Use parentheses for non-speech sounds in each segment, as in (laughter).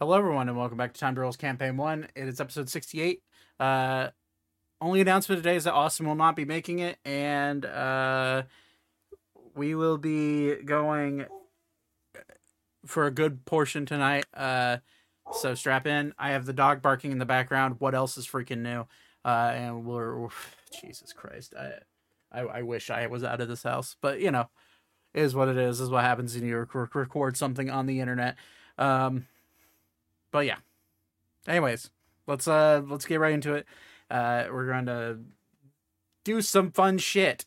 Hello, everyone, and welcome back to Time Rolls Campaign 1. It is episode 68. Uh, only announcement today is that Austin will not be making it, and uh, we will be going for a good portion tonight. Uh, so strap in. I have the dog barking in the background. What else is freaking new? Uh, and we're, we're Jesus Christ. I, I I wish I was out of this house, but you know, is what it is. Is what happens when you rec- record something on the internet. Um, but yeah. Anyways, let's uh let's get right into it. Uh, we're going to do some fun shit.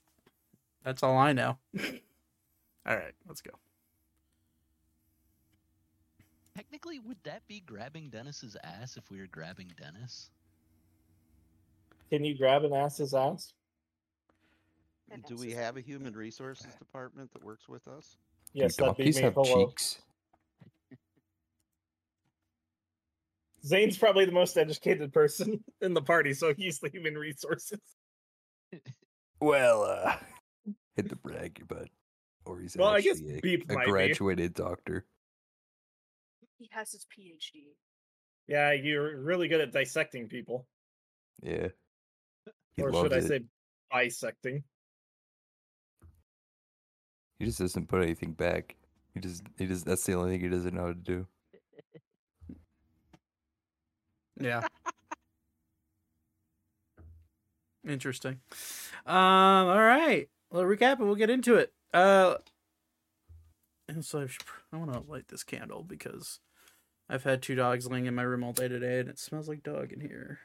That's all I know. (laughs) all right, let's go. Technically, would that be grabbing Dennis's ass if we were grabbing Dennis? Can you grab an ass's ass? Do we have a human resources department that works with us? Yes, Do that'd be donkeys me. have Hello. cheeks? Zane's probably the most educated person (laughs) in the party, so he's the human resources. Well, uh, hit the brag your butt. Or he's Well, I guess a, Beep a might be. graduated doctor. He has his PhD. Yeah, you're really good at dissecting people. Yeah. He or loves should I it. say bisecting? He just doesn't put anything back. He just he just that's the only thing he doesn't know how to do. Yeah. (laughs) Interesting. Um, all right. Well, recap and we'll get into it. Uh, and so I, should, I want to light this candle because I've had two dogs laying in my room all day today and it smells like dog in here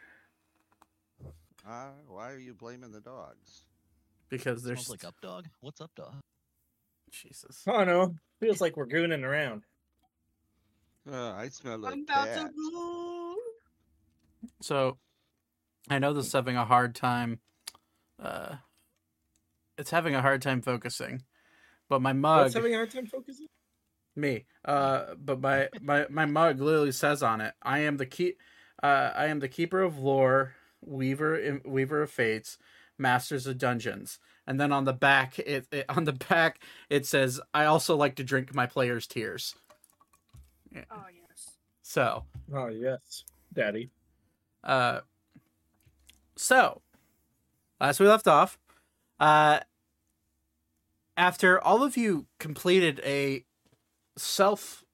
Uh, why are you blaming the dogs? because there's Smells like up dog. What's up dog? Jesus. Oh no, feels like we're gooning around. Uh, I smell like I'm about cat. to move. So I know this is having a hard time. Uh, it's having a hard time focusing, but my mug. What's having a hard time focusing? me uh but my my my mug literally says on it i am the key uh i am the keeper of lore weaver weaver of fates masters of dungeons and then on the back it, it on the back it says i also like to drink my players tears Oh yes. so Oh yes, Daddy. Uh so last we left off uh after all of you completed a self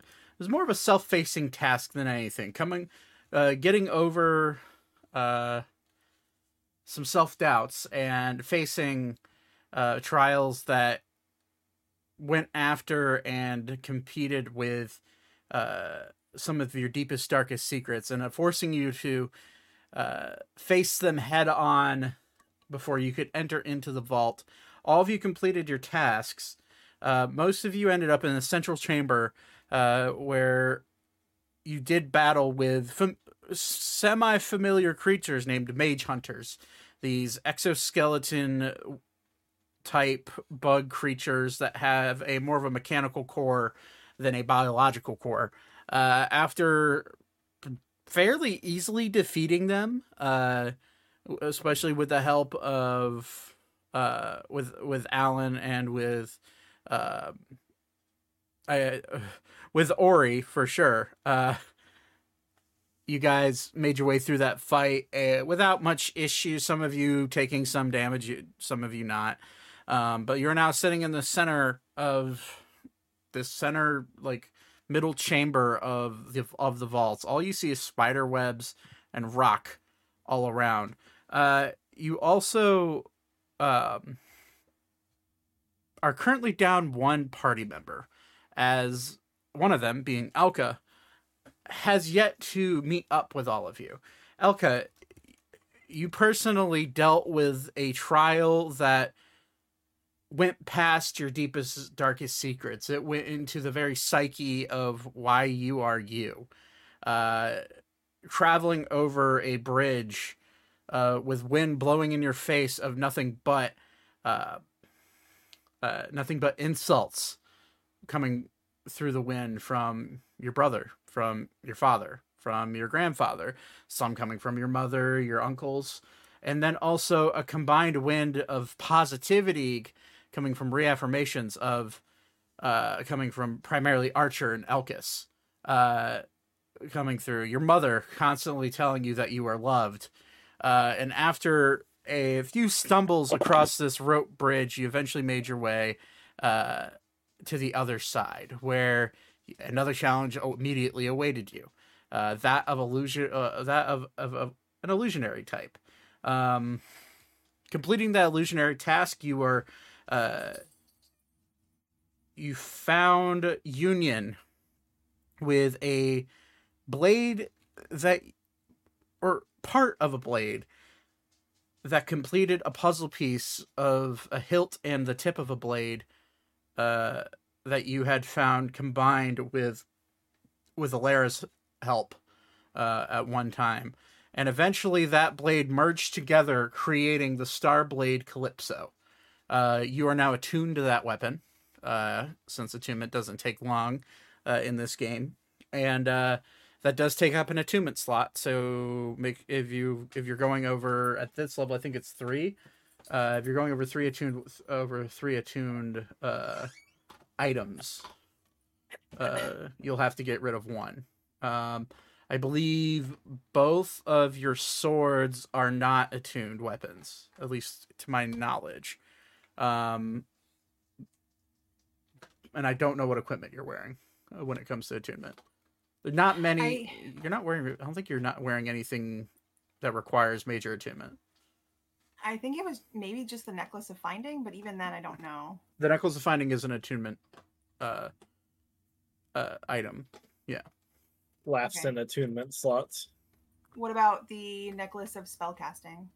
it was more of a self-facing task than anything. Coming uh getting over uh some self-doubts and facing uh trials that went after and competed with uh some of your deepest darkest secrets and uh, forcing you to uh face them head on before you could enter into the vault all of you completed your tasks uh, most of you ended up in the central chamber uh, where you did battle with fam- semi familiar creatures named mage hunters. These exoskeleton type bug creatures that have a more of a mechanical core than a biological core. Uh, after fairly easily defeating them, uh, especially with the help of uh, with with Alan and with uh, I, (sighs) with Ori for sure. Uh, you guys made your way through that fight uh, without much issue. Some of you taking some damage, some of you not. Um, but you're now sitting in the center of this center, like middle chamber of the of the vaults. All you see is spider webs and rock all around. Uh, you also um, are currently down one party member, as one of them, being Elka, has yet to meet up with all of you. Elka, you personally dealt with a trial that went past your deepest, darkest secrets. It went into the very psyche of why you are you. Uh, traveling over a bridge uh, with wind blowing in your face of nothing but uh, uh, nothing but insults coming through the wind from your brother, from your father, from your grandfather, some coming from your mother, your uncles, and then also a combined wind of positivity coming from reaffirmations of uh, coming from primarily Archer and Elkis uh, coming through. Your mother constantly telling you that you are loved. Uh, and after a few stumbles across this rope bridge, you eventually made your way uh, to the other side, where another challenge immediately awaited you. Uh, that of illusion, uh, that of, of, of an illusionary type. Um, completing that illusionary task, you were uh, you found union with a blade that or part of a blade that completed a puzzle piece of a hilt and the tip of a blade uh, that you had found combined with with Alara's help uh, at one time. And eventually that blade merged together, creating the Star Blade Calypso. Uh, you are now attuned to that weapon, uh, since attunement doesn't take long uh, in this game. And uh, that does take up an attunement slot. So make if you if you're going over at this level, I think it's three. Uh, if you're going over three attuned over three attuned items, you'll have to get rid of one. Um, I believe both of your swords are not attuned weapons, at least to my knowledge. Um, and I don't know what equipment you're wearing uh, when it comes to attunement. There are not many. I- You're not wearing. I don't think you're not wearing anything that requires major attunement. I think it was maybe just the necklace of finding, but even then, I don't know. The necklace of finding is an attunement uh, uh, item. Last Okay. in attunement slots. What about the necklace of spellcasting?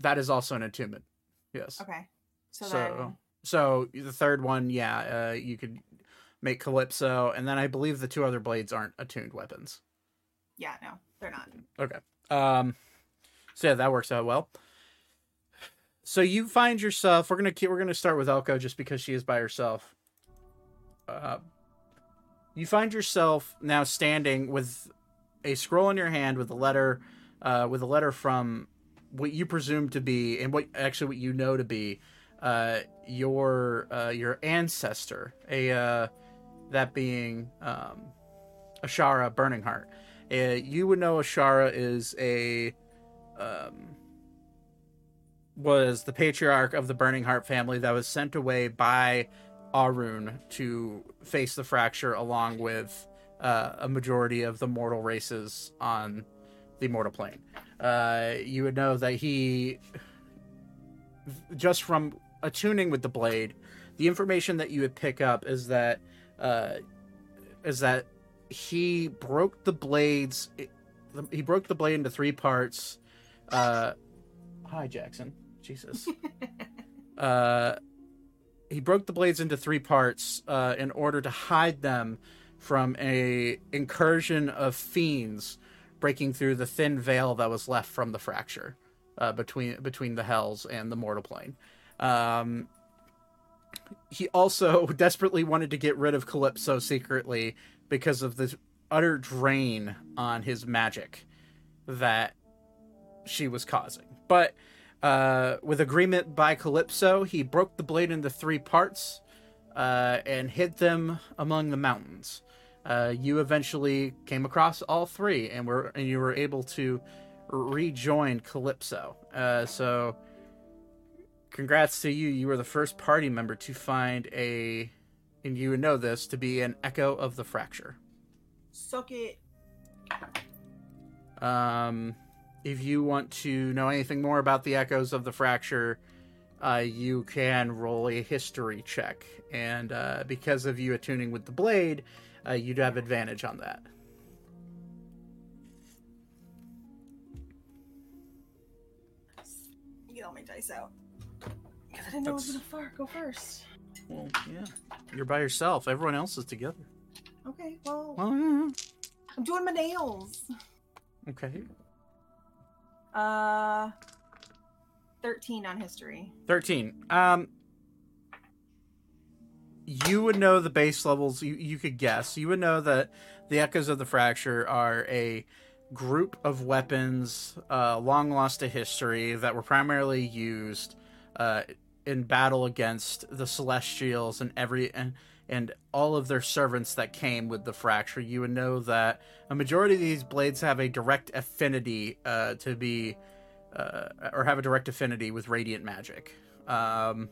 That is also an attunement. Yes. Okay, so, So, then so the third one, yeah, uh, you could make Calypso, and then I believe the two other blades aren't attuned weapons. yeah, no, they're not. Okay. Um. So yeah, that works out well. So you find yourself. We're gonna keep. We're gonna start with Elka just because she is by herself. Uh, you find yourself now standing with a scroll in your hand with a letter, uh, with a letter from what you presume to be, and what actually what you know to be, uh, your uh, your ancestor, a uh, that being um, Ashara Burning Heart. Uh, you would know Ashara is a um, was the patriarch of the Burning Heart family that was sent away by Arun to face the fracture along with uh, a majority of the mortal races on the mortal plane. Uh, you would know that he just from attuning with the blade, the information that you would pick up is that uh, is that he broke the blades. He broke the blade into three parts. Uh, hi, Jackson. Jesus. (laughs) uh, he broke the blades into three parts uh, in order to hide them from a incursion of fiends breaking through the thin veil that was left from the fracture uh, between between the hells and the mortal plane. Um, he also (laughs) desperately wanted to get rid of Calypso secretly because of the utter drain on his magic that she was causing. But uh, with agreement by Calypso, he broke the blade into three parts uh, and hid them among the mountains. Uh, you eventually came across all three, and were and you were able to rejoin Calypso. Uh, so, congrats to you! You were the first party member to find a, and you would know this to be an echo of the fracture. Suck it. Um, if you want to know anything more about the echoes of the fracture, uh, you can roll a history check, and uh, because of you attuning with the blade, uh, you'd have advantage on that. Get all my dice out. Because I didn't know I was gonna far go first. Well, yeah, you're by yourself. Everyone else is together. Okay, well, Well, yeah. I'm doing my nails. okay. Uh, thirteen on history. 13. Um you would know the base levels you, you could guess. You would know that the Echoes of the Fracture are a group of weapons uh, long lost to history that were primarily used uh, in battle against the Celestials and every and and all of their servants that came with the fracture, you would know that a majority of these blades have a direct affinity uh, to be, uh, or have a direct affinity with radiant magic. Um,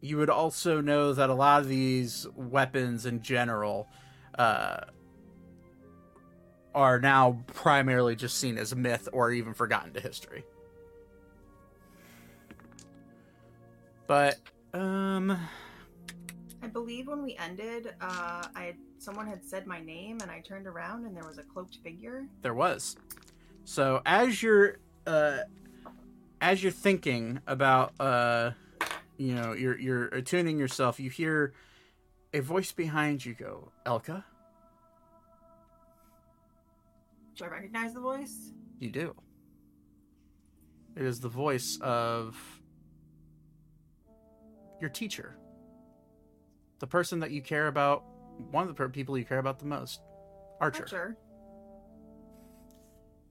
you would also know that a lot of these weapons in general uh, are now primarily just seen as myth or even forgotten to history. But um I believe when we ended, uh, I someone had said my name, and I turned around, and there was a cloaked figure. there was. So as you're uh as you're thinking about uh you know, you're you're attuning yourself, you hear a voice behind you go, Elka, Do I recognize the voice? you do. It is the voice of your teacher. The person that you care about, one of the people you care about the most, Archer. Archer.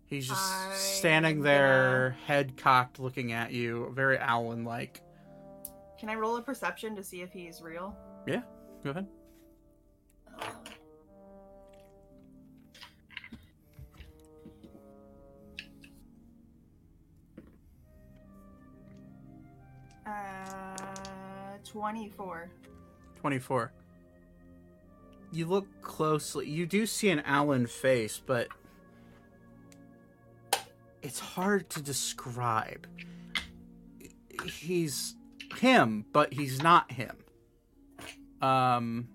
He's just I'm standing there, head cocked, looking at you, very Alan like. Can I roll a perception to see if he's real? Yeah, go ahead. Uh, 24. 24. You look closely. You do see an Alan face, but it's hard to describe. He's him, but he's not him. Um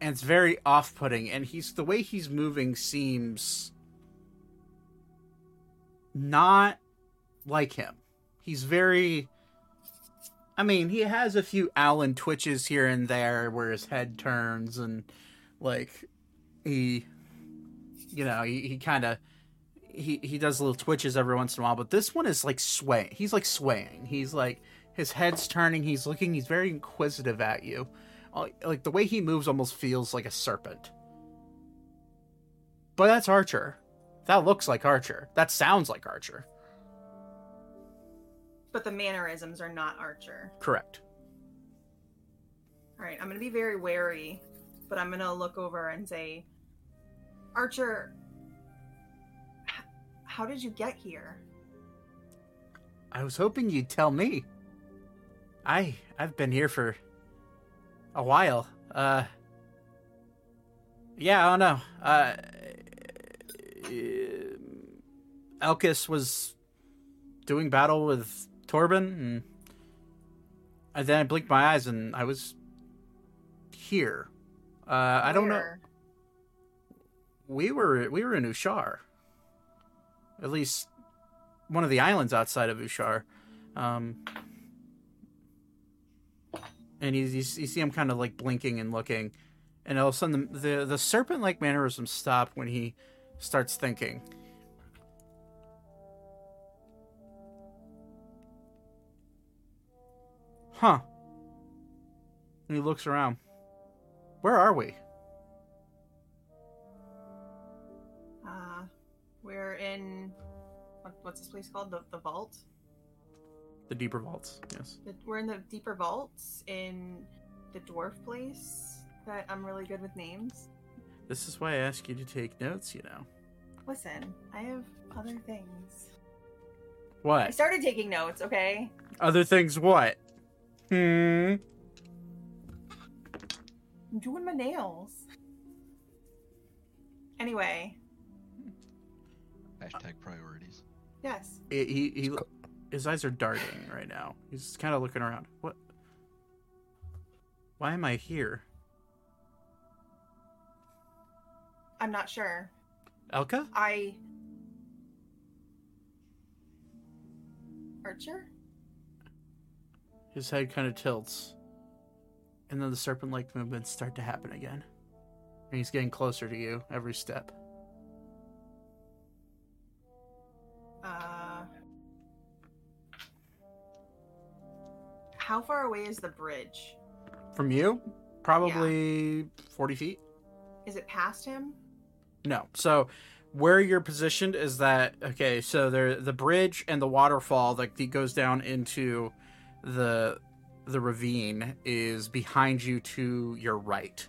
and it's very off-putting and he's the way he's moving seems not like him. He's very I mean, he has a few Alan twitches here and there where his head turns and like he you know, he, he kind of he he does little twitches every once in a while, but this one is like swaying. He's like swaying. He's like his head's turning, he's looking, he's very inquisitive at you. Like the way he moves almost feels like a serpent. But that's Archer. That looks like Archer. That sounds like Archer. But the mannerisms are not Archer. Correct. All right, I'm going to be very wary, but I'm going to look over and say, Archer, h- how did you get here? I was hoping you'd tell me. I I've been here for a while. Uh Yeah, I don't know. Uh Elkis was doing battle with Torben and, then I blinked my eyes and I was here. Uh I don't know. We were we were in Ushar. At least one of the islands outside of Ushar. Um, and he's, he's, you see him kind of like blinking and looking, and all of a sudden the the, the serpent like mannerisms stop when he starts thinking. Huh. And he looks around. Where are we? Uh, we're in. What, what's this place called? The, the vault? The deeper vaults. Yes. The, we're in the deeper vaults in the dwarf place. That I'm really good with names. This is why I ask you to take notes. You know. Listen, I have other things. What? I started taking notes, okay? Other things? What? Hmm. I'm doing my nails. Anyway, Hashtag priorities. yes. He, he, he his eyes are darting right now. He's kind of looking around. What? Why am I here? I'm not sure. Elka? I. Archer? His head kind of tilts. And then the serpent like movements start to happen again. And he's getting closer to you every step. Uh. How far away is the bridge? From you? Probably 40 feet? Is it past him? No. So where you're positioned is that okay, so there the bridge and the waterfall that that goes down into the the ravine is behind you to your right.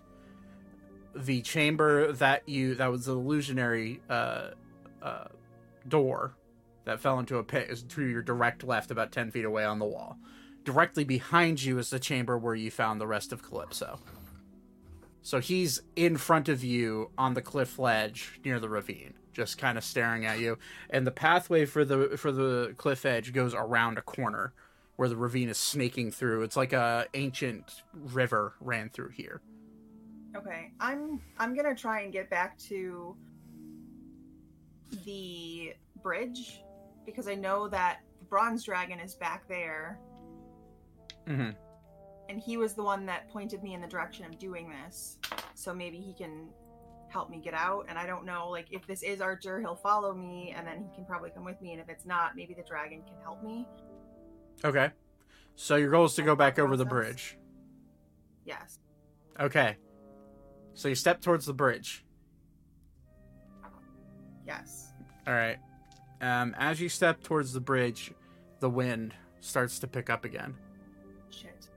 The chamber that you that was the illusionary uh, uh, door that fell into a pit is to your direct left, about ten feet away on the wall. Directly behind you is the chamber where you found the rest of Calypso. So he's in front of you on the cliff ledge near the ravine, just kind of staring at you. And the pathway for the for the cliff edge goes around a corner where the ravine is snaking through. It's like a ancient river ran through here. Okay, I'm I'm gonna try and get back to the bridge because I know that the bronze dragon is back there, Mm-hmm. and he was the one that pointed me in the direction of doing this. So maybe he can help me get out. And I don't know, like if this is Archer, he'll follow me, and then he can probably come with me. And if it's not, maybe the dragon can help me. Okay. So your goal is to go back over the bridge. Yes. Okay. So you step towards the bridge. Yes. All right. Um, as you step towards the bridge, the wind starts to pick up again, Shit.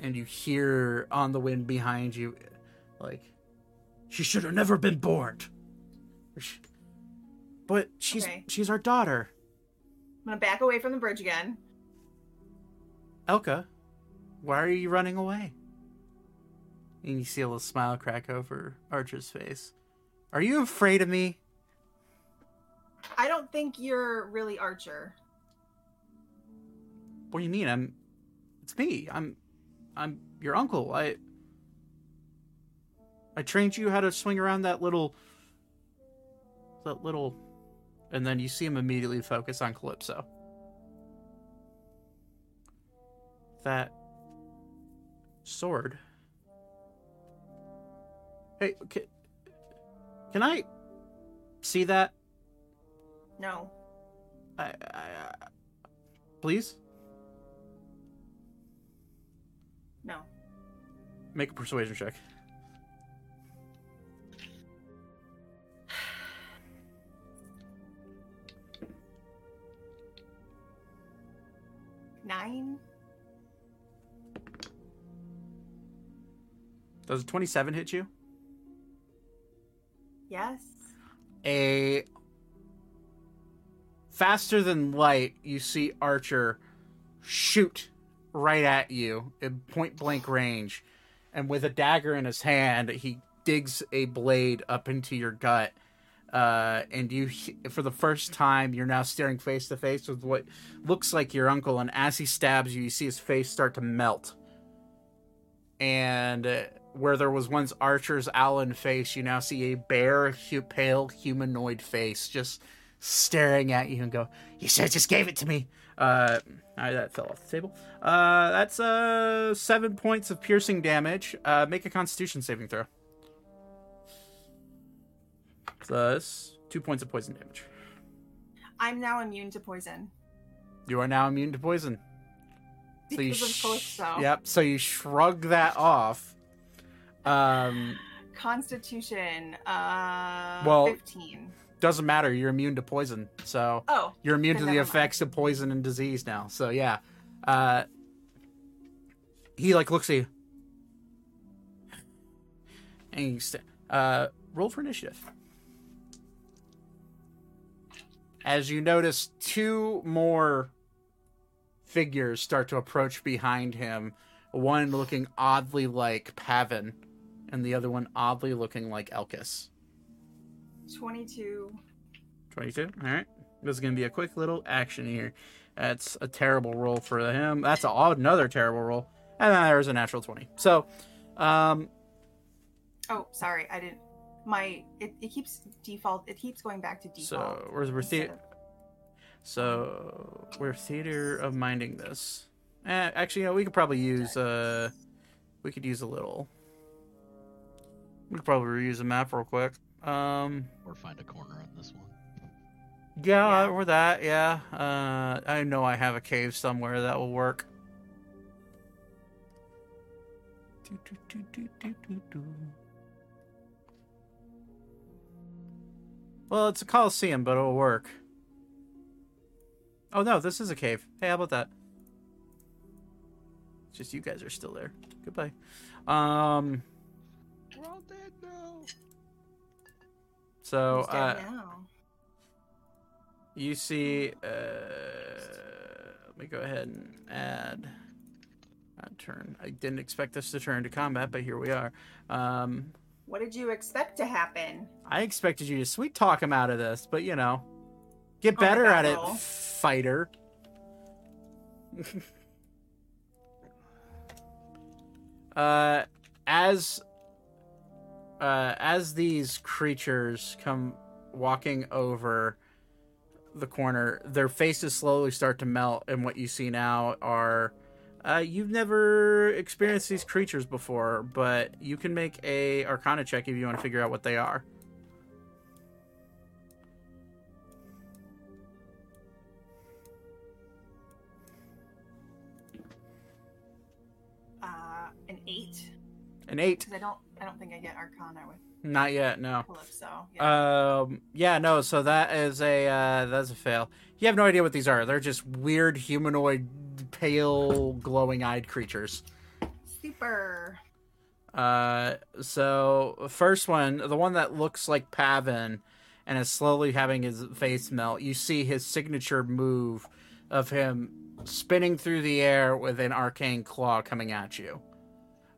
and you hear on the wind behind you, like, "She should have never been born." But she's Okay. she's our daughter, gonna back away from the bridge again. Elka. Why are you running away? And you see a little smile crack over Archer's face. Are you afraid of me? I don't think you're really Archer. What do you mean? I'm. It's me. I'm. I'm your uncle. I. I trained you how to swing around that little. That little. And then you see him immediately focus on Calypso. That. Sword. Hey, can, can I see that? No. I, I, I, please No. make a persuasion check. Nine? Does a 27 hit you? Yes. A faster than light, you see Archer shoot right at you in point blank range, and with a dagger in his hand, he digs a blade up into your gut. Uh, and you, for the first time, you're now staring face to face with what looks like your uncle. And as he stabs you, you see his face start to melt. And uh, where there was once Archer's Allen face, you now see a bare, hu- pale humanoid face just staring at you and go, "You should have just gave it to me." Uh, that fell off the table. Uh, that's uh seven points of piercing damage. Uh, make a Constitution saving throw. Plus two points of poison damage. I'm now immune to poison. You are now immune to poison. So you sh- Calypso. Yep. So you shrug that off. Um, Constitution, uh, Well- 15. doesn't matter. You're immune to poison. So Oh, you're immune to the never mind. effects of poison and disease now. So yeah. Uh, he like looks at you. And he st- uh, roll for initiative. As you notice, two more figures start to approach behind him. One looking oddly like Pavin, and the other one oddly looking like Elkis. 22. 22. All right. This is going to be a quick little action here. That's a terrible roll for him. That's a, another terrible roll. And then there's a natural 20. So, um, Oh, sorry, I didn't. My it, it keeps default. It keeps going back to default. so we're, we're, instead the- of- so we're theater of minding this. Eh, actually, you know, we could probably use, uh, we could use a little. We could probably reuse a map real quick. Um, Or find a corner on this one. yeah, Yeah. or that, yeah. Uh, I know I have a cave somewhere that will work. Do, do, do, Well, it's a coliseum, but it'll work. Oh no, this is a cave. Hey, how about that? Just you guys are still there. Goodbye. Um. We're all dead now. So dead uh, now? you see. Uh, let me go ahead and add. Add turn. I didn't expect this to turn to combat, but here we are. Um, What did you expect to happen? I expected you to sweet talk him out of this, but you know, get Oh better God, at it, fighter. (laughs) uh, as uh, as these creatures come walking over the corner, their faces slowly start to melt, and what you see now are. Uh, you've never experienced these creatures before, but you can make a Arcana check if you want to figure out what they are. Uh, an eight. An eight. Because I don't, I don't think I get Arcana with Not yet. No. Calypso. Yeah. Um. Yeah. No. So that is a uh, that's a fail. You have no idea what these are. They're just weird humanoid, pale, glowing-eyed creatures. Super. Uh. So first one, the one that looks like Pavin, and is slowly having his face melt. You see his signature move of him spinning through the air with an arcane claw coming at you.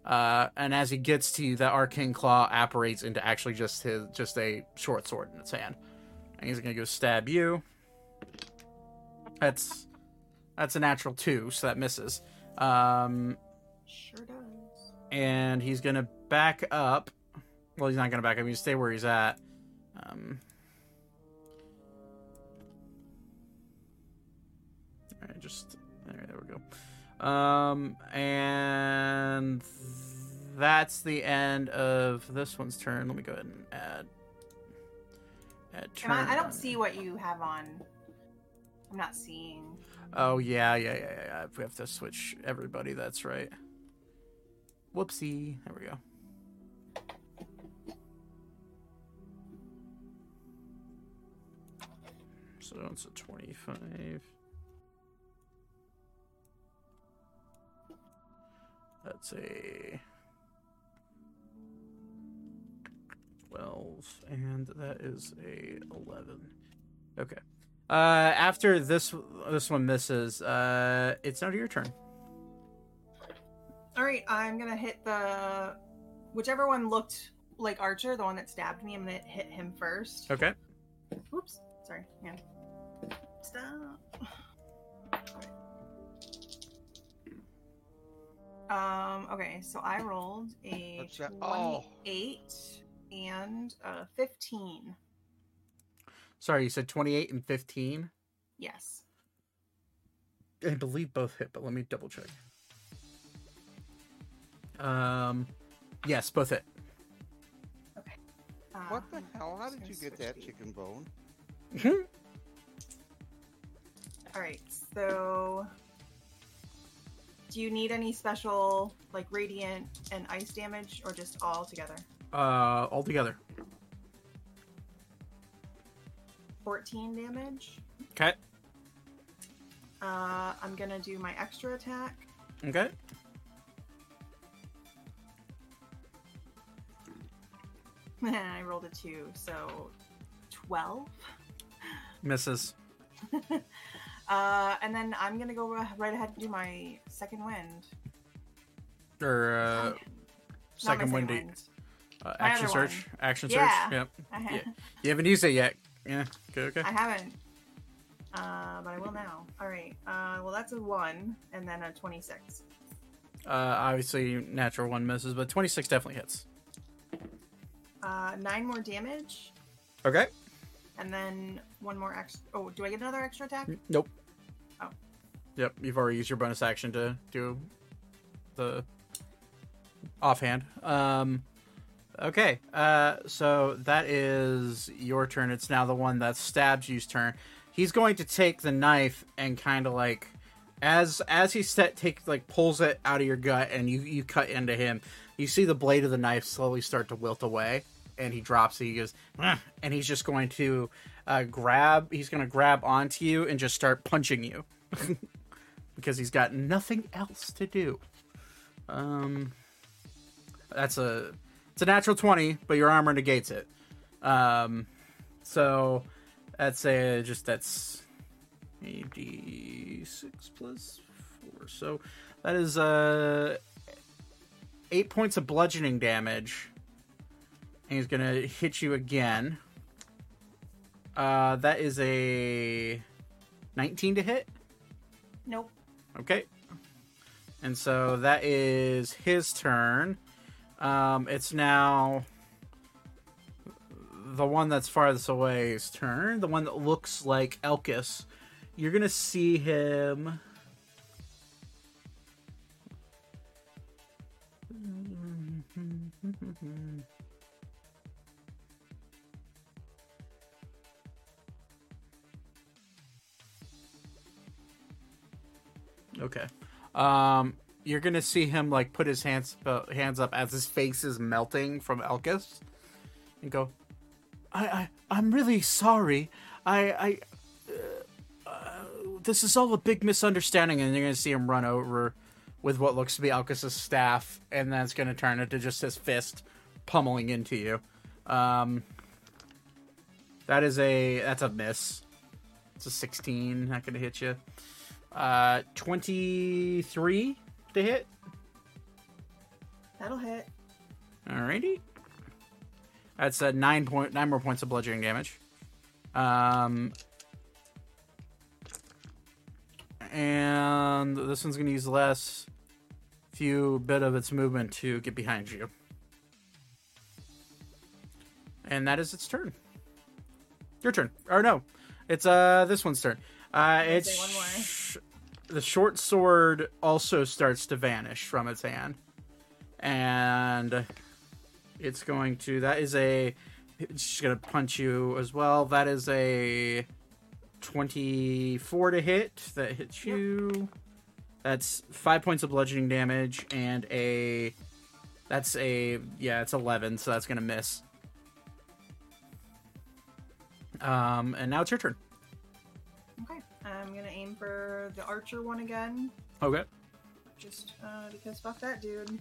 Uh, and as he gets to you, the arcane claw apparates into actually just his just a short sword in its hand, and he's gonna go stab you. That's that's a natural two, so that misses. Um, Sure does. and he's gonna back up. Well, he's not gonna back up. He's stay where he's at. Um, all right, just there. There we go. Um, and that's the end of this one's turn. Let me go ahead and add. Add Am I, I don't see what you have on. I'm not seeing. Oh yeah, yeah, yeah, yeah. We have to switch everybody. That's right. Whoopsie. There we go. So it's a twenty-five. That's a twelve, and that is a eleven. Okay. Uh, after this this one misses, uh, it's now your turn. All right, I'm gonna hit the whichever one looked like Archer, the one that stabbed me. I'm gonna hit him first. Okay. Oops, sorry. Yeah. Stop. Um. Okay, so I rolled a What's that? Oh. Twenty-eight and a fifteen. Sorry, you said twenty-eight and fifteen. Yes. I believe both hit, but let me double check. Um, yes, both hit. Okay. What the Um, hell? How did you get that these. chicken bone? (laughs) All right, so do you need any special like radiant and ice damage, or just all together? Uh, all together. 14 damage. Okay. Uh, I'm gonna do my extra attack. Okay. And (laughs) I rolled a two, so 12. Misses. (laughs) Uh, and then I'm gonna go right ahead and do my second wind. Or uh, my second windy. wind. Uh, action surge. Action Yeah. surge. Yep. Yeah. You haven't used it yet. Yeah. Okay. Okay. I haven't. Uh, but I will now. All right. Uh, well, that's a one, and then a 26. Uh, obviously, natural one misses, but twenty-six definitely hits. Uh, nine more damage, Okay. and then one more extra. Oh, do I get another extra attack? Nope. Oh. Yep, you've already used your bonus action to do the offhand. Um okay. Uh so that is your turn. It's now the one that stabs you's turn. He's going to take the knife and kind of like as as he set take like pulls it out of your gut and you you cut into him. You see the blade of the knife slowly start to wilt away and he drops it. He goes, and he's just going to uh, grab. He's going to grab onto you and just start punching you (laughs) because he's got nothing else to do. Um, that's a it's a natural twenty, but your armor negates it. Um, so that's a just that's a d six plus four. So that is uh eight points of bludgeoning damage. And he's gonna hit you again. Uh, that is a nineteen to hit. Nope. Okay. And so that is his turn. Um, it's now the one that's farthest away's turn. The one that looks like Elkis. You're gonna see him. Okay. Um, you're gonna see him like put his hands uh, hands up as his face is melting from Elkis, and go, "I I I'm really sorry. I I uh, uh, this is all a big misunderstanding." And you're gonna see him run over with what looks to be Elkis's staff, and then it's gonna turn into just his fist pummeling into you. Um, that is a that's a miss. It's a 16. Not gonna hit you. Uh, 23 to hit. That'll hit. Alrighty. That's a nine point nine more points of bludgeoning damage. Um, and this one's gonna use less few bit of its movement to get behind you. And that is its turn. Your turn. Or no, it's uh this one's turn. Uh, it's one more. sh- the short sword also starts to vanish from its hand, and it's going to. That is a. It's just gonna punch you as well. That is a twenty-four to hit. That hits you. That's five points of bludgeoning damage and a. That's a yeah. It's eleven, so that's gonna miss. Um, and now it's your turn. Okay. I'm gonna aim for the archer one again. Okay. Just uh, because fuck that dude.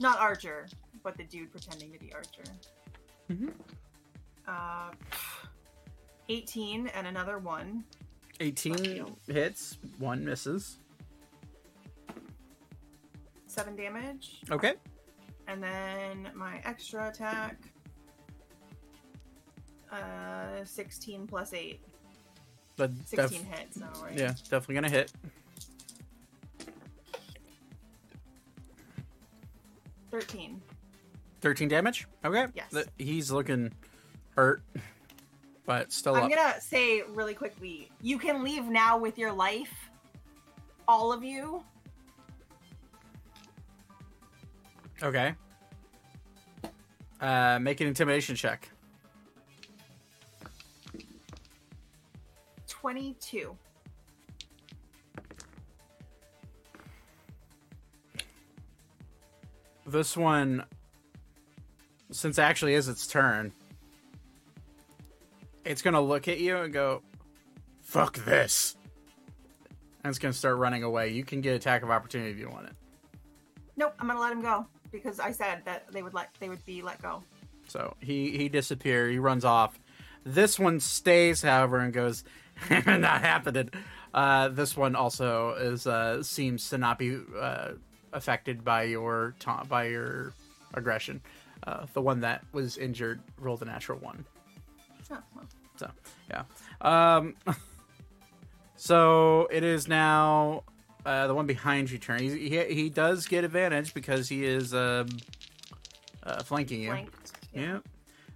Not Archer, but the dude pretending to be Archer. Mhm. Uh, 18 and another one. 18 hits, one misses. Seven damage. Okay. And then my extra attack. Uh, 16 plus 8. But 16 hits, so right? yeah, definitely gonna hit. 13. 13 damage. Okay. Yes. Th- He's looking hurt, but still I'm up. gonna say really quickly you can leave now with your life. All of you. Okay. Uh, make an intimidation check. 22. This one, since it actually is its turn, it's gonna look at you and go, "Fuck this," and it's gonna start running away. You can get attack of opportunity if you want it. Nope, I'm gonna let him go because I said that they would let they would be let go. So he he disappears. He runs off. This one stays, however, and goes, (laughs) "Not happening." Uh, this one also is uh, seems to not be uh, affected by your ta- by your aggression. Uh, the one that was injured rolled a natural one. Oh, well. So yeah. Um, (laughs) so it is now uh, the one behind you turn. He, he he does get advantage because he is um, uh, flanking you. Flanked. Yeah.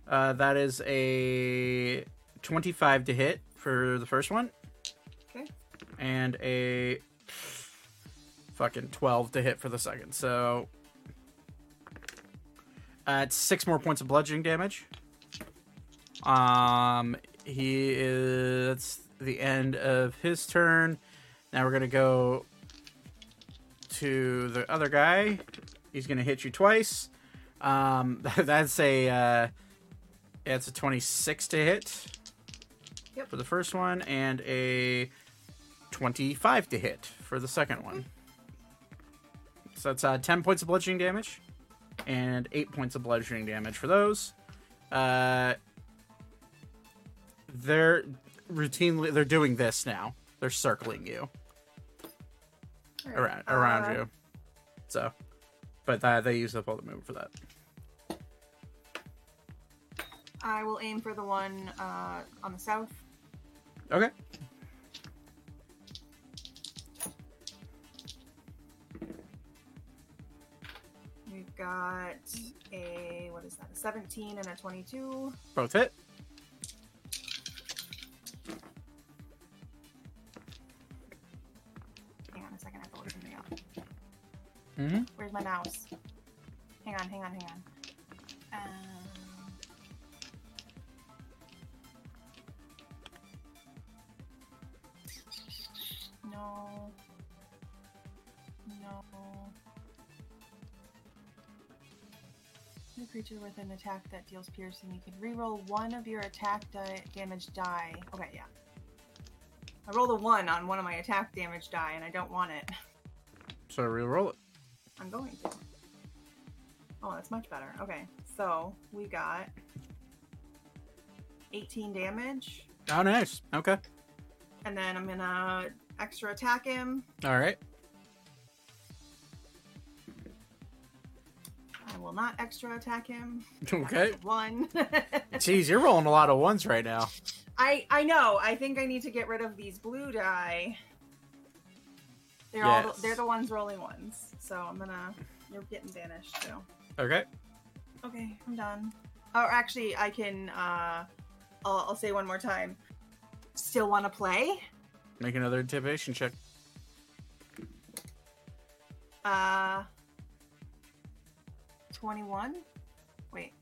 Uh, that is a 25 to hit for the first one. Okay. And a fucking 12 to hit for the second. So uh, it's six more points of bludgeoning damage. Um, he is that's the end of his turn. Now we're gonna go to the other guy. He's gonna hit you twice. Um, (laughs) that's a uh, it's a 26 to hit Yep. for the first one, and a 25 to hit for the second one. So that's uh, 10 points of bludgeoning damage and 8 points of bludgeoning damage for those. Uh, they're routinely they're doing this now. They're circling you Alright, around around uh, you. So, but uh, they use up all the movement for that. I will aim for the one uh, on the south. Okay. We've got a what is that? A 17 and a 22. Both hit. Hang on a second, I have to look something up. Mm-hmm. Where's my mouse? Hang on, hang on, hang on. Um, no. No. The creature with an attack that deals piercing, you can reroll one of your attack di- damage die. Okay, yeah. I rolled a one on one of my attack damage die, and I don't want it. So I reroll it. I'm going to. Oh, that's much better. Okay, so we got 18 damage, Oh, nice. Okay. and then I'm gonna extra attack him. All right. I will not extra attack him. (laughs) Okay. One. (laughs) Jeez, you're rolling a lot of ones right now. I I know. I think I need to get rid of these blue die. They're all the, they're the ones rolling ones. So I'm gonna you're getting banished too. Okay. Okay, I'm done. Or actually, I can. uh I'll, I'll say one more time. Still want to play? Make another intimidation check. Uh, 21? Wait.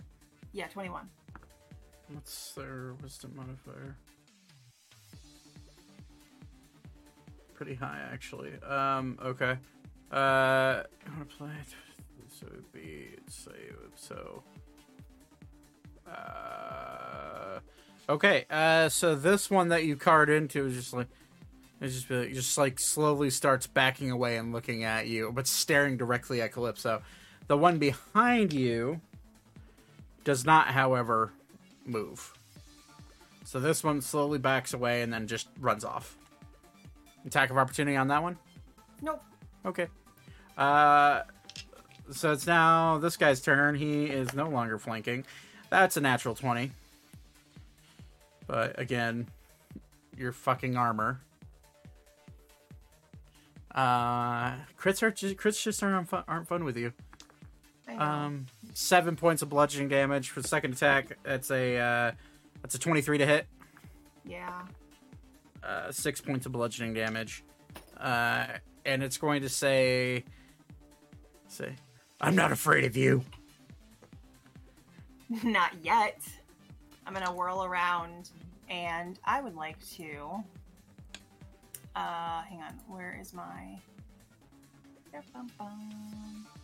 Yeah, 21. What's their wisdom modifier? Pretty high, actually. Um, okay. Uh, I want to play it. So it would be, say, so. Uh, okay. Uh, so this one that you card into is just like, it's just be like, just like slowly starts backing away and looking at you, but staring directly at Calypso. The one behind you does not, however, move. So this one slowly backs away and then just runs off. Attack of opportunity on that one? Nope. Okay. Uh so it's now this guy's turn. He is no longer flanking. That's a natural 20. But again, your fucking armor. Uh crits are just, crits just aren't fun, aren't fun with you. Um, seven points of bludgeoning damage for the second attack. That's a uh, that's a twenty-three to hit. yeah. Uh, six points of bludgeoning damage, uh, and it's going to say, say, I'm not afraid of you. (laughs) Not yet. I'm gonna whirl around, and I would like to. Uh, hang on. Where is my?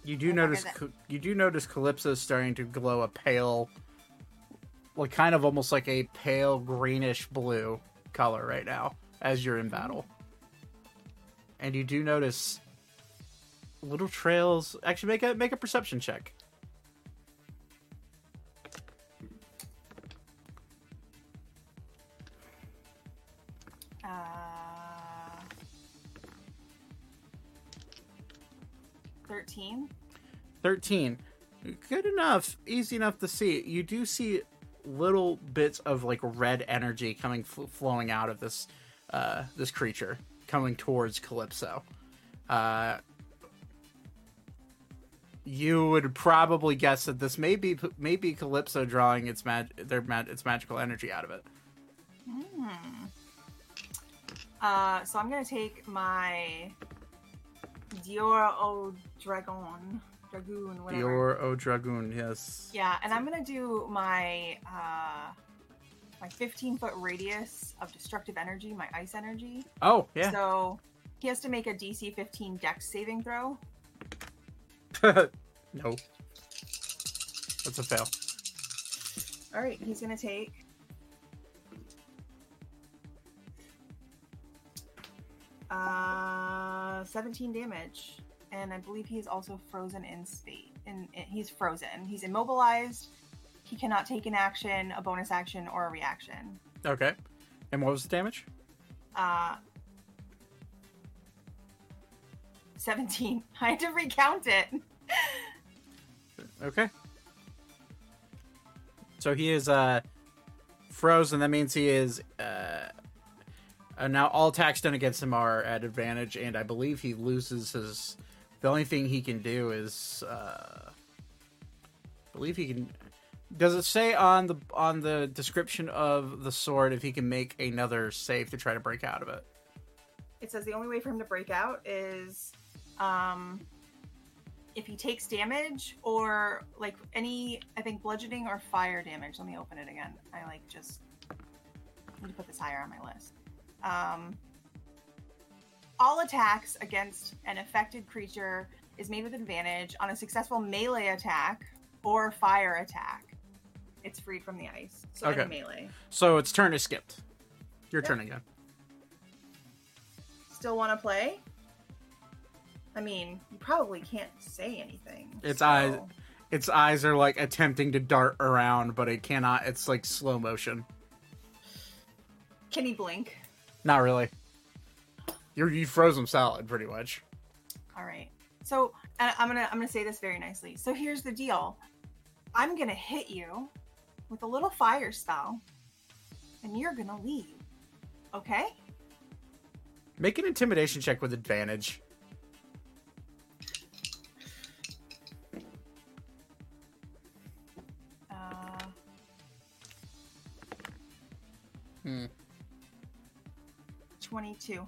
You do Oh, notice you do notice Calypso starting to glow a pale, like kind of almost like a pale greenish blue color right now as you're in battle. And you do notice little trails. Actually, make a make a perception check. 13. 13. Good enough. Easy enough to see. You do see little bits of like red energy coming flowing out of this uh, this creature coming towards Calypso. Uh, you would probably guess that this may be maybe Calypso drawing its mag- their mag- its magical energy out of it. Mm. Uh, so I'm gonna take my Dior au Dragon, Dragoon, whatever. your o dragoon yes Yeah, and I'm gonna do my uh, my 15 foot radius of destructive energy, my ice energy. oh yeah So he has to make a DC 15 Dex saving throw. (laughs) no that's a fail All right, he's gonna take. Uh, 17 damage. and I believe he is also frozen in. In, in he's frozen. He's immobilized. He cannot take an action, a bonus action, or a reaction. Okay. And what was the damage? Uh, 17. (laughs) I had to recount it. Okay. So he is uh frozen. That means he is uh, uh now all attacks done against him are at advantage, and I believe he loses his. The only thing he can do is uh I believe he can. Does it say on the on the description of the sword if he can make another save to try to break out of it? It says the only way for him to break out is um, if he takes damage or like any, I think bludgeoning or fire damage. Let me open it again. I like just need to put this higher on my list. Um, all attacks against an affected creature is made with advantage on a successful melee attack or fire attack. It's freed from the ice. So Okay. melee. So its turn is skipped. Your Yep. turn again. Still want to play? I mean, you probably can't say anything. Its so- eyes- Its eyes are like attempting to dart around, but it cannot. It's like slow motion. Can he blink? Not really. You're you froze him solid, pretty much. All right. So and I'm gonna I'm gonna say this very nicely. So here's the deal. I'm gonna hit you with a little fire spell, and you're gonna leave. Okay? Make an intimidation check with advantage. Uh, Hmm. Twenty-two.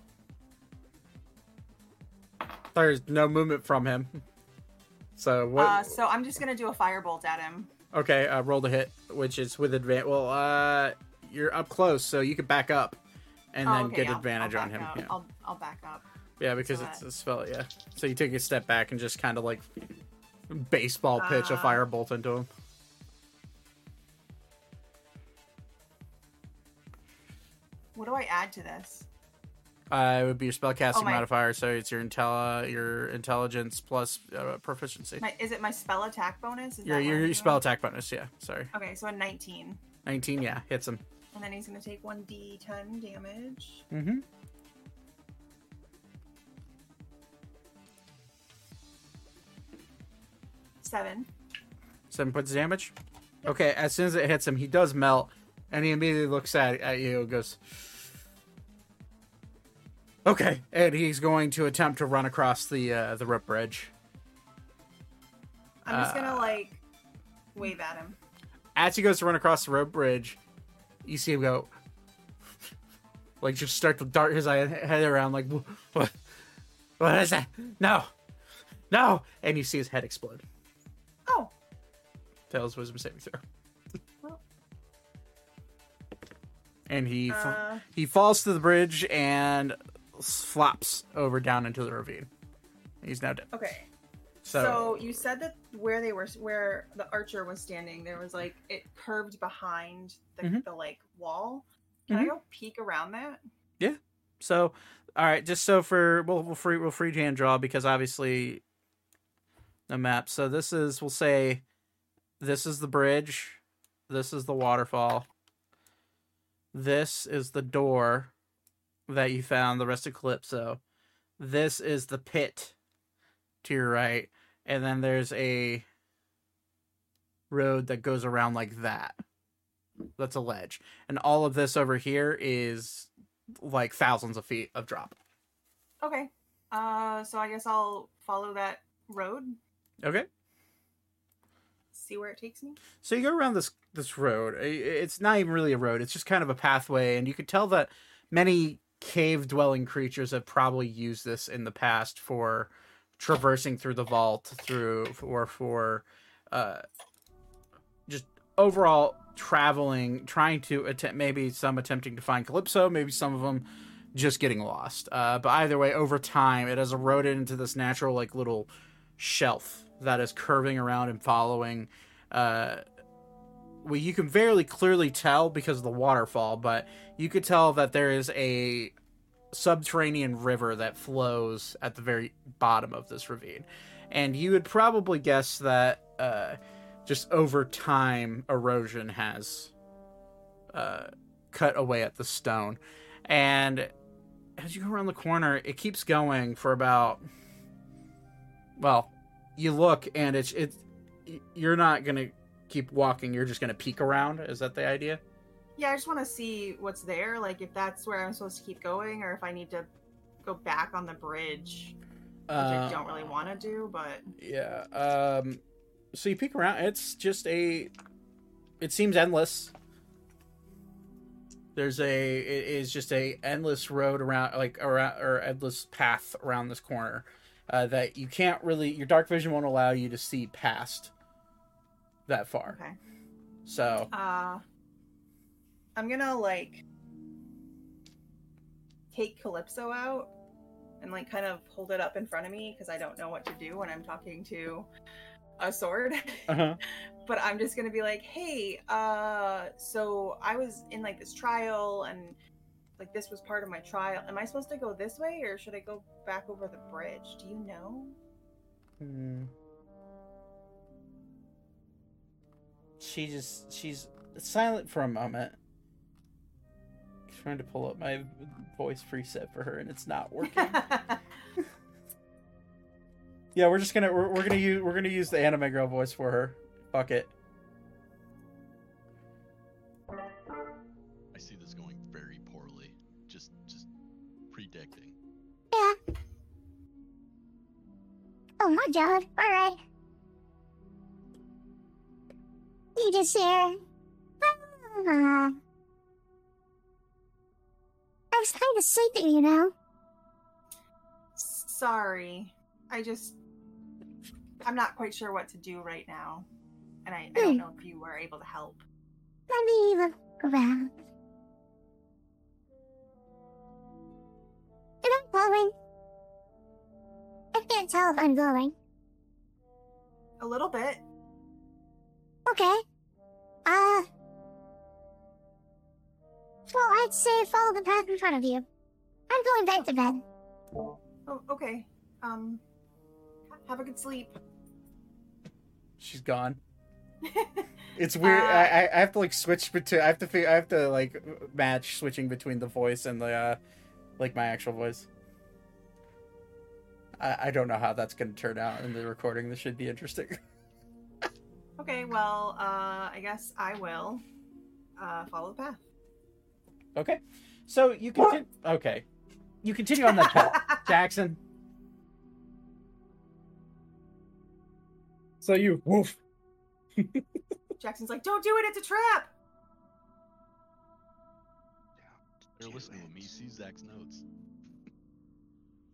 There's no movement from him. So what? Uh, so I'm just gonna do a firebolt at him. okay, uh, roll the hit, which is with advantage. Well, uh, you're up close, so you could back up and Oh, then okay, get I'll- advantage I'll on him. Yeah. I'll I'll back up. yeah, because so it's that- a spell. Yeah. So you take a step back and just kind of like baseball pitch a Uh, firebolt into him. What do I add to this? Uh, it would be your spellcasting Oh, my- modifier, so it's your intel, your intelligence plus uh, proficiency. My, is it my spell attack bonus? Is Your that your, your spell attack bonus. Yeah, sorry. Okay, so a 19. 19, yeah, hits him. And then he's going to take 1d10 damage. Mm-hmm. Seven. Seven points of damage. Okay, as soon as it hits him, he does melt, and he immediately looks at at you and goes, "Okay," and he's going to attempt to run across the uh, the rope bridge. I'm just Uh, to, like, wave at him. As he goes to run across the rope bridge, you see him go, like, just start to dart his head around, like, "What? What is that? No, no!" And you see his head explode. Oh, Tails wisdom saving throw. And he uh, he falls to the bridge and flops over down into the ravine. He's now dead. okay. So, So, you said that where they were, where the archer was standing, there was, like, it curved behind the, Mhm. the like, wall. Can I Mhm. go peek around that? Yeah. So all right, just so for we'll we'll free we'll free hand draw because obviously the map. So this is we'll say this is the bridge, this is the waterfall, this is the door that you found the rest of Calypso. This is the pit to your right, and then there's a road that goes around like that. That's a ledge. And all of this over here is like thousands of feet of drop. Okay. Uh, so I guess I'll follow that road, Okay. see where it takes me. So you go around this this road. It's not even really a road. It's just kind of a pathway, and you could tell that many cave dwelling creatures have probably used this in the past for traversing through the vault, through or for uh, just overall traveling, trying to attempt. Maybe some attempting to find Calypso. Maybe some of them just getting lost. Uh, but either way, over time, it has eroded into this natural like little shelf that is curving around and following. Uh, well, you can very clearly tell because of the waterfall, but you could tell that there is a subterranean river that flows at the very bottom of this ravine. And you would probably guess that uh, just over time, erosion has uh, cut away at the stone. And as you go around the corner, it keeps going for about. Well, you look and it's it's you're not gonna keep walking. You're just gonna peek around. Is that the idea? Yeah, I just want to see what's there. Like if that's where I'm supposed to keep going, or if I need to go back on the bridge, which I don't really Uh, want to do. But Yeah. Um. So you peek around. It's just a. It seems endless. There's a. It is just a endless road around, like around, or endless path around this corner, uh, that you can't really. Your dark vision won't allow you to see past. That far. okay. So. Uh, I'm gonna like take Calypso out and like kind of hold it up in front of me because I don't know what to do when I'm talking to a sword. (laughs) Uh-huh. but I'm just gonna be like, hey, uh, so I was in like this trial and like this was part of my trial. Am I supposed to go this way or should I go back over the bridge? Do you know? Hmm. She just she's silent for a moment. Trying to pull up my voice preset for her and it's not working. (laughs) yeah, we're just gonna we're, we're gonna use we're gonna use the anime girl voice for her. Fuck it. I see this going very poorly. Just, just predicting. Yeah. Oh my god. Alright. You just here. Ah. I was kind of sleeping, you know. Sorry. I just I'm not quite sure what to do right now. And I, I don't know if you were able to help. Let me look around. Am I glowing? I can't tell if I'm glowing. A little bit. Okay. Uh. Well, I'd say follow the path in front of you. I'm going back to bed. Oh, okay. Um have a good sleep. She's gone. (laughs) It's weird. Uh, I I- I have to like switch between. I have to fig- I have to like match switching between the voice and the uh, like my actual voice. I I don't know how that's gonna turn out in the recording. This should be interesting. (laughs) Okay, well, uh I guess I will uh follow the path. Okay, so you continue. Okay, you continue on that path, (laughs) Jackson. So you woof. (laughs) Jackson's like, "Don't do it. It's a trap." They're listening to me. See Zach's notes.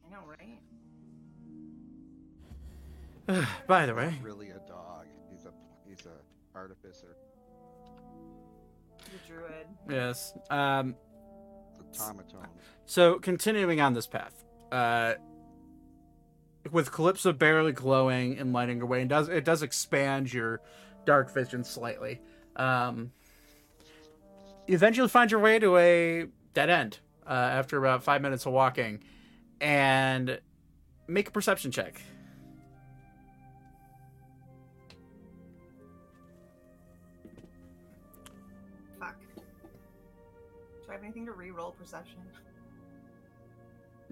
I know, right? (sighs) By the way, really a dog. He's a artificer. The druid. yes. Um. Automaton. So continuing on this path, uh, with Calypso barely glowing and lighting away, and does it does expand your dark vision slightly. Um, you eventually find your way to a dead end uh, after about five minutes of walking, and make a perception check. Have anything to re-roll perception?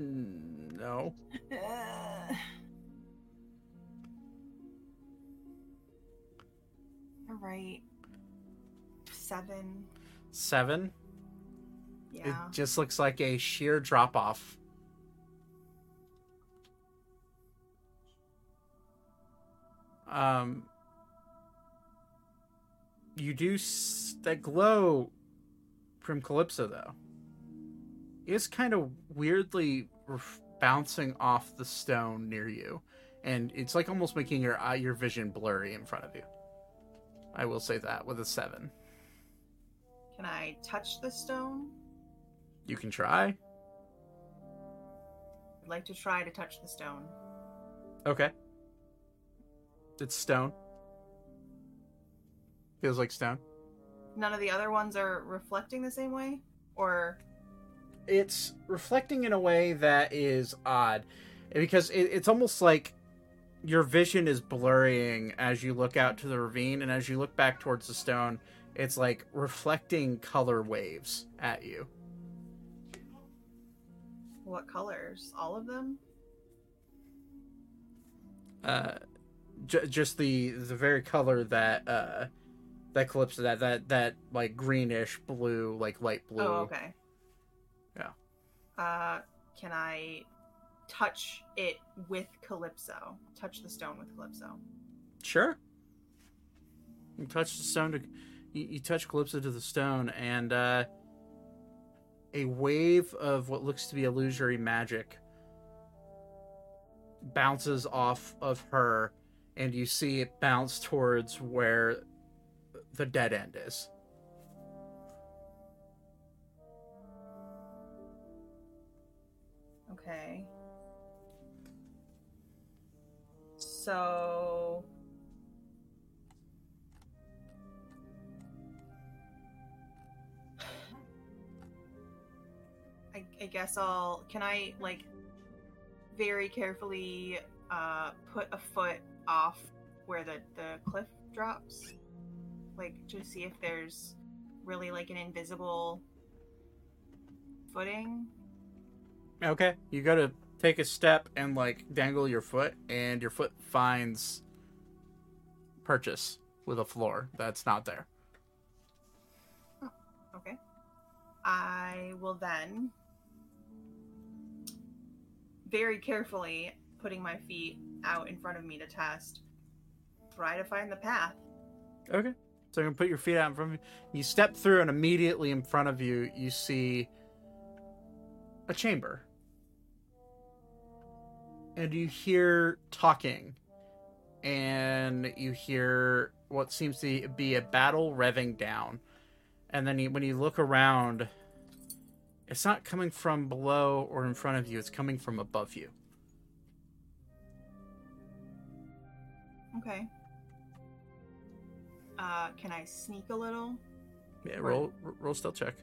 Mm, No. (sighs) All right. Seven. Seven. Yeah. It just looks like a sheer drop off. Um, you do s- that glow from Calypso though. It's kind of weirdly bouncing off the stone near you, and it's like almost making your eye, your vision blurry in front of you. I will say that with a seven. Can I touch the stone? You can try. I'd like to try to touch the stone. Okay. It's stone. Feels like stone. None of the other ones are reflecting the same way, or it's reflecting in a way that is odd because it, it's almost like your vision is blurring as you look out to the ravine and as you look back towards the stone it's like reflecting color waves at you What colors? All of them? uh j- just the the very color that uh that calypso that that that like greenish blue like light blue Oh, okay. Yeah. Uh, can I touch it with Calypso? Touch the stone with Calypso. Sure. You touch the stone to you, you touch Calypso to the stone, and uh, a wave of what looks to be illusory magic bounces off of her, and you see it bounce towards where the dead end is. Okay. So. I, I guess I'll. Can I, like, very carefully uh, put a foot off where the, the cliff drops? Like, to see if there's really, like, an invisible footing? Okay, you got to take a step and like dangle your foot, and your foot finds purchase with a floor that's not there. Oh, okay. I will then very carefully putting my feet out in front of me to test try to find the path. Okay. So you can put your feet out in front of you. You step through, and immediately in front of you, you see a chamber. And you hear talking. And you hear what seems to be a battle revving down. And then you, when you look around, it's not coming from below or in front of you, it's coming from above you. Okay. Uh, can I sneak a little? Yeah, roll roll stealth check.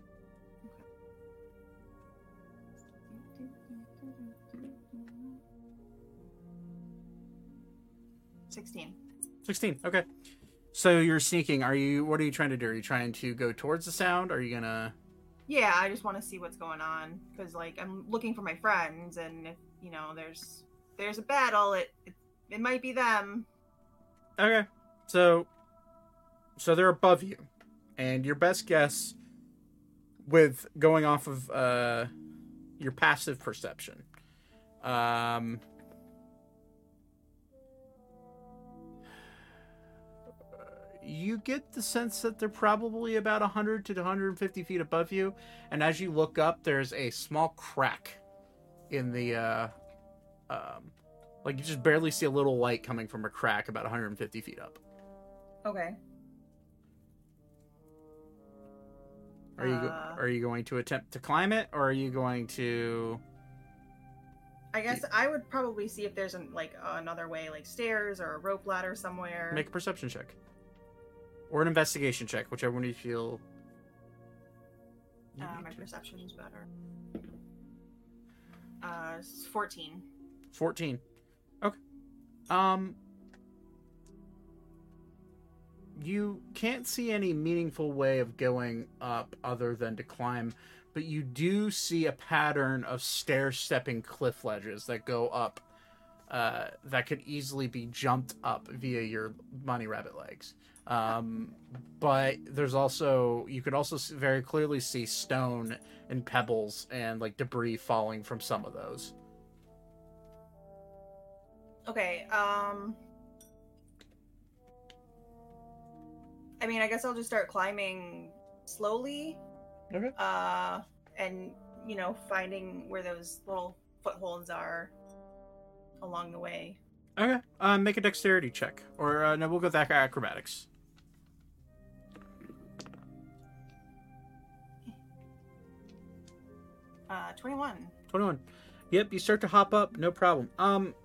Sixteen. 16 okay so you're sneaking are you what are you trying to do are you trying to go towards the sound are you gonna Yeah, I just want to see what's going on because, like, I'm looking for my friends, and if you know, there's there's a battle, it it, it might be them. okay so so they're above you. And your best guess with going off of uh your passive perception um you get the sense that they're probably about 100 to 150 feet above you. And as you look up there's a small crack in the uh um like you just barely see a little light coming from a crack about 150 feet up. Okay. Are you Uh. are you going to attempt to climb it or are you going to I guess I would probably see if there's an, like another way, like stairs or a rope ladder somewhere. make a perception check or an investigation check whichever one you feel uh, my to. is better. Uh, fourteen. 14 okay um you can't see any meaningful way of going up other than to climb but you do see a pattern of stair stepping cliff ledges that go up uh, that could easily be jumped up via your bunny rabbit legs um, but there's also you could also very clearly see stone and pebbles and like debris falling from some of those Okay. Um. I mean, I guess I'll just start climbing slowly. Okay. Uh, and you know, finding where those little footholds are along the way. Okay. Um, make a dexterity check, or uh, no, we'll go back to acrobatics. Uh, twenty-one. Twenty-one. Yep, you start to hop up, no problem. Um,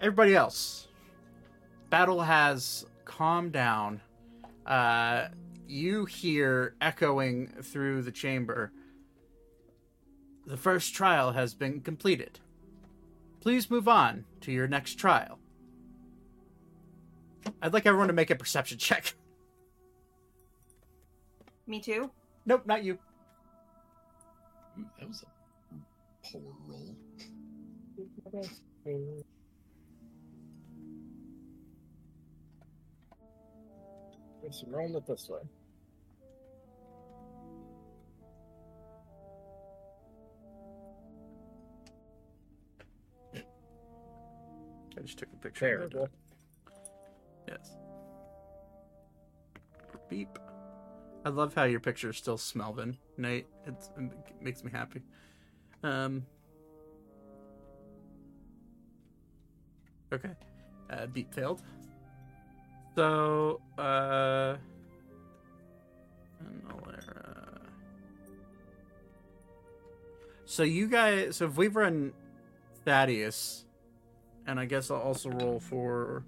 everybody else, battle has calmed down. Uh, you hear echoing through the chamber The first trial has been completed. Please move on to your next trial. I'd like everyone to make a perception check. Me too. Nope, not you. That was a poor roll. Let's roll it this way. I just took a picture. There. Yes. Beep. I love how your picture is still Smelvin, Nate. It's, it makes me happy. Um. Okay. Uh, beep failed. So, uh. So you guys, so if we run Thaddeus, and I guess I'll also roll for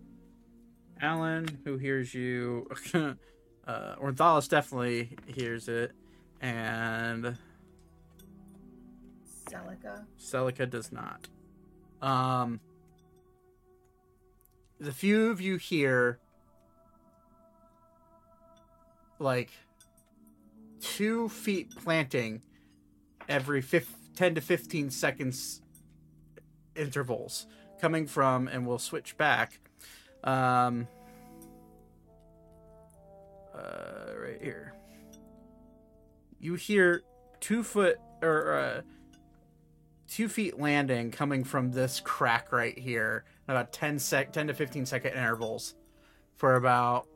Alan, who hears you. (laughs) uh, Orthalis definitely hears it, and Celica. Celica does not. Um, the few of you here, like two feet planting every fif- 10 to 15 seconds intervals coming from, and we'll switch back. Um, uh, right here. You hear two foot or uh, two feet landing coming from this crack right here, about 10 sec, 10 to 15 second intervals, for about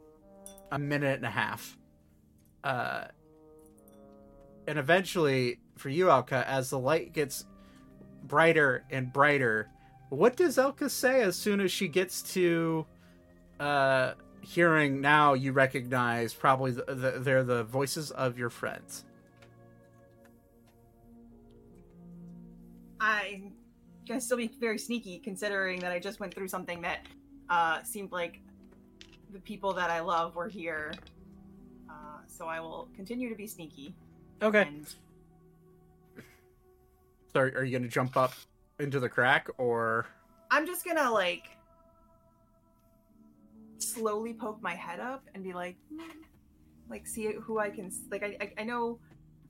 a minute and a half. Uh, and eventually, for you, Elka, as the light gets brighter and brighter, what does Elka say as soon as she gets to uh, hearing? Now you recognize probably the, the, they're the voices of your friends. I'm gonna still be very sneaky, considering that I just went through something that uh, seemed like the people that I love were here. So I will continue to be sneaky. Okay. And So are, are you going to jump up into the crack or? I'm just gonna like slowly poke my head up and be like, "Hmm," like see who I can like. I I, I know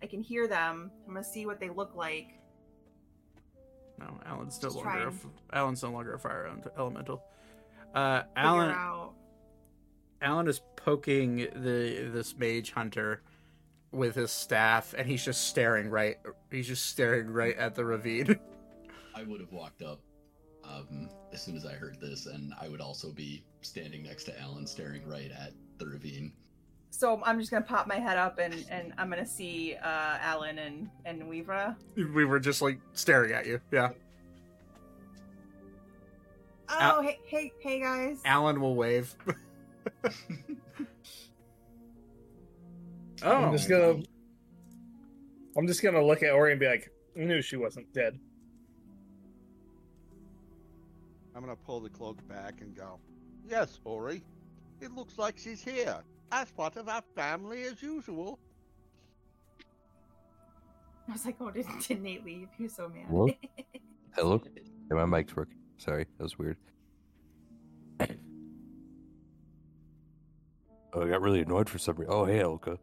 I can hear them. I'm gonna see what they look like. No, Alan's no Just longer. A, Alan's no longer a fire elemental. Uh, figure Alan. Out- Alan is poking the this mage hunter with his staff, and he's just staring right. He's just staring right at the ravine. (laughs) I would have walked up um, as soon as I heard this, and I would also be standing next to Alan, staring right at the ravine. So I'm just gonna pop my head up and and I'm gonna see uh, Alan and and Weavra. we were just like staring at you. Yeah. Oh, Al- hey, hey, hey, guys. Alan will wave. (laughs) oh, (laughs) I'm just oh. gonna. I'm just gonna look at Ori and be like, I knew she wasn't dead. I'm gonna pull the cloak back and go. Yes, Ori. It looks like she's here, as part of our family as usual. I was like, oh, did, did Nate leave? He was so mad. Hello? (laughs) Hello? Yeah, my mic's working. Sorry, that was weird. Oh, I got really annoyed for some reason. Oh, hey, Elka.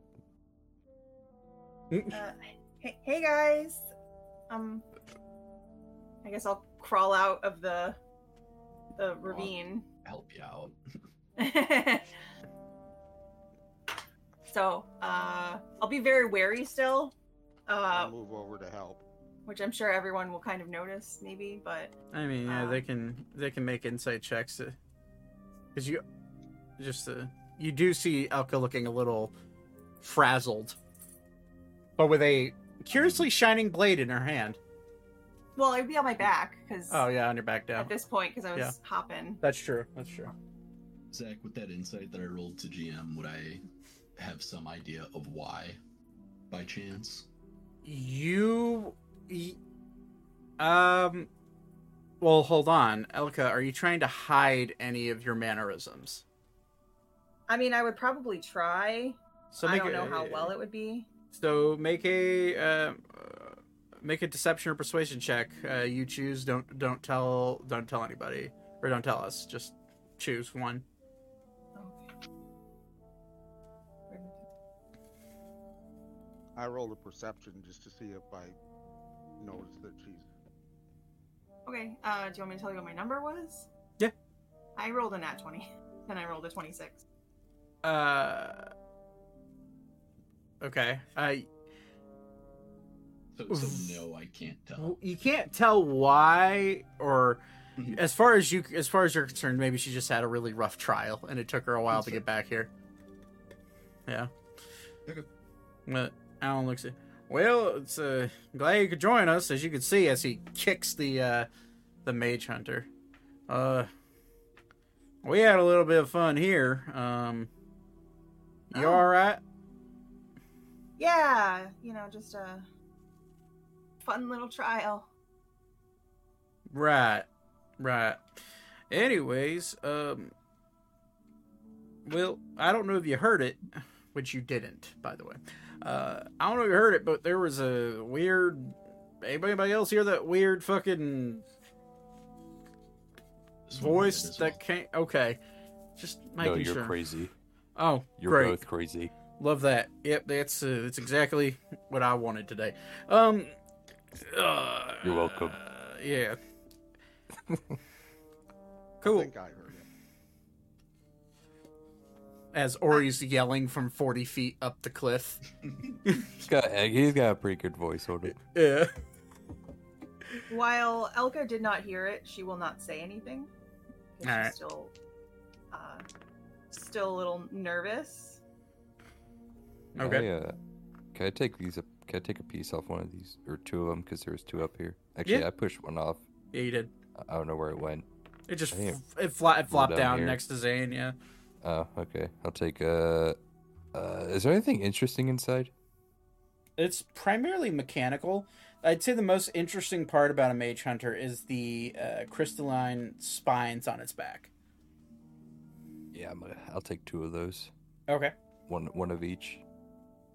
uh, hey, hey, guys. Um, I guess I'll crawl out of the the ravine. Help you out. (laughs) so, uh, I'll be very wary still. I'll Uh, move over to help. which I'm sure everyone will kind of notice, maybe. But I mean, yeah, Uh, they can they can make insight checks because you just uh, you do see Elka looking a little frazzled, but with a curiously shining blade in her hand. well, it would be on my back because Oh yeah, on your back down. at this point because I was Yeah. hopping. That's true. That's true. Zach, with that insight that I rolled to GM, would I have some idea of why, by chance? You, y- um, well, hold on, Elka. Are you trying to hide any of your mannerisms? I mean, I would probably try. So I don't a- know how well it would be. So make a uh, uh, make a deception or persuasion check. Uh, you choose. Don't don't tell don't tell anybody or don't tell us. Just choose one. Okay. I rolled a perception just to see if I noticed that she's. Okay. Uh, do you want me to tell you what my number was? Yeah. I rolled a nat twenty, (laughs) and I rolled a twenty-six. Uh. Okay. I. So, so no, I can't tell. you can't tell why or Mhm. as far as you as far as you're concerned maybe she just had a really rough trial and it took her a while That's to fair. get back here yeah Okay. but alan looks at well it's uh glad you could join us as you can see as he kicks the uh the mage hunter uh we had a little bit of fun here um you Oh. all right Yeah, you know, just a fun little trial. Right. Right. Anyways, um well, I don't know if you heard it, which you didn't, by the way. Uh I don't know if you heard it, but there was a weird anybody else hear that weird fucking This one I voice that well. came okay. Just making No, you're sure. crazy. Oh, You're great. both crazy. Love that. Yep, that's uh, that's exactly what I wanted today. Um uh, You're welcome. yeah. (laughs) I cool. think I heard it. as Ori's yelling from 40 feet up the cliff. (laughs) He's got he's got a pretty good voice on it. Yeah. While Elka did not hear it, she will not say anything. Alright. She's still, uh, still a little nervous. Okay. I, uh, can I take these? Up, can I take a piece off one of these or two of them? Because there's two up here. Actually, Yeah. I pushed one off. Yeah, you did. I don't know where it went. It just Damn. f- it, fla- it flopped down down, next to Zane. Yeah. Oh, okay. I'll take. Uh, uh, is there anything interesting inside? It's primarily mechanical. I'd say the most interesting part about a mage hunter is the uh, crystalline spines on its back. Yeah, I'm gonna, I'll take two of those. Okay. One one of each.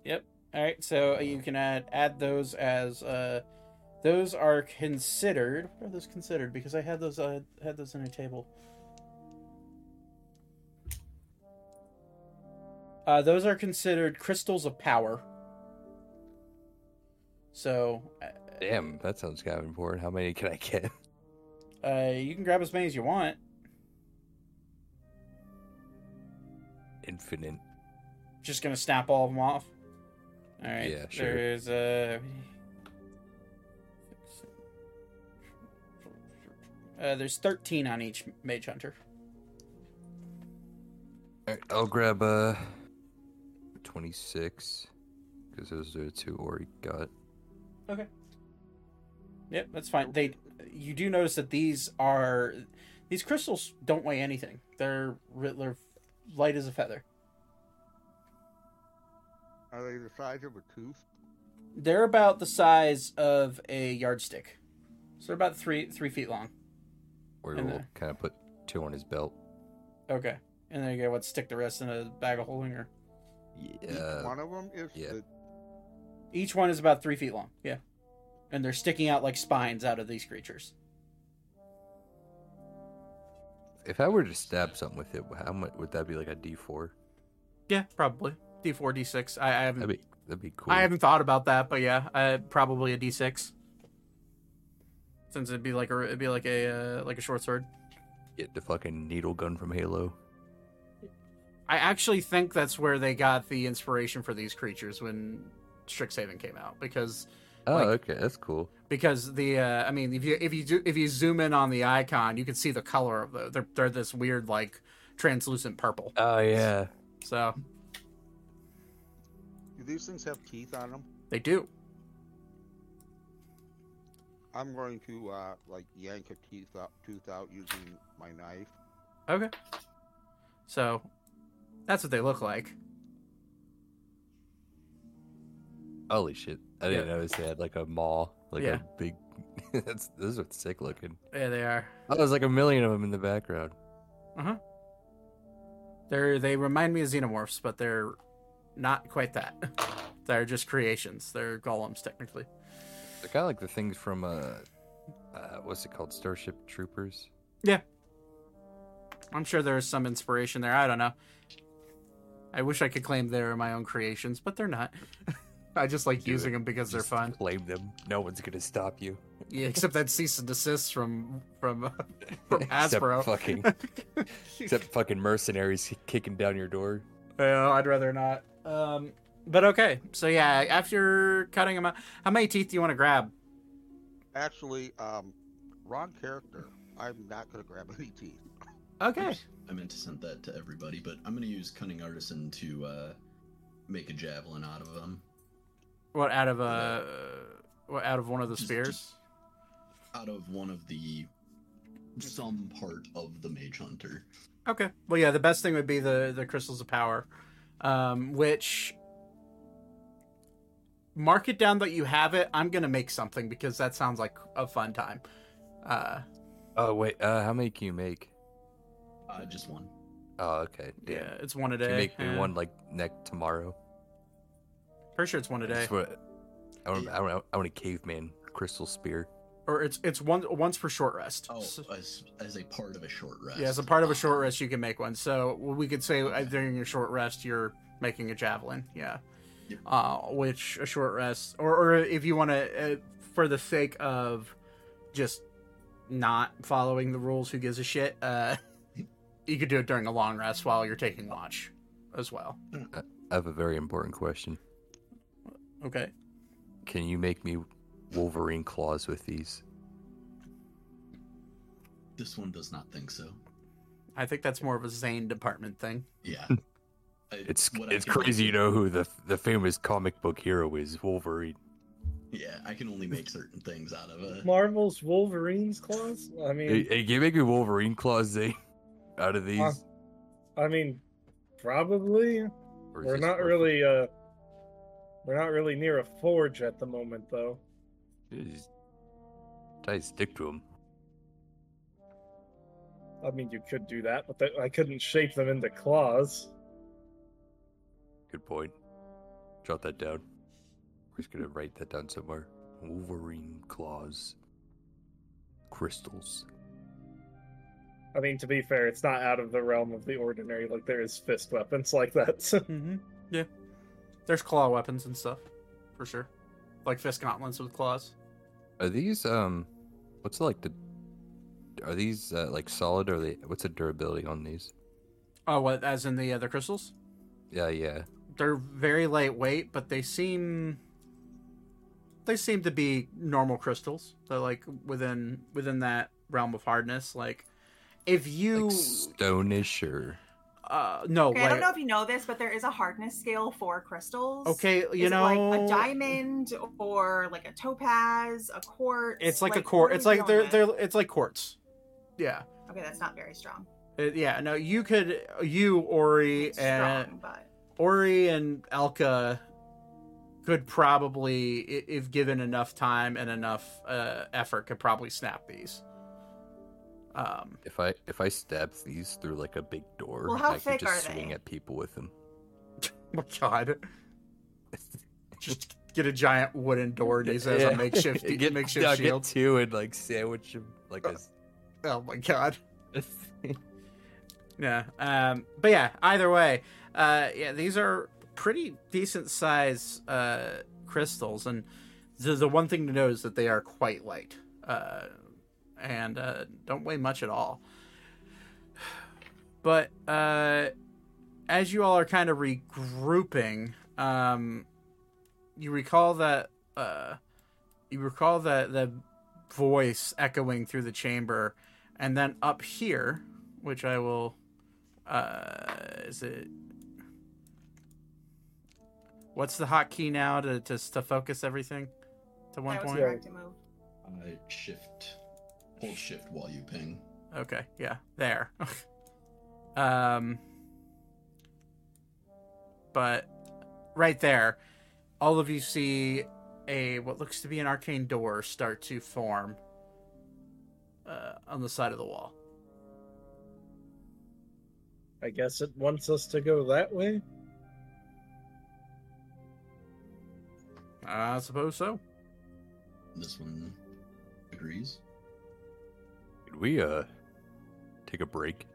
Yep. All right. So you can add add those as uh, those are considered. What are those considered? Because I had those. I had those in a table. Uh, those are considered crystals of power. So, Damn, that sounds kind of important. How many can I get? uh, you can grab as many as you want. Infinite. Just gonna snap all of them off. All right. Yeah, sure. There's uh, uh, there's thirteen on each mage hunter. All right, I'll grab uh, twenty six. Because those are the two Ori got. Okay. Yep, that's fine. They, you do notice that these are, these crystals don't weigh anything. They're they're light as a feather. Are they the size of a tooth? They're about the size of a yardstick, so they're about three three feet long. Or And we'll the- kind of put two on his belt. Okay, and then you get what stick the rest in a bag of holding, or Yeah. Each one of them is yeah. the each one is about three feet long. Yeah, and they're sticking out like spines out of these creatures. If I were to stab something with it, how much would that be? Like a D four? Yeah, probably D four, D six. I, I haven't That'd be that'd be cool. I haven't thought about that, but yeah, uh, probably a D6. Since it'd be like a it'd be like a uh, like a short sword. Get the fucking needle gun from Halo. I actually think that's where they got the inspiration for these creatures when Strixhaven came out because Oh, Like- okay, that's cool. because the uh, I mean if you if you do if you zoom in on the icon you can see the color of the they're they're this weird like translucent purple. Oh yeah. So Do these things have teeth on them? they do. I'm going to uh like yank a teeth out, tooth out using my knife. Okay. So that's what they look like. Holy shit! I didn't Yeah. notice they had like a maw, like Yeah. a big. (laughs) that's those are sick looking. Yeah, they are. Oh, there's like a million of them in the background. Uh huh. They're they remind me of xenomorphs, but they're not quite that. (laughs) they're just creations. They're golems technically. They're kind of like the things from uh, uh, what's it called? Starship Troopers. Yeah. I'm sure there's some inspiration there. I don't know. I wish I could claim they're my own creations, but they're not. (laughs) I just like Do using it. them because they're fun. Blame them. No one's gonna stop you. Yeah, except that cease and desist from from uh, (laughs) from Except Hasbro. fucking, except fucking mercenaries kicking down your door. Well, I'd rather not. Um, but okay. So yeah, after cutting them out, how many teeth do you want to grab? Actually, um, wrong character. I'm not gonna grab (laughs) any teeth. Okay. Oops, I meant to send that to everybody, but I'm gonna use cunning artisan to uh, make a javelin out of them. What out of uh, what out of one of the Just- spears? just out of one of the some part of the mage hunter. Okay. Well, yeah, the best thing would be the the crystals of power, um, which mark it down that you have it. I'm gonna make something because that sounds like a fun time. Uh, Oh wait, uh, how many can you make? Uh, just one. Oh, okay. Damn. yeah, it's one a Can day. you make me yeah. one like next tomorrow? Pretty sure it's one a day, That's what- I want. I want. I want a caveman crystal spear. or it's it's one once per short rest. Oh, as, as a part of a short rest. yeah, as a part of a short rest, you can make one. So we could say uh, Okay. during your short rest, you're making a javelin. Yeah. Yep. Uh, which a short rest, or or if you want to, uh, for the sake of just not following the rules, who gives a shit? Uh, (laughs) you could do it during a long rest while you're taking watch, as well. I have a very important question. Okay. Can you make me Wolverine claws with these? This one does not think so. I think that's more of a Zane department thing. Yeah. (laughs) I- It's it's crazy, only- you know who the the famous comic book hero is Wolverine. Yeah, I can only make certain things out of a. Marvel's Wolverine's claws. I mean, Hey, hey, can you make me Wolverine claws, Zane? Out of these, Uh, I mean, probably. Or We're not for- really. uh We're not really near a forge at the moment, though. Just tie stick to him. I mean, you could do that, but that, I couldn't shape them into claws. Good point. Jot that down. We're just gonna write that down somewhere. Wolverine claws. Crystals. I mean, to be fair, it's not out of the realm of the ordinary. Like there is fist weapons like that. (laughs) Mm-hmm. Yeah. There's claw weapons and stuff, for sure. Like fist gauntlets with claws. Are these um what's like the are these uh, like solid or they what's the durability on these? Oh, what? As in the the crystals? Yeah, yeah. They're very lightweight, but they seem they seem to be normal crystals. They're like within within that realm of hardness. Like if you Like stonish or uh no Okay, I don't know if you know this, but there is a hardness scale for crystals. okay you Is know like a diamond or like a topaz, a quartz? it's like, a quartz. It's like they're they're it's like quartz. Yeah. Okay, that's not very strong. Uh, yeah. No, you could you Ori It's and strong, but Ori and Elka could probably, if given enough time and enough uh, effort, could probably snap these. Um, if I if I stab these through like a big door, Well, how I thick can just swing they? at people with them. my (laughs) God, (laughs) just get a giant wooden door and use it as a makeshift (laughs) get, makeshift yeah, shield. Get two and like sandwich them like a. s- Oh my God. Yeah. Um, but yeah, either way, uh, yeah, these are pretty decent size uh, crystals, and the the one thing to know is that they are quite light, uh, and uh, don't weigh much at all. But uh, as you all are kind of regrouping, um, you recall that uh, you recall that the voice echoing through the chamber, and then up here, which I will uh is it what's the hotkey now to to, to focus everything to one that was point correct to move. Uh, shift. Hold shift while you ping. okay yeah there (laughs) um but right there all of you see a what looks to be an arcane door start to form uh, on the side of the wall I guess it wants us to go that way. i suppose so this one agrees. Could we uh take a break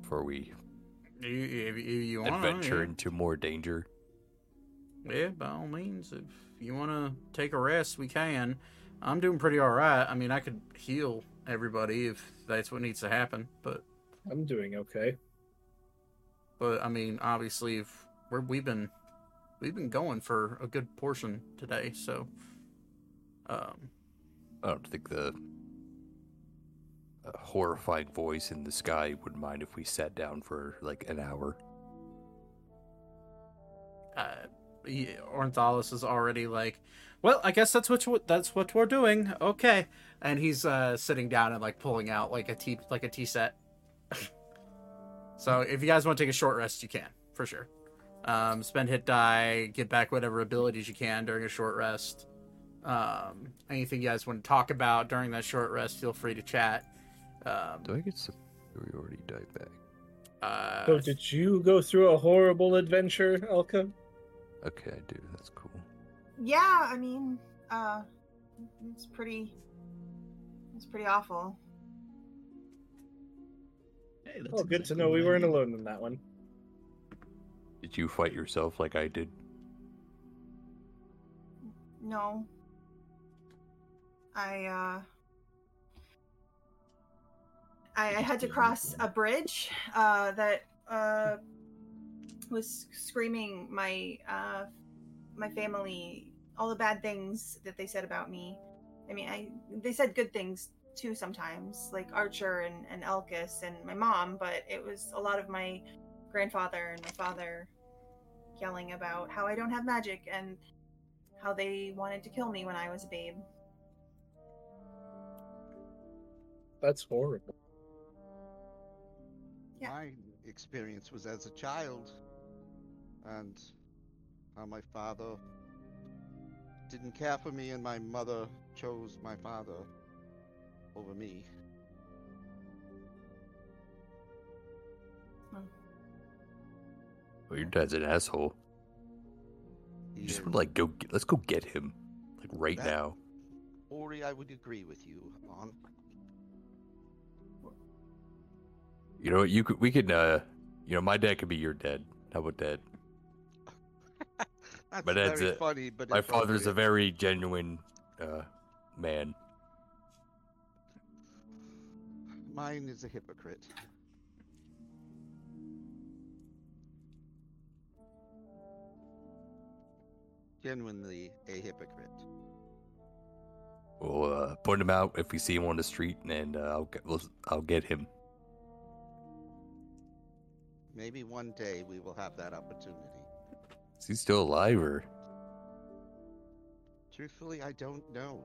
before we You, if, if you want adventure yeah. into more danger? Yeah, by all means, if you want to take a rest, we can. I'm doing pretty all right. I mean, I could heal everybody if that's what needs to happen, but I'm doing okay. but I mean, obviously, if we're we've been we've been going for a good portion today, so um, I don't think the uh, horrifying voice in the sky would mind if we sat down for like an hour. uh, he, Ornithalis is already like, well, I guess that's what you, that's what we're doing. Okay, and he's uh, sitting down and like pulling out like a tea like a tea set. (laughs) so if you guys want to take a short rest, you can for sure. Um, spend hit die, get back whatever abilities you can during a short rest. Um, anything you guys want to talk about during that short rest, feel free to chat. Um, Do I get superiority We already died back. uh, So, did you go through a horrible adventure, Elka? Okay, I do. That's cool. Yeah, I mean, uh, it's pretty. It's pretty awful. Hey, that's Oh, good to know we what I weren't need. alone in that one. Did you fight yourself like I did? No. I uh I, I had to cross a bridge uh that uh was screaming my uh my family all the bad things that they said about me. I mean I they said good things too sometimes, like Archer and, and Elkis and my mom, but it was a lot of my grandfather and my father yelling about how I don't have magic and how they wanted to kill me when I was a babe. That's horrible. Yeah. My experience was as a child, and how my father didn't care for me, and my mother chose my father over me. Well, oh, your dad's an asshole. He You just is- would like go. Get, let's go get him, like right That- now. Ori, I would agree with you on. You know, you could. We could. uh You know, my dad could be your dad. How about that? (laughs) That's My dad's very a- funny, but My father's a very genuine uh man. Mine is a hypocrite. Genuinely a hypocrite. We'll uh, point him out if we see him on the street, and uh, I'll get. We'll, I'll get him. Maybe one day we will have that opportunity. Is he still alive, or Truthfully, I don't know.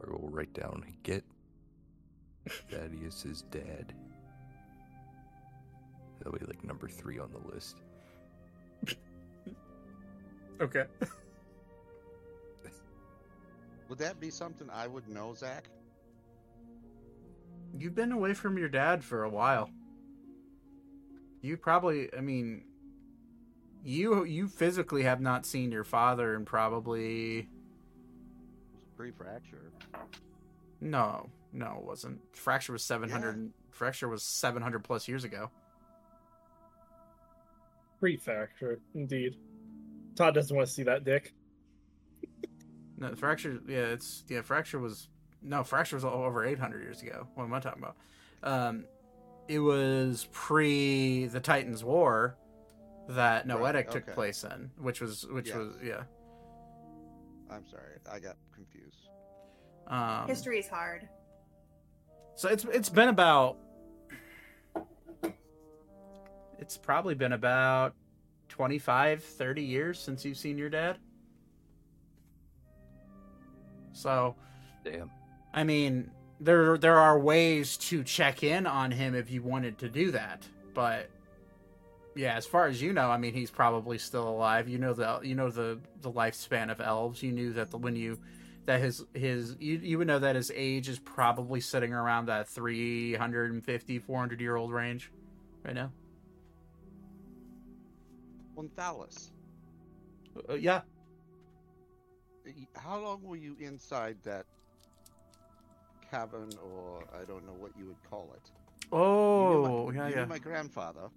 or we'll write down get Thaddeus's dad. That'll be like number three on the list. okay. Would that be something I would know, Zach? You've been away from your dad for a while. You probably, I mean, you you physically have not seen your father in probably pre-fracture. no, no, it wasn't. Fracture was seven hundred. Fracture was seven hundred plus years ago. Pre-fracture, indeed. Todd doesn't want to see that dick. No, fracture. Yeah, it's yeah. Fracture was no. Fracture was all over eight hundred years ago. What am I talking about? Um, it was pre the Titans War that Noetic Right, took place in, which was which Yes. was yeah. I'm sorry, I got confused. Um, History is hard. So it's it's been about it's probably been about 25 30 years since you've seen your dad. So, Damn. I mean, there there are ways to check in on him if you wanted to do that, but yeah, as far as you know, I mean, he's probably still alive. You know the you know the the lifespan of elves. You knew that the, when you that his his you, you would know that his age is probably sitting around that 350 400 year old range right now. Thalos. Uh, yeah. How long were you inside that cavern, or I don't know what you would call it? You Oh, my, yeah, you yeah. My grandfather.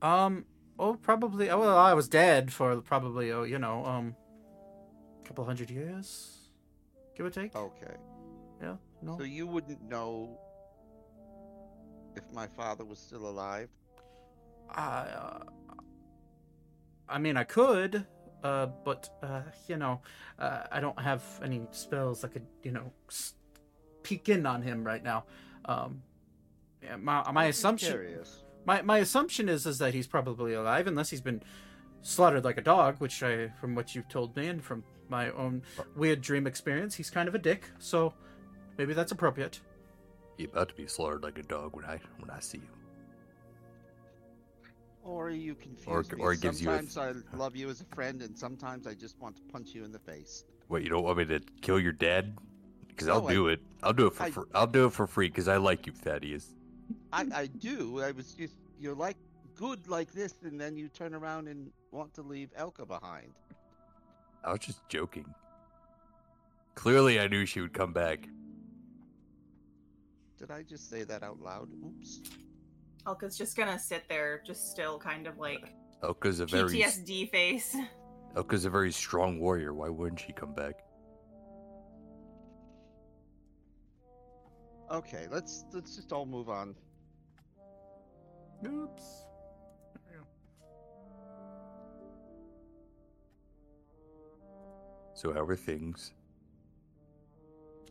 Um. Oh, probably. Oh, well, I was dead for probably. Oh, you know, um, a couple hundred years, give or take. Okay. Yeah. No. So you wouldn't know if my father was still alive. I. Uh, I mean, I could. Uh, but uh, you know, uh, I don't have any spells that could, you know, s- peek in on him right now. Um, my my I'm assumption. Curious. My my assumption is is that he's probably alive, unless he's been slaughtered like a dog, which I, from what you've told me and from my own weird dream experience, he's kind of a dick. So maybe that's appropriate. He about to be slaughtered like a dog when I when I see him. Or are you confused? Or- me? or it gives you a- sometimes I love you as a friend, and sometimes I just want to punch you in the face. Wait, you don't want me to kill your dad? Because I'll No, I- do it. I'll do it for I- fr- I'll do it for free because I like you, Thaddeus. I, I do. I was just you're like good like this, and then you turn around and want to leave Elka behind. I was just joking. Clearly, I knew she would come back. Did I just say that out loud? Oops. Elka's just gonna sit there, just still kind of like Elka's a very PTSD face. Elka's a very strong warrior. Why wouldn't she come back? Okay, let's let's just all move on. Oops. So how are things?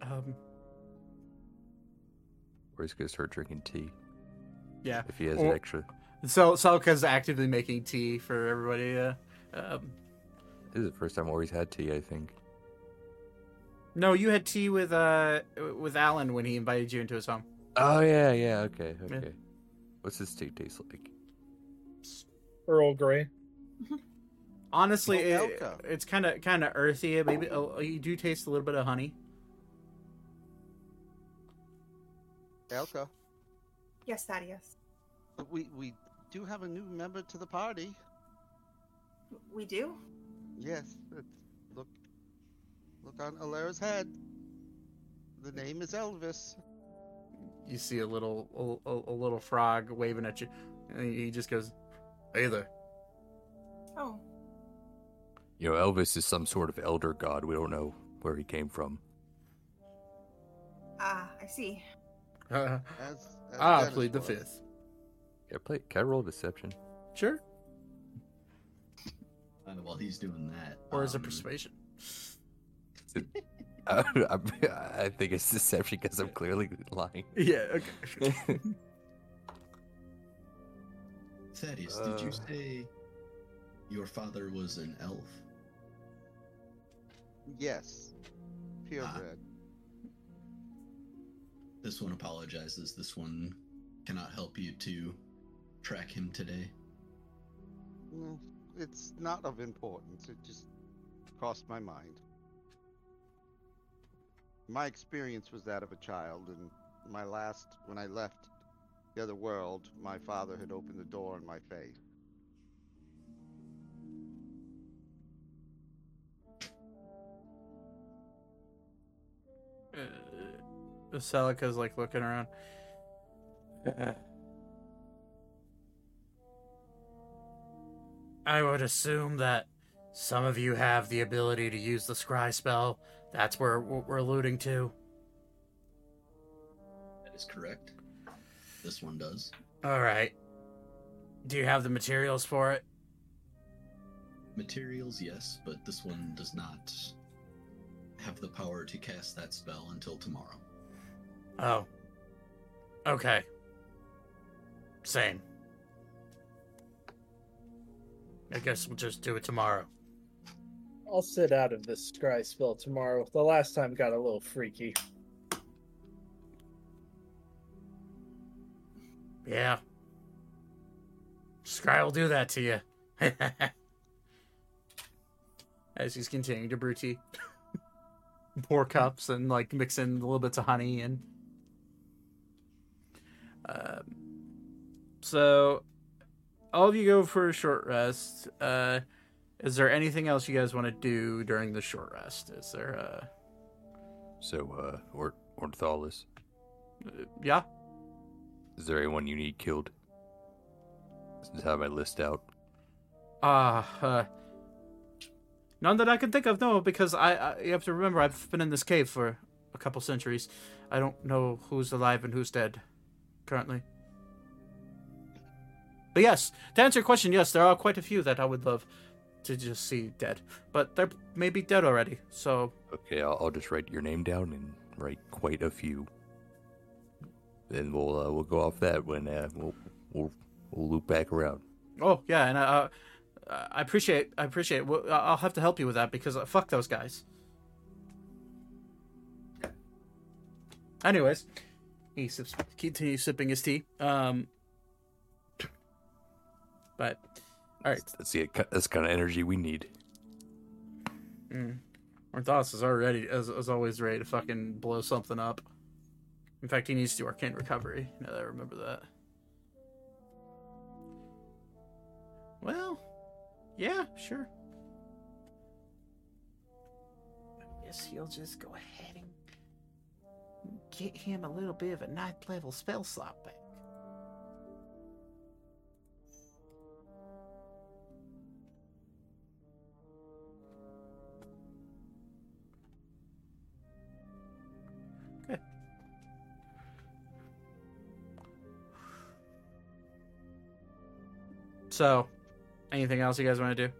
Um. Or he's gonna start drinking tea Yeah. if he has Or- an extra. So Salka's actively making tea for everybody. Uh, um, This is the first time Ori's had tea, I think. No, you had tea with uh with Alan when he invited you into his home. Oh yeah, yeah, okay, Yeah. okay. What's this tea taste like? Earl Grey. (laughs) Honestly, Oh, it- it's kind of kind of earthy. Maybe oh, you do taste a little bit of honey. Elka, Yes, Thaddeus. we we do have a new member to the party. We do? Yes, it's, look look on Alara's head. The name is Elvis. You see a little a, a, a little frog waving at you, and he just goes, "Hey there." Oh, You know, Elvis is some sort of elder god. We don't know where he came from. ah, I see. Uh, (laughs) As, as ah, Dennis plead the was. fifth. Can I play? Can I roll deception? Sure. Uh, while he's doing that, Or is it um, persuasion? (laughs) I, I think it's deception because I'm clearly lying. (laughs) Yeah. Okay. (laughs) Thaddeus, did you Uh. say your father was an elf? Yes, purebred. This one apologizes. This one cannot help you to track him today. Mm, It's not of importance. It just crossed my mind. My experience was that of a child, and my last, when I left the other world, my father had opened the door in my face. Uh, Celica's like looking around. (laughs) I would assume that some of you have the ability to use the scry spell. That's where what we're alluding to. That is correct. This one does. All right. Do you have the materials for it? Materials, yes, but this one does not have the power to cast that spell until tomorrow. Oh. Okay. Same. I guess we'll just do it tomorrow. I'll sit out of this scry spell tomorrow. The last time got a little freaky. Yeah. Scry will do that to you. (laughs) As he's continuing to brew tea. (laughs) Pour cups and like mix in little bits of honey and. Um, so, all of you go for a short rest. Uh, is there anything else you guys want to do during the short rest? Is there, uh, So, uh, or Ornithalis, yeah? is there anyone you need killed? Since I have my list out. Ah, uh, none that I can think of. No, because I, I, you have to remember, I've been in this cave for a couple centuries. I don't know who's alive and who's dead, currently. But yes, to answer your question, yes, there are quite a few that I would love to just see dead, but they're maybe dead already. So Okay, I'll, I'll just write your name down and write quite a few. Then we'll uh, we'll go off that when uh, we'll we'll we'll loop back around. Oh yeah, and uh, I appreciate I appreciate. I'll have to help you with that because uh, fuck those guys. Anyways, he sips, continues sipping his tea. Um, but all right, That's the that's the kind of energy we need. mm. Orthos is already as, as always ready to fucking blow something up. In fact, he needs to do arcane recovery. Now that I remember that. Well, yeah, sure. I guess he'll just go ahead and get him a little bit of a ninth level spell slot back. So, anything else you guys want to do?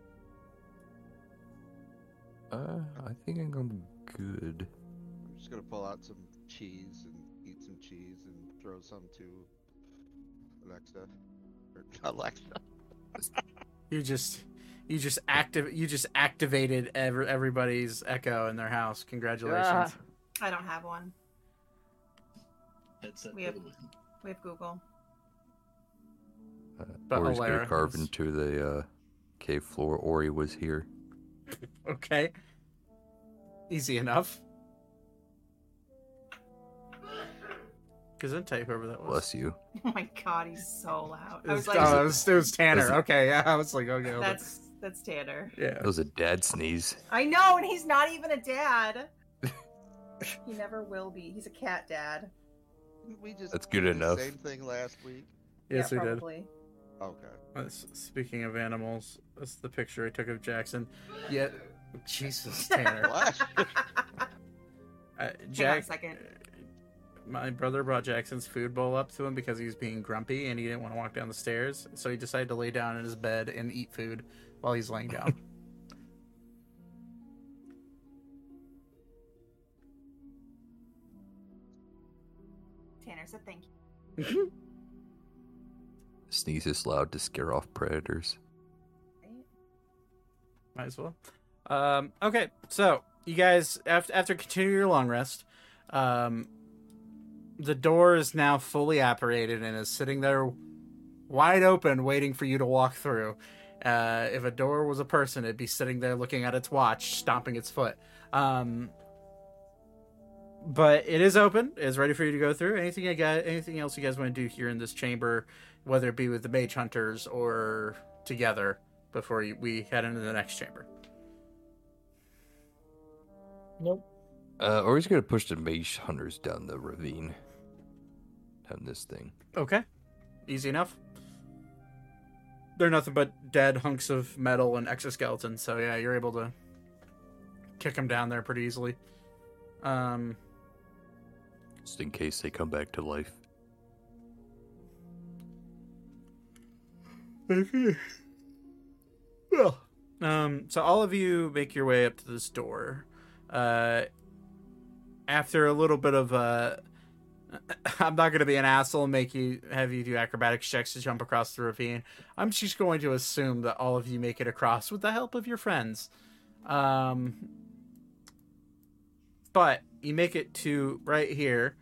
Uh, I think I'm gonna be good. I'm just gonna pull out some cheese and eat some cheese and throw some to Alexa. Or (laughs) Alexa. You just, you just active, you just activated ever everybody's echo in their house. Congratulations. I don't have one. Headset We have- blue. We have Google. Uh, But Ori's Alara gonna carve has- into the uh, cave floor. Ori was here. (laughs) Okay. Easy enough. Gesundheit, whoever that was. Bless you. Oh my god, he's so loud. It I was, was like, oh, it was, it was Tanner. Was it- Okay, yeah, I was like, okay, hold on. that's that's Tanner. yeah. That was a dad sneeze. I know, and he's not even a dad. (laughs) he never will be. He's a cat dad. We just That's good did enough. The same thing last week. Yes, yeah, we did. probably. Okay. Uh, Speaking of animals, that's the picture I took of Jackson. Yeah, Jesus, Tanner. (laughs) What? Uh, Hang on a Jack, second. my brother brought Jackson's food bowl up to him because he was being grumpy and he didn't want to walk down the stairs. So he decided to lay down in his bed and eat food while he's laying down. (laughs) Tanner said thank you. (laughs) Sneeze is loud to scare off predators. Might as well. Um, okay, so you guys, after after continuing your long rest, um, the door is now fully operated and is sitting there wide open, waiting for you to walk through. Uh, if a door was a person, it'd be sitting there looking at its watch, stomping its foot. Um, but it is open. It's ready for you to go through. Anything you got? Anything else you guys want to do here in this chamber, whether it be with the mage hunters or together, before we head into the next chamber? Nope. Uh, Ori's gonna push the mage hunters down the ravine. Down this thing. Okay, easy enough. They're nothing but dead hunks of metal and exoskeletons, so yeah, you're able to kick them down there pretty easily. Um, Just in case they come back to life. Okay. Well, um, so all of you make your way up to this door. Uh, after a little bit of uh, (laughs) I'm not gonna be an asshole and make you have you do acrobatics checks to jump across the ravine. I'm just going to assume that all of you make it across with the help of your friends. Um, but you make it to right here,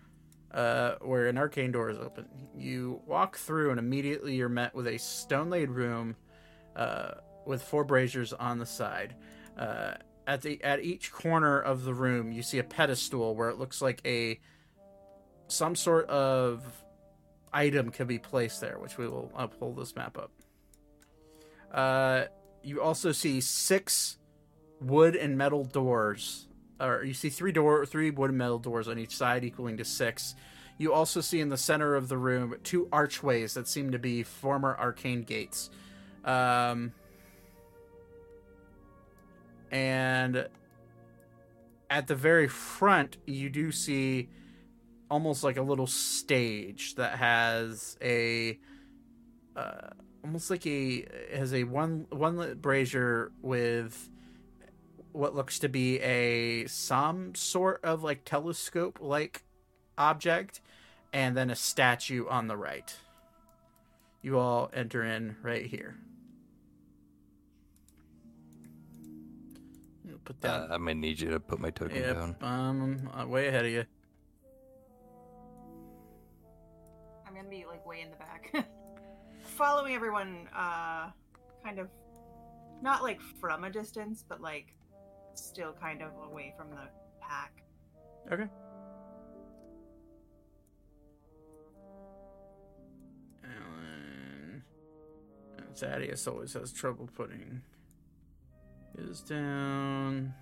uh, where an arcane door is open. You walk through, and immediately you're met with a stone laid room uh, with four braziers on the side. Uh, at the at each corner of the room, you see a pedestal where it looks like a some sort of item could be placed there, which we will. I'll pull this map up. Uh, you also see six wood and metal doors, or you see three door, three wooden metal doors on each side, equaling to six. You also see in the center of the room two archways that seem to be former arcane gates. Um, and at the very front, you do see almost like a little stage that has a uh, almost like a has a one one lit brazier with what looks to be a some sort of like telescope like object and then a statue on the right. You all enter in right here. I'll put Uh, I'm gonna need you to put my token Yep, down. um uh, way ahead of you. I'm gonna be like way in the back, (laughs) following everyone, uh, kind of not like from a distance, but like still kind of away from the pack. Okay. Alan. Thaddeus always has trouble putting his down.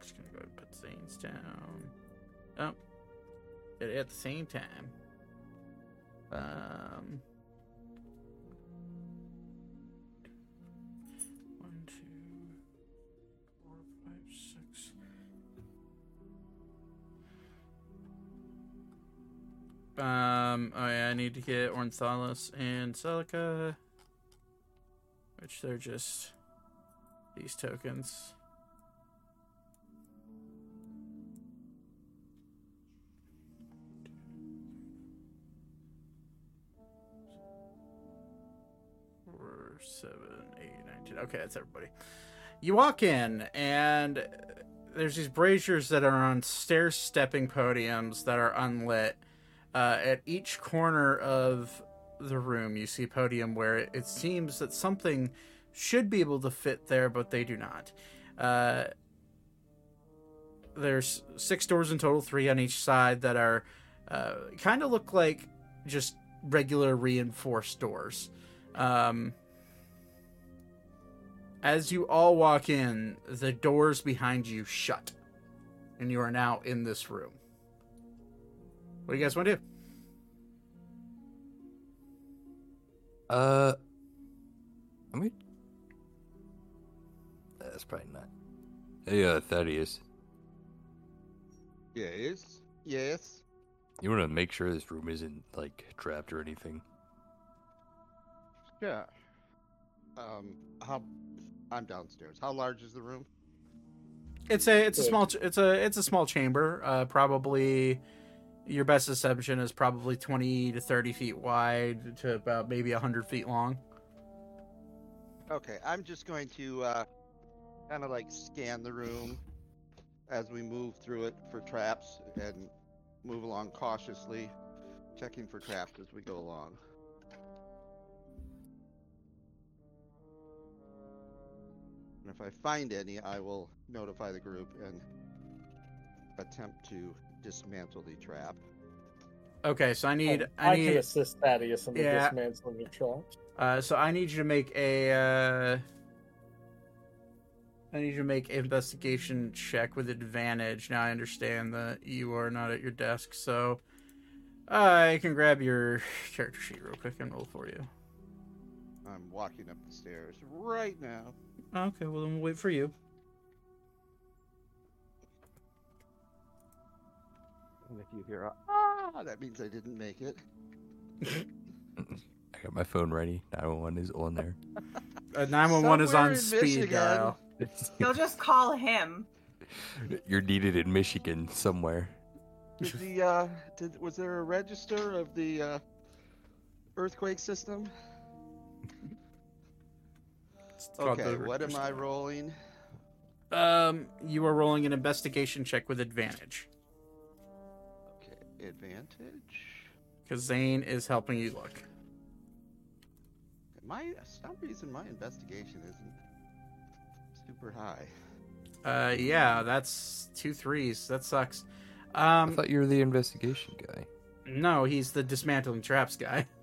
Just gonna go and put Zane's down. Oh. At the same time. Um. Um, oh yeah, I need to get Ornithalis and Celica. Which they're just these tokens. Four, seven, eight, nine, ten. Okay, that's everybody. You walk in, and there's these braziers that are on stair stepping podiums that are unlit. Uh, at each corner of the room, you see podium where it, it seems that something should be able to fit there, but they do not. Uh, there's six doors in total, three on each side that are uh, kind of look like just regular reinforced doors. Um, as you all walk in, the doors behind you shut, and you are now in this room. What do you guys want to do? Uh, I mean, that's probably not. Hey, uh, Thaddeus, Yes. Yes. you want to make sure this room isn't like trapped or anything? Yeah. Um. How? I'm downstairs. How large is the room? It's a it's a small it's a it's a small chamber. Uh, probably your best assumption is probably twenty to thirty feet wide to about maybe hundred feet long. Okay. I'm just going to uh, kind of like scan the room as we move through it for traps and move along cautiously, checking for traps as we go along. And if I find any, I will notify the group and attempt to dismantle the trap. Okay, so I need I, I can need assist Thaddeus in the Yeah. dismantling of traps. uh, so I need you to make a uh, I need you to make an investigation check with advantage. Now I understand that you are not at your desk, so I can grab your (laughs) character sheet real quick and roll for you. I'm walking up the stairs right now. Okay, well then we'll wait for you. And if you hear a ah, that means I didn't make it. (laughs) I got my phone ready. 911 is on there. (laughs) Uh, 911 is Somewhere on in speed Michigan. dial. You'll just call him. (laughs) You're needed in Michigan somewhere. Did the uh, did was there a register of the uh, earthquake system? It's called Okay, the what am recursion. I rolling? Um, you are rolling an investigation check with advantage Okay, advantage. because Zane is helping you look. My some reason my investigation isn't super high. Uh, yeah, that's two threes. That sucks. Um, I thought you were the investigation guy. no, he's the dismantling traps guy. (laughs)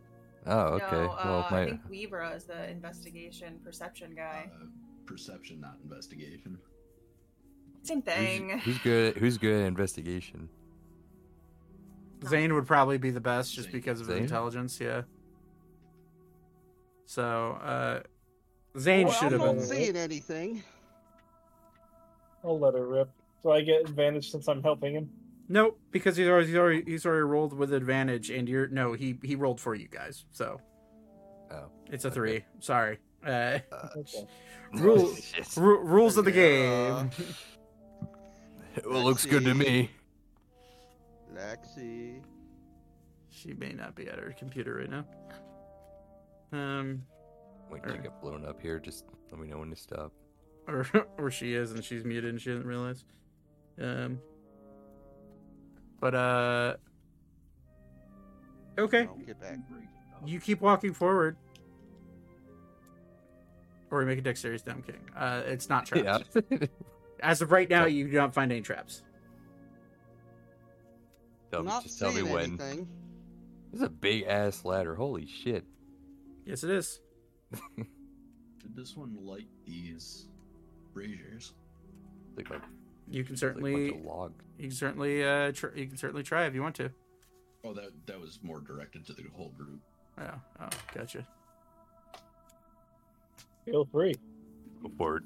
Oh, okay. No, well, uh, my I think Weaver is the investigation perception guy. Uh, perception, not investigation. Same who's, thing. who's good? At, who's good at investigation? Zane would probably be the best just Zane. because of his intelligence, yeah. So, uh Zane Well, should have I'm been not seeing anything. I'll let her rip. So I get advantage since I'm helping him. Nope, because he's already he's already he's already rolled with advantage and you're no, he he rolled for you guys. So, Oh, it's a Okay. 3. Sorry. Uh uh, Okay. Rule- (laughs) shit. ru- rules of the Yeah. game. (laughs) well, looks good to me. Lexi. She may not be at her computer right now. Um Wait, you get blown up here. Just let me know when to stop. or (laughs) or she is and she's muted and she doesn't realize. Um but uh Okay. Don't get back. You keep walking forward. Or we make a dexterity. No, I'm. Uh, it's not (laughs) traps. Yeah. As of right now, you do not find any traps. Tell me, not just tell me when. anything. This is a big ass ladder. Holy shit. Yes, it is. (laughs) Did this one light these braziers? Like, like, You can it's like a certainly, log. you can certainly, uh, tr- you can certainly try if you want to. Oh, that that was more directed to the whole group. Oh, oh, gotcha. Feel free. Go for it.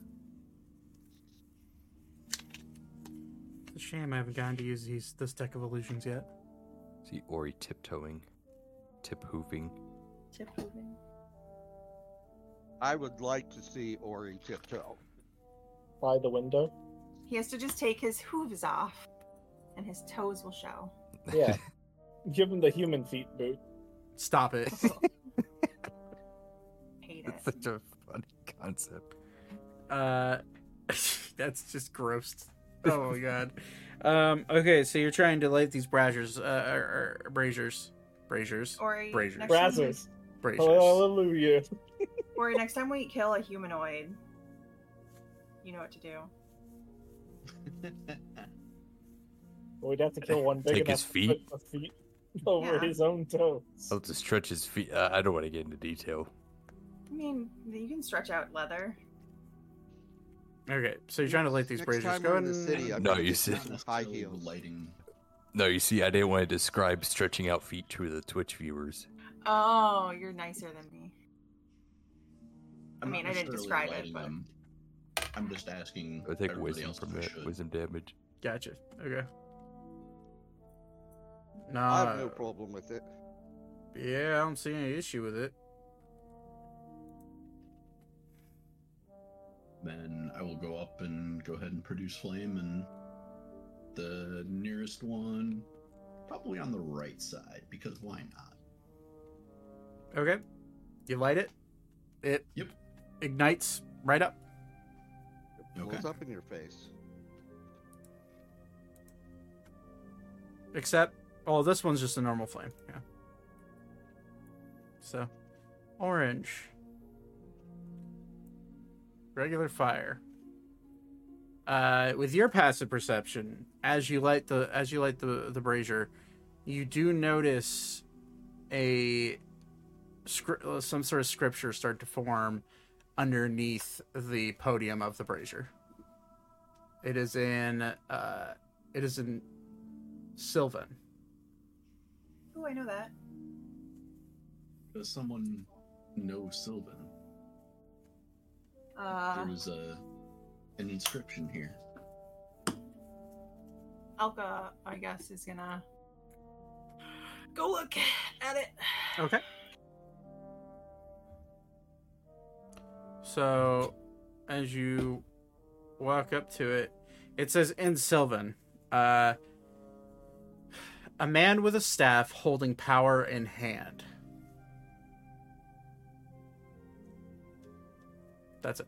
It's a shame I haven't gotten to use these this deck of illusions yet. See Ori tiptoeing, tip hoofing. Tip moving. I would like to see Ori tiptoe. By the window. He has to just take his hooves off, and his toes will show. (laughs) Yeah. Give him the human feet boot. Stop it. (laughs) Hate That's it. such a funny concept. uh, (laughs) that's just gross. Oh my god. Um. Okay, so you're trying to light these braziers, uh, or, or braziers, braziers, Or Braziers. next time, we, Brazzers. braziers. Hallelujah. (laughs) or next time we kill a humanoid, you know what to do. We'd have to kill one big Take enough his to feet? put the feet over Yeah. his own toes. I'll have to stretch his feet. Uh, I don't want to get into detail. I mean, you can stretch out leather. Okay, so you're trying to light these Next braziers. Go ahead in the and city, I'm No, you get said- some Not high necessarily heels. lighting. No, you see, I didn't want to describe stretching out feet to the Twitch viewers. Oh, you're nicer than me. I I'm mean, I didn't describe it, but- them. I'm just asking. I take wisdom else from if I that. Wisdom damage. Gotcha. Okay. No. I have no problem with it. Yeah, I don't see any issue with it. Then I will go up and go ahead and produce flame, and the nearest one, probably on the right side, because why not? Okay. You light it. It Yep. ignites right up. It Okay. blows up in your face. Except, oh, this one's just a normal flame. Yeah. So, orange. Regular fire. Uh, with your passive perception, as you light the as you light the the brazier, you do notice a uh, some sort of scripture start to form underneath the podium of the brazier. It is in uh, it is in Sylvan. Oh, I know that. Does someone know Sylvan? Uh, there was a an inscription here. Elka, I guess, is gonna go look at it. Okay. So, as you walk up to it, it says in Sylvan, uh, a man with a staff holding power in hand. That's it.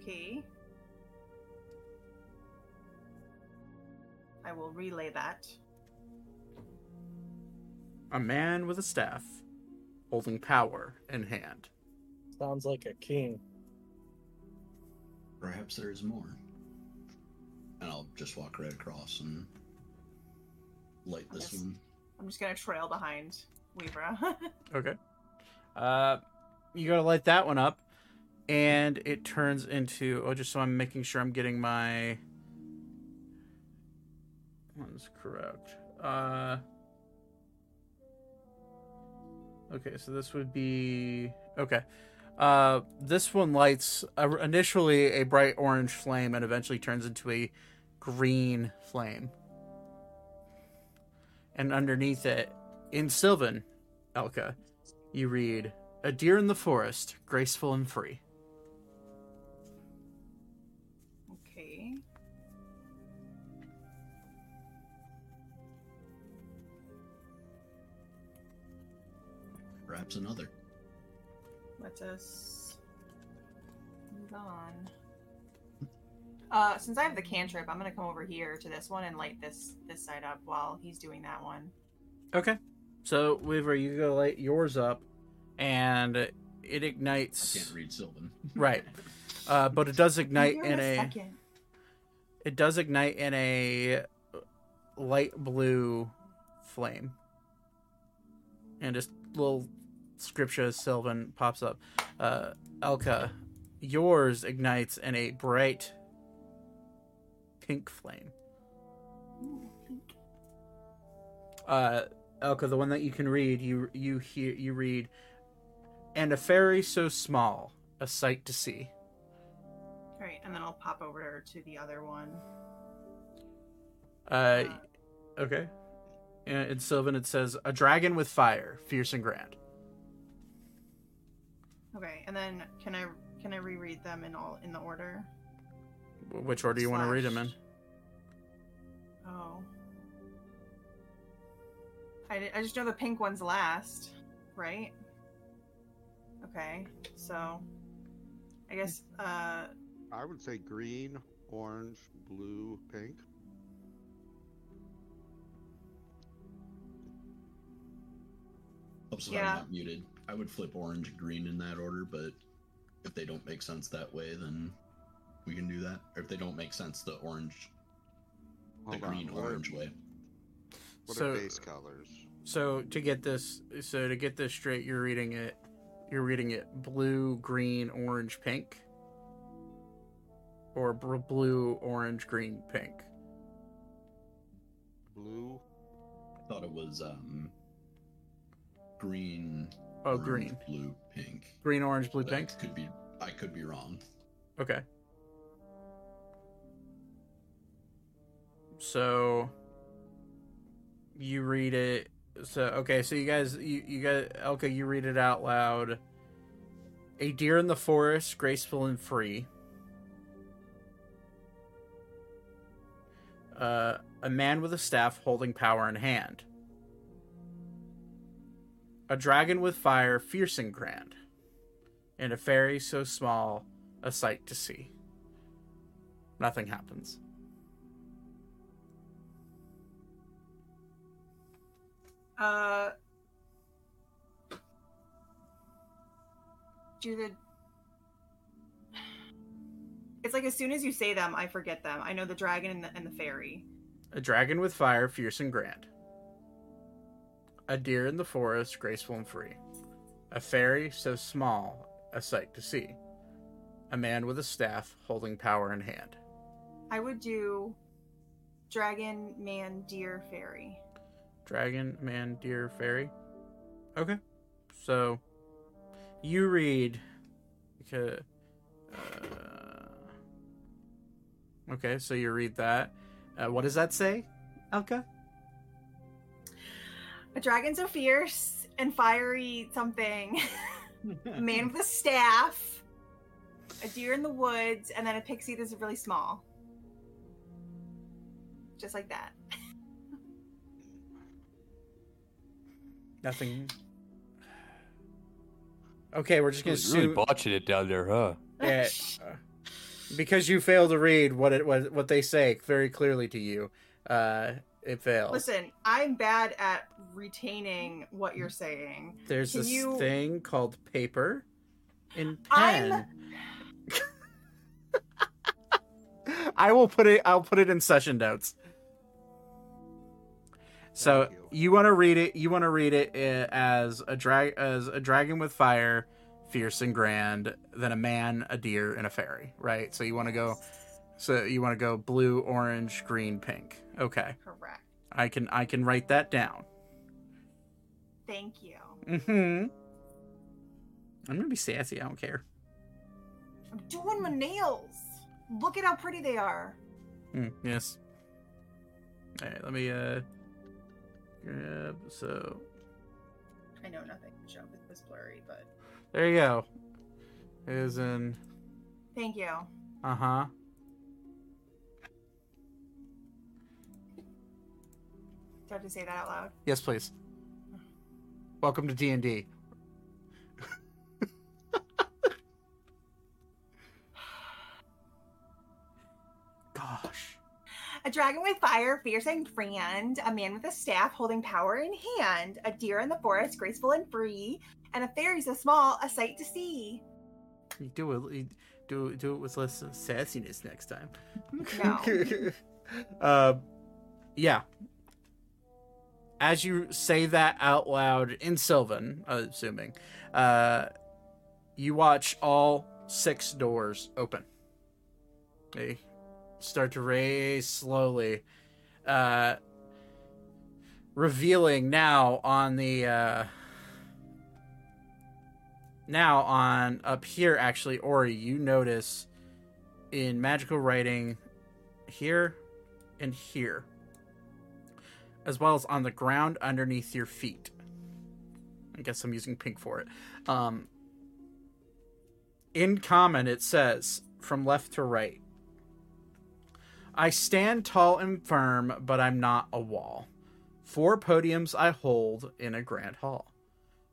Okay. I will relay that. A man with a staff holding power in hand. Sounds like a king. Perhaps there is more. And I'll just walk right across and light this Yes. one. I'm just gonna trail behind Weebra. (laughs) Okay. Uh, you gotta light that one up, and it turns into. Oh, just so I'm making sure I'm getting my one's correct. Uh. Okay, so this would be okay. Uh, this one lights uh, initially a bright orange flame and eventually turns into a green flame. And underneath it, in Sylvan, Elka, you read, A deer in the forest, graceful and free. okay. Perhaps another. Let us move on. Uh, since I have the cantrip, I'm gonna come over here to this one and light this this side up while he's doing that one. Okay. So, Weaver, you go light yours up, and it ignites. I ignites. can't read Sylvan. (laughs) Right. Uh, but it does ignite Here in a. second. It does ignite in a light blue flame. And just little scripture Sylvan pops up. Uh, Elka, yours ignites in a bright pink flame. Ooh, pink. Uh, Elka, the one that you can read, you you hear you read, and a fairy so small, a sight to see. All right, and then I'll pop over to the other one. Uh, okay. And in Sylvan, it says a dragon with fire, fierce and grand. Okay, and then can I can I reread them in all in the order? Which order do you want to read them in? Oh. I, I just know the pink one's last, right? Okay, so I guess uh I would say green, orange, blue, pink. So Yeah. I'm not muted. I would flip orange, green in that order, but if they don't make sense that way, then we can do that. Or if they don't make sense the orange, the Hold on, green what are- orange way. What So- are base colors? So to get this, so to get this straight, you're reading it. You're reading it blue, green, orange, pink, or br- blue, orange, green, pink. Blue. I thought it was um green. Oh, orange, green, blue, pink. green, orange, blue, But I pink. could be I could be wrong. Okay. So you read it. So okay, so you guys, you you guys, Elka, you read it out loud. A deer in the forest, graceful and free. Uh, a man with a staff holding power in hand. A dragon with fire, fierce and grand. And a fairy so small, a sight to see. Nothing happens. Uh do the It's like as soon as you say them, I forget them. I know the dragon and the, and the fairy. A dragon with fire, fierce and grand. A deer in the forest, graceful and free. A fairy so small, a sight to see. A man with a staff holding power in hand. I would do dragon, man, deer, fairy. Dragon, man, deer, fairy. Okay. So you read because uh, Okay, so you read that. Uh, what does that say, Elka? A dragon so fierce and fiery something. (laughs) a man with a staff. A deer in the woods, and then a pixie that's really small. Just like that. Nothing. Okay, we're just gonna Really, really assume botching it down there, huh? Yeah, uh, because you fail to read what it what, what they say very clearly to you. Uh, it fails. Listen, I'm bad at retaining what you're saying. There's can this you- thing called paper and pen. (laughs) (laughs) I will put it. I'll put it in session notes. So Thank you, want to read it? You want to read it uh, as a drag as a dragon with fire, fierce and grand, then a man, a deer, and a fairy, right? So you want to go. So you want to go blue, orange, green, pink. Okay, Correct. I can I can write that down. Thank you. Mm-hmm. I'm gonna be sassy. I don't care. I'm doing my nails. Look at how pretty they are. Mm, yes. All right. Let me uh grab. So I know nothing show with this blurry, but there you go. Is in. thank you. Uh huh. Do I have to say that out loud? Yes, please. Welcome to D and D. (sighs) Gosh. A dragon with fire, fierce and grand, a man with a staff holding power in hand, a deer in the forest, graceful and free, and a fairy so small, a sight to see. You do it. Do do it with less sassiness next time. No. (laughs) uh, yeah. As you say that out loud in Sylvan, assuming, uh, you watch all six doors open. They start to raise slowly, uh, revealing now on the uh, now on up here. Actually, Ori, you notice in magical writing here and here, as well as on the ground underneath your feet. I guess I'm using pink for it. Um, in common, it says from left to right I stand tall and firm, but I'm not a wall. Four podiums I hold in a grand hall.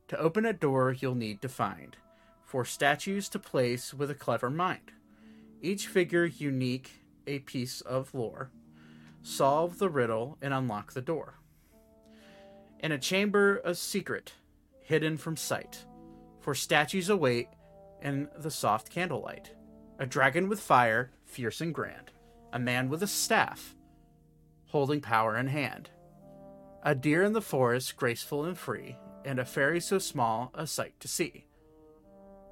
To open a door, you'll need to find four statues to place with a clever mind. Each figure unique, a piece of lore. Solve the riddle and unlock the door. In a chamber, a secret, hidden from sight. Four statues await in the soft candlelight. A dragon with fire, fierce and grand. A man with a staff, holding power in hand. A deer in the forest, graceful and free. And a fairy so small, a sight to see.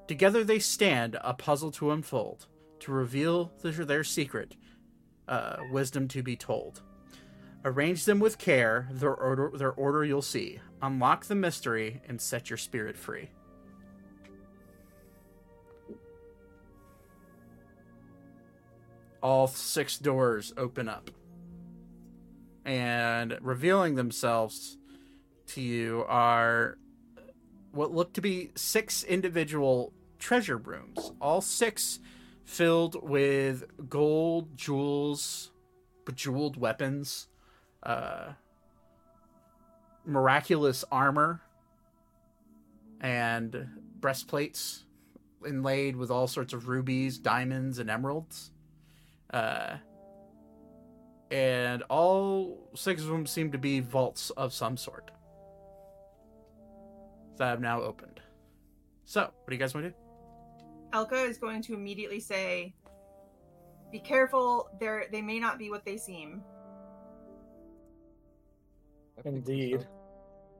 Together they stand, a puzzle to unfold, to reveal their, secret, uh, wisdom to be told. Arrange them with care, their order, their order you'll see. Unlock the mystery and set your spirit free. All six doors open up. And revealing themselves to you are what look to be six individual treasure rooms, all six filled with gold, jewels, bejeweled weapons, uh, miraculous armor, and breastplates inlaid with all sorts of rubies, diamonds, and emeralds. Uh, and all six of them seem to be vaults of some sort that I have now opened. So, what do you guys want to do? Elka is going to immediately say, "Be careful. They're they may not be what they seem." Indeed.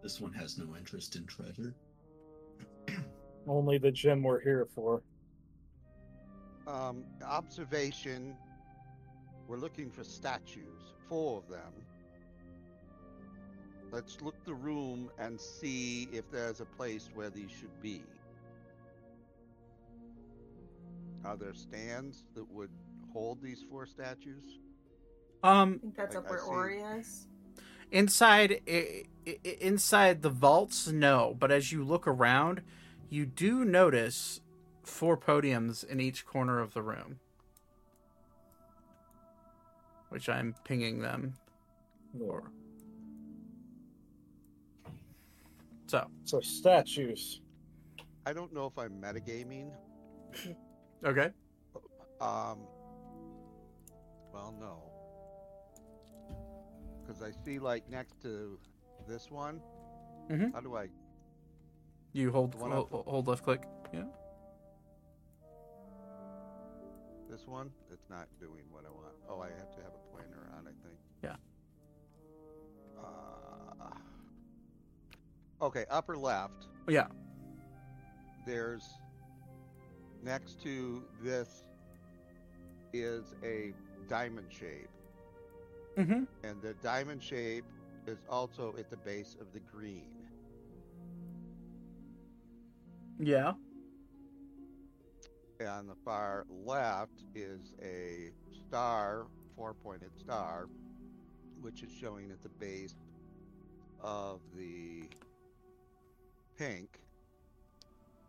This one has no interest in treasure. Only the gem we're here for. Um, observation. We're looking for statues, four of them. Let's look the room and see if there's a place where these should be. Are there stands that would hold these four statues? Um, I think that's I- up where. Ori is. inside i- i- inside the vaults no but as you look around you do notice four podiums in each corner of the room which i'm pinging them for so So statues. I don't know if I'm metagaming. okay Um. Well, no. Because I see, like, next to this one. Mm-hmm. How do I? you hold The one hold, up- hold left click yeah This one? It's not doing what I want. Oh, I have to Okay, upper left. Yeah. There's next to this is a diamond shape, Mm-hmm. and the diamond shape is also at the base of the green. Yeah. And on the far left is a star, four-pointed star, which is showing at the base of the pink.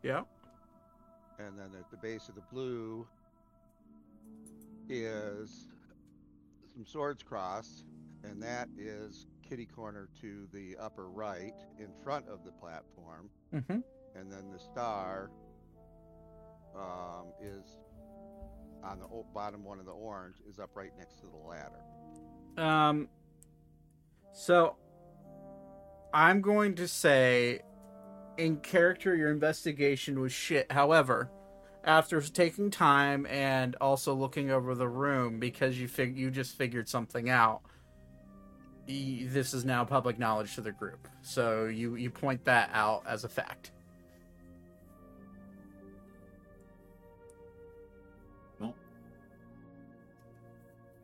Yeah. And then at the base of the blue is some swords crossed, and that is kitty corner to the upper right in front of the platform. Mm-hmm. And then the star um, is on the bottom one of the orange, is up right next to the ladder. Um. So, I'm going to say, in character, your investigation was shit. However, after taking time and also looking over the room because you fig- you just figured something out, y- this is now public knowledge to the group. So you you point that out as a fact. Well,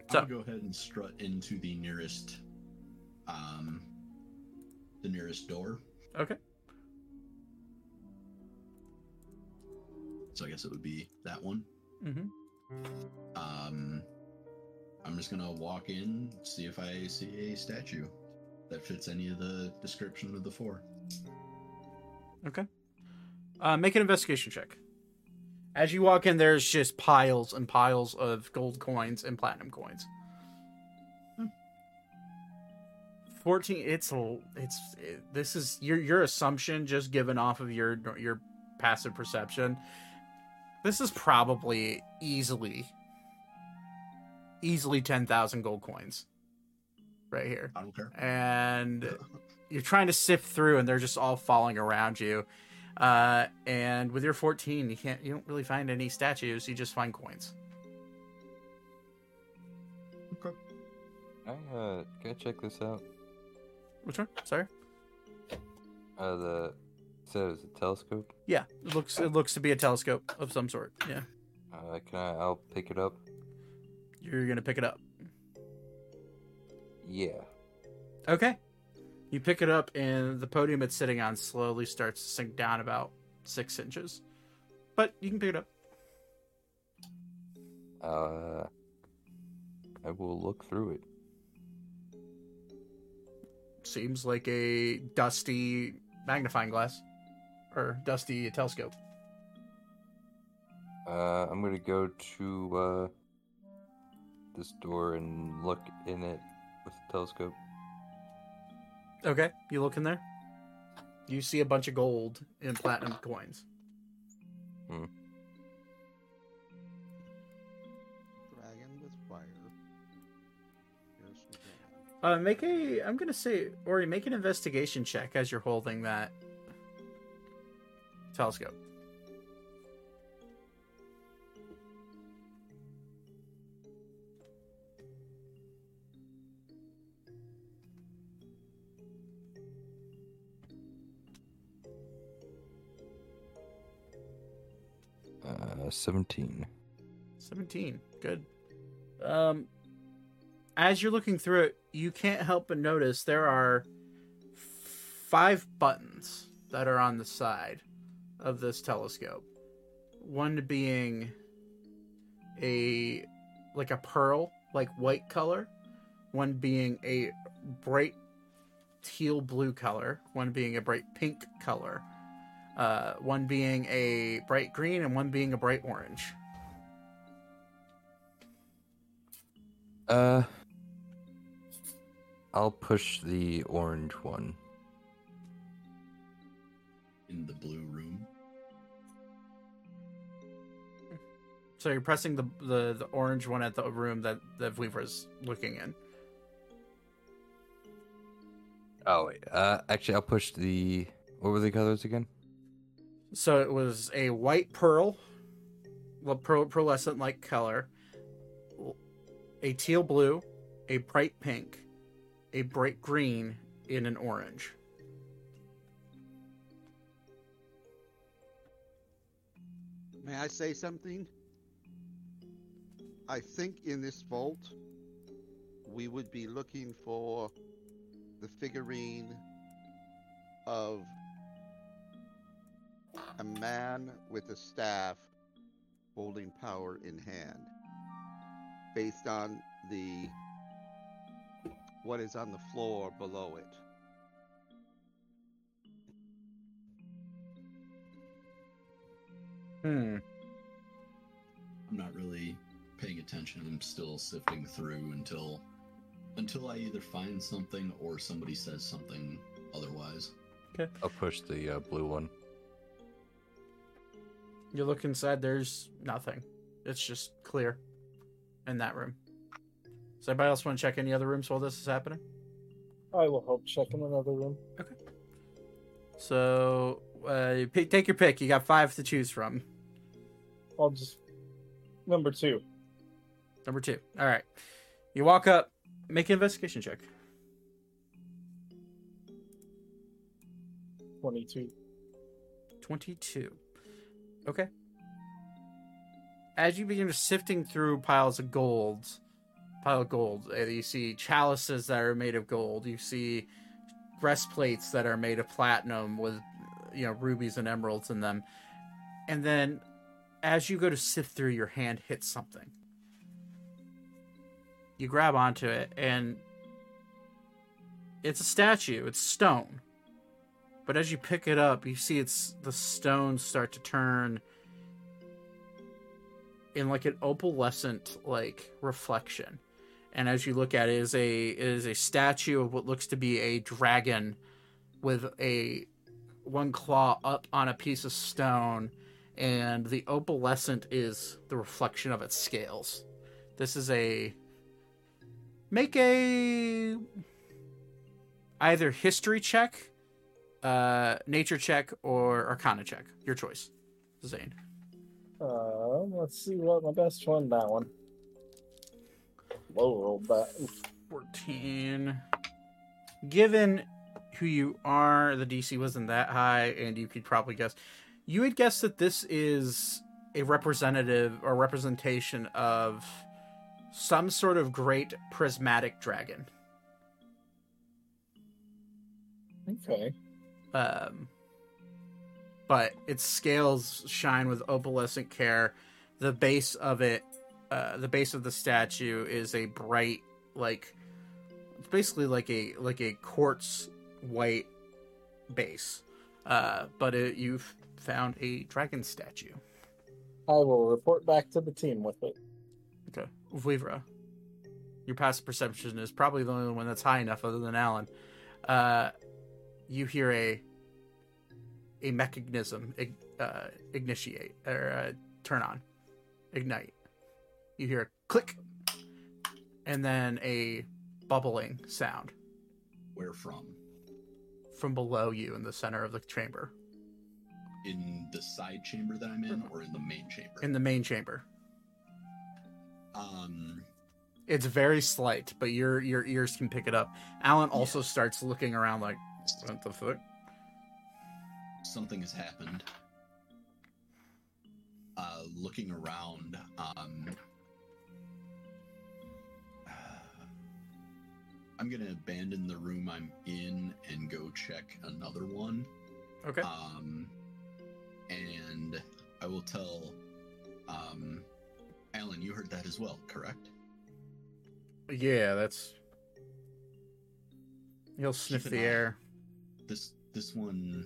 So- I'll go ahead and strut into the nearest, um, the nearest door. Okay. So I guess it would be that one. Mm-hmm. Um, I'm just gonna walk in, see if I see a statue that fits any of the description of the four. Okay. Uh, make an investigation check. As you walk in, there's just piles and piles of gold coins and platinum coins. Fourteen. It's. It's. It, this is your your assumption, just given off of your your passive perception. This is probably easily, easily ten thousand gold coins, right here I don't care. and (laughs) you're trying to sift through and they're just all falling around you uh, and with your 14 you can't you don't really find any statues you just find coins Okay. I uh, can I check this out? which one sorry Uh, the said it was a telescope. yeah it looks it looks to be a telescope of some sort yeah Uh, can I? I'll pick it up. you're gonna pick it up Yeah. okay you pick it up and the podium it's sitting on slowly starts to sink down about six inches but you can pick it up Uh, I will look through it. seems like a dusty magnifying glass or dusty telescope Uh, I'm gonna go to uh this door and look in it with the telescope. Okay, you look in there. You see a bunch of gold and platinum coins. Dragon with fire. Here's some dragon. Uh, make a. I'm gonna say, Ori, make an investigation check as you're holding that telescope. Uh, seventeen. 17. Good. Um, as you're looking through it, you can't help but notice there are five buttons that are on the side of this telescope. One being a like a pearl, like white color. One being a bright teal blue color. One being a bright pink color. Uh, one being a bright green and one being a bright orange. Uh, I'll push the orange one. In the blue room. So you're pressing the, the, the orange one at the room that that Weaver's looking in. Oh wait, uh, actually, I'll push the. What were the colors again? So it was a white pearl, well, pearl, pearlescent like color, a teal blue, a bright pink, a bright green, and an orange. May I say something? I think in this vault, we would be looking for the figurine of a man with a staff holding power in hand. Based on the what is on the floor below it. Hmm. I'm not really paying attention. I'm still sifting through until until I either find something or somebody says something otherwise. Okay. I'll push the uh, blue one. You look inside, there's nothing. It's just clear in that room. Does anybody else want to check any other rooms while this is happening? I will help check in another room. Okay. So, uh, pick, take your pick. You got five to choose from. I'll just number two. Number two. All right. You walk up, make an investigation check. Twenty-two. 22. Okay. As you begin sifting through piles of gold, pile of gold, uh, you see chalices that are made of gold. You see breastplates that are made of platinum with, you know, rubies and emeralds in them. And then, as you go to sift through, your hand hits something. You grab onto it, and it's a statue. It's stone. But as you pick it up, you see it's the stones start to turn in like an opalescent like reflection. And as you look at it, it is a it is a statue of what looks to be a dragon with a one claw up on a piece of stone, and the opalescent is the reflection of its scales. This is a make a either history check uh, nature check or arcana check. Your choice, Zane. Uh, let's see what my best one. That one. Low rolled that. 14. Given who you are, the DC wasn't that high, and you could probably guess. You would guess that this is a representative or representation of some sort of great prismatic dragon. Okay. um, but its scales shine with opalescent care. The base of it, uh, the base of the statue is a bright, like it's basically like a like a quartz white base. Uh, but it, you've found a dragon statue. I will report back to the team with it. Okay, Vuivra, your passive perception is probably the only one that's high enough, other than Alan. Uh, you hear a a mechanism ig- uh, initiate or uh, turn on, ignite. You hear a click, and then a bubbling sound Where from? from below you in the center of the chamber, In the side chamber that I'm in, or in the main chamber? in the main chamber. Um, It's very slight, but your your ears can pick it up. Alan also starts looking around like, what the fuck? something has happened. Uh, looking around, um, (sighs) I'm gonna abandon the room I'm in and go check another one. Okay. Um, and I will tell, um, Alan, you heard that as well, correct? Yeah, that's. He'll sniff the eye. air. This this one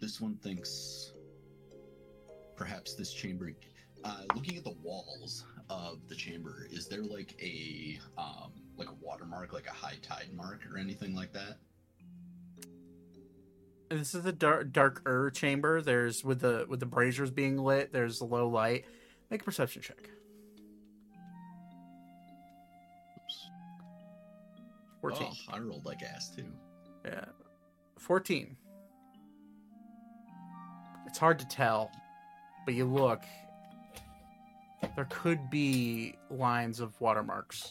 this one thinks perhaps this chamber uh, looking at the walls of the chamber is there like a um, like a watermark like a high tide mark or anything like that This is a dark, darker chamber. There's with the with the braziers being lit. There's low light. Make a perception check. Oops. Fourteen. oh i rolled like ass too Yeah, fourteen. It's hard to tell, but you look. There could be lines of watermarks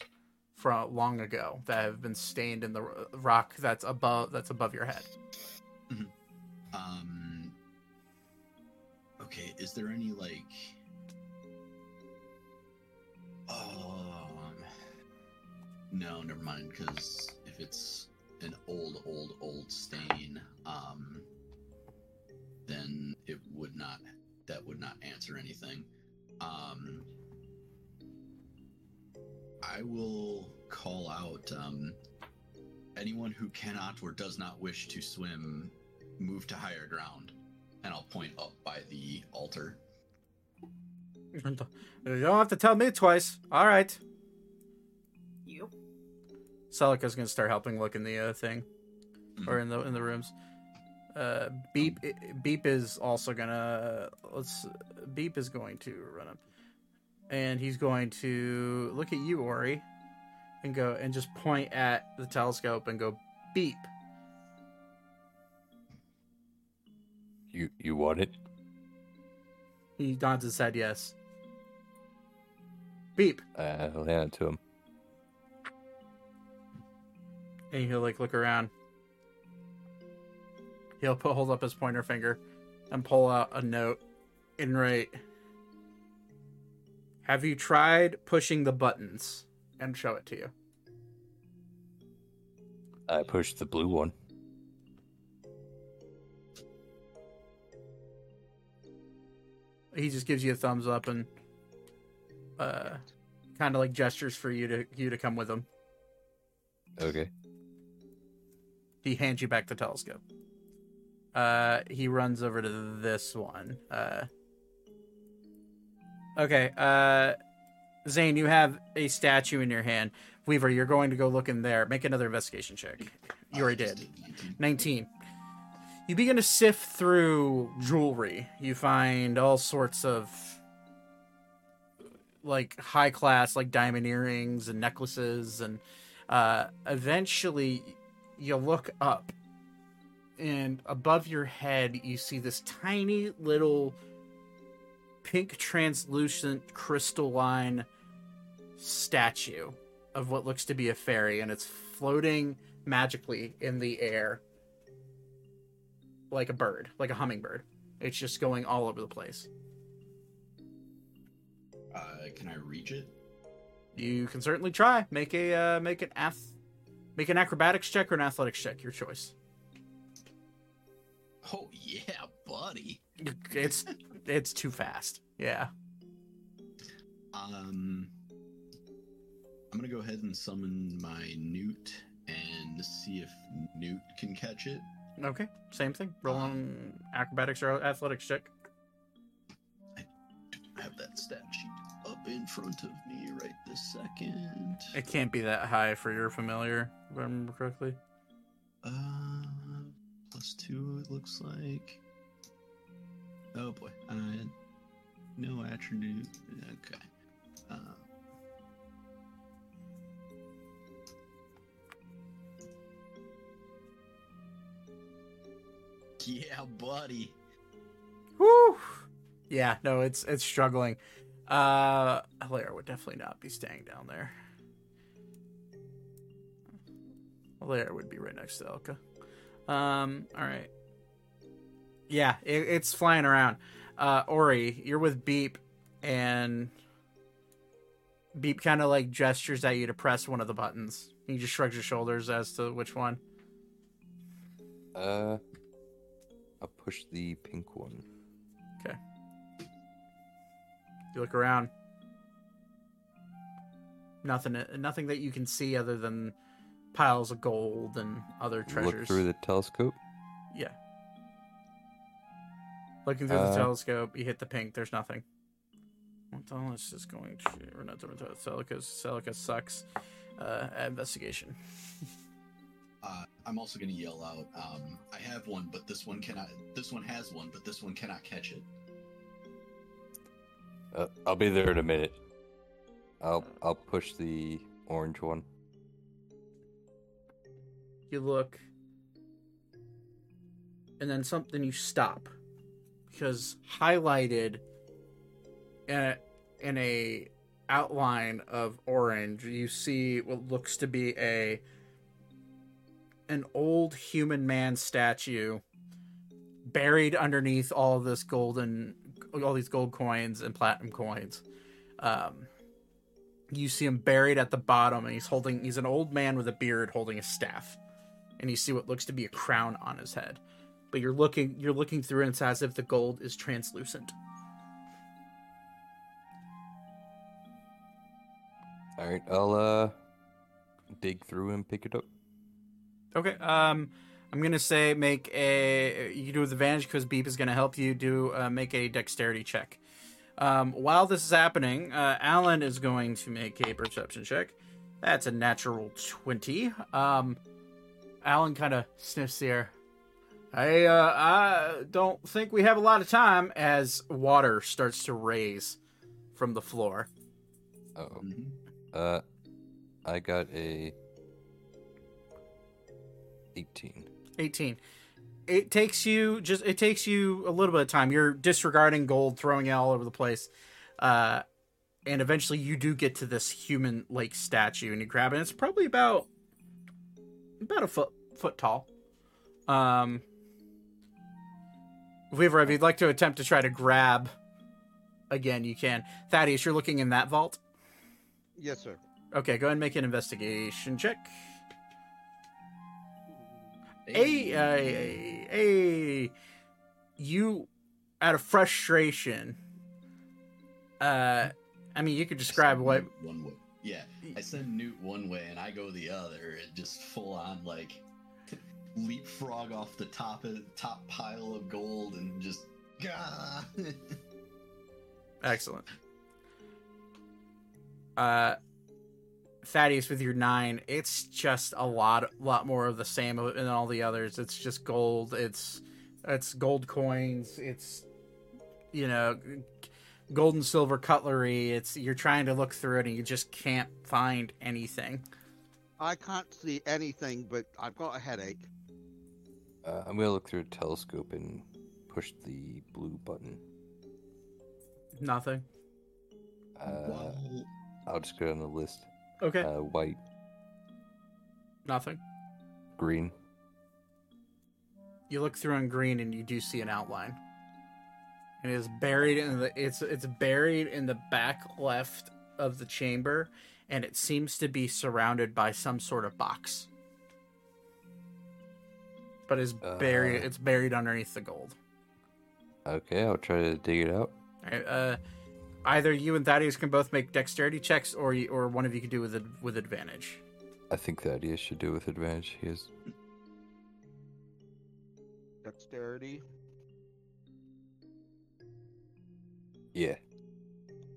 from long ago that have been stained in the rock that's above that's above your head. um okay is there any like um no never mind because if it's an old old old stain um then it would not that would not answer anything. Um i will call out um anyone who cannot or does not wish to swim move to higher ground and i'll point up by the altar You don't have to tell me twice. All right. You. Celica's gonna start helping look in the uh, thing, or in the in the rooms. Uh, Beep Beep is also gonna let's Beep is going to run up, and he's going to look at you, Ori, and go and just point at the telescope and go Beep. You you want it? He nods his head yes. Beep, Uh, I'll hand it to him. and he'll like look around. He'll put hold up his pointer finger and pull out a note and write Have you tried pushing the buttons? And show it to you. I pushed the blue one. He just gives you a thumbs up and uh kind of like gestures for you to you to come with him. Okay. He hands you back the telescope. Uh, he runs over to this one. Uh, okay. Uh, Zane, you have a statue in your hand. Weaver, you're going to go look in there. Make another investigation check. You already did. 19. You begin to sift through jewelry. You find all sorts of like high class, like diamond earrings and necklaces, and uh, eventually you look up and above your head you see this tiny little pink translucent crystalline statue of what looks to be a fairy and it's floating magically in the air like a bird like a hummingbird. It's just going all over the place can i reach it? You can certainly try. Make a uh, make an ath make an acrobatics check or an athletics check your choice. Oh yeah buddy. It's it's too fast. Yeah. Um i'm gonna go ahead and summon my newt and see if newt can catch it. Okay, same thing. Roll on acrobatics or athletics check. In front of me right this second. It can't be that high for your familiar, if I remember correctly. Uh, plus two, it looks like. Oh boy. Uh, no attribute. Okay. Uh, yeah, buddy. Woo! Yeah, no, it's it's struggling. Uh, Hilaire would definitely not be staying down there. Hilaire would be right next to Elka. Um, all right. Yeah, it, it's flying around. Uh, Ori, you're with Beep, and Beep kind of like gestures at you to press one of the buttons. He just shrugs your shoulders as to which one. Uh, I'll push the pink one. Okay. You look around. Nothing. Nothing that you can see other than piles of gold and other treasures. Look through the telescope. Yeah. Looking through Uh, the telescope, you hit the pink. There's nothing. What the hell is going to? We're not doing Celica. Celica sucks. Uh, at investigation. (laughs) Uh, I'm also gonna yell out. Um, I have one, but this one cannot. This one has one, but this one cannot catch it. Uh, I'll be there in a minute. I'll I'll push the orange one. You look, and then something. You stop because highlighted in a, in a outline of orange, you see what looks to be a an old human man statue buried underneath all this golden all these gold coins and platinum coins. Um, you see him buried at the bottom, and he's holding. He's an old man with a beard holding a staff, and you see what looks to be a crown on his head. But you're looking, you're looking through, and it's as if the gold is translucent. All right, I'll uh dig through and pick it up. Okay. Um, I'm gonna say make a. You do with advantage because Beep is gonna help you do uh, make a dexterity check. Um, while this is happening, uh, Alan is going to make a perception check. That's a natural twenty. Um, Alan kind of sniffs the air. I uh, I don't think we have a lot of time as water starts to raise from the floor. Oh, Mhm. uh, I got a eighteen. 18 it takes you just it takes you a little bit of time. You're disregarding gold throwing it all over the place uh and eventually you do get to this human like statue and you grab it it's probably about about a foot foot tall. Um Weaver, if you'd like to attempt to try to grab again you can. Thaddeus you're looking in that vault? Yes, sir. okay go ahead and make an investigation check a a a you out of frustration uh i mean you could describe what one way. Yeah, I send Newt one way and I go the other, and just full on like leapfrog off the top of top pile of gold and just gah. (laughs) excellent uh thaddeus with your nine it's just a lot lot more of the same than all the others it's just gold it's it's gold coins it's you know gold and silver cutlery it's you're trying to look through it and you just can't find anything I can't see anything, but I've got a headache. Uh, I'm gonna look through a telescope and push the blue button. nothing Uh, I'll just go down the list. Okay. Uh, white, nothing. Green, you look through on green and you do see an outline. And it is buried in the it's it's buried in the back left of the chamber and it seems to be surrounded by some sort of box. But is buried Uh. it's buried underneath the gold. Okay, I'll try to dig it out. Alright, uh either you and Thaddeus can both make dexterity checks or you, or one of you can do with ad- with advantage I think Thaddeus should do with advantage. He is. Dexterity. Yeah.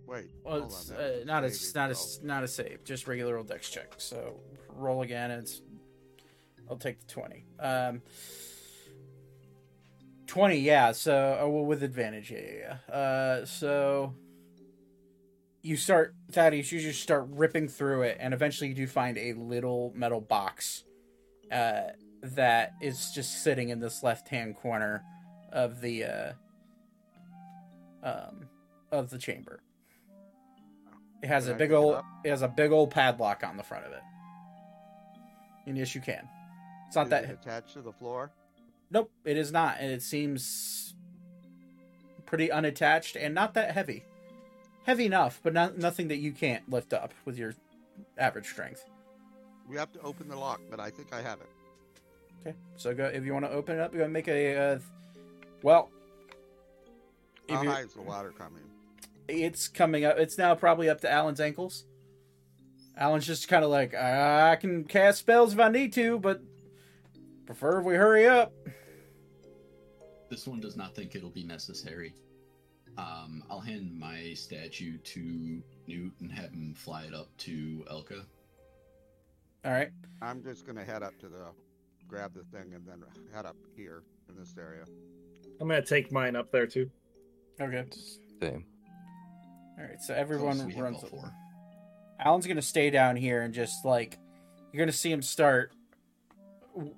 Wait. well it's uh, not a saving not a not a save just regular old dex check so roll again it's i'll take the 20 um 20 yeah so oh, well, with advantage yeah yeah, yeah. uh so you start thaddeus you just start ripping through it and eventually you do find a little metal box uh that is just sitting in this left hand corner of the uh um of the chamber it has Can a big pick it old it has a big old padlock on the front of it and yes you can it's not Is that it attached to the floor. Nope, it is not, and it seems pretty unattached and not that heavy. Heavy enough, but not nothing that you can't lift up with your average strength. We have to open the lock, but I think I have it. Okay, so go if you want to open it up, you want to make a uh, well. How high is the water coming? it's coming up. It's now probably up to Alan's ankles. Alan's just kind of like, I can cast spells if I need to, but prefer if we hurry up. this one does not think it'll be necessary. Um, I'll hand my statue to Newt and have him fly it up to Elka. All right. I'm just gonna head up to the, grab the thing, and then head up here in this area. I'm gonna take mine up there too. Okay. Same. All right. So everyone Close, runs. all four. Alan's gonna stay down here and just like you're gonna see him start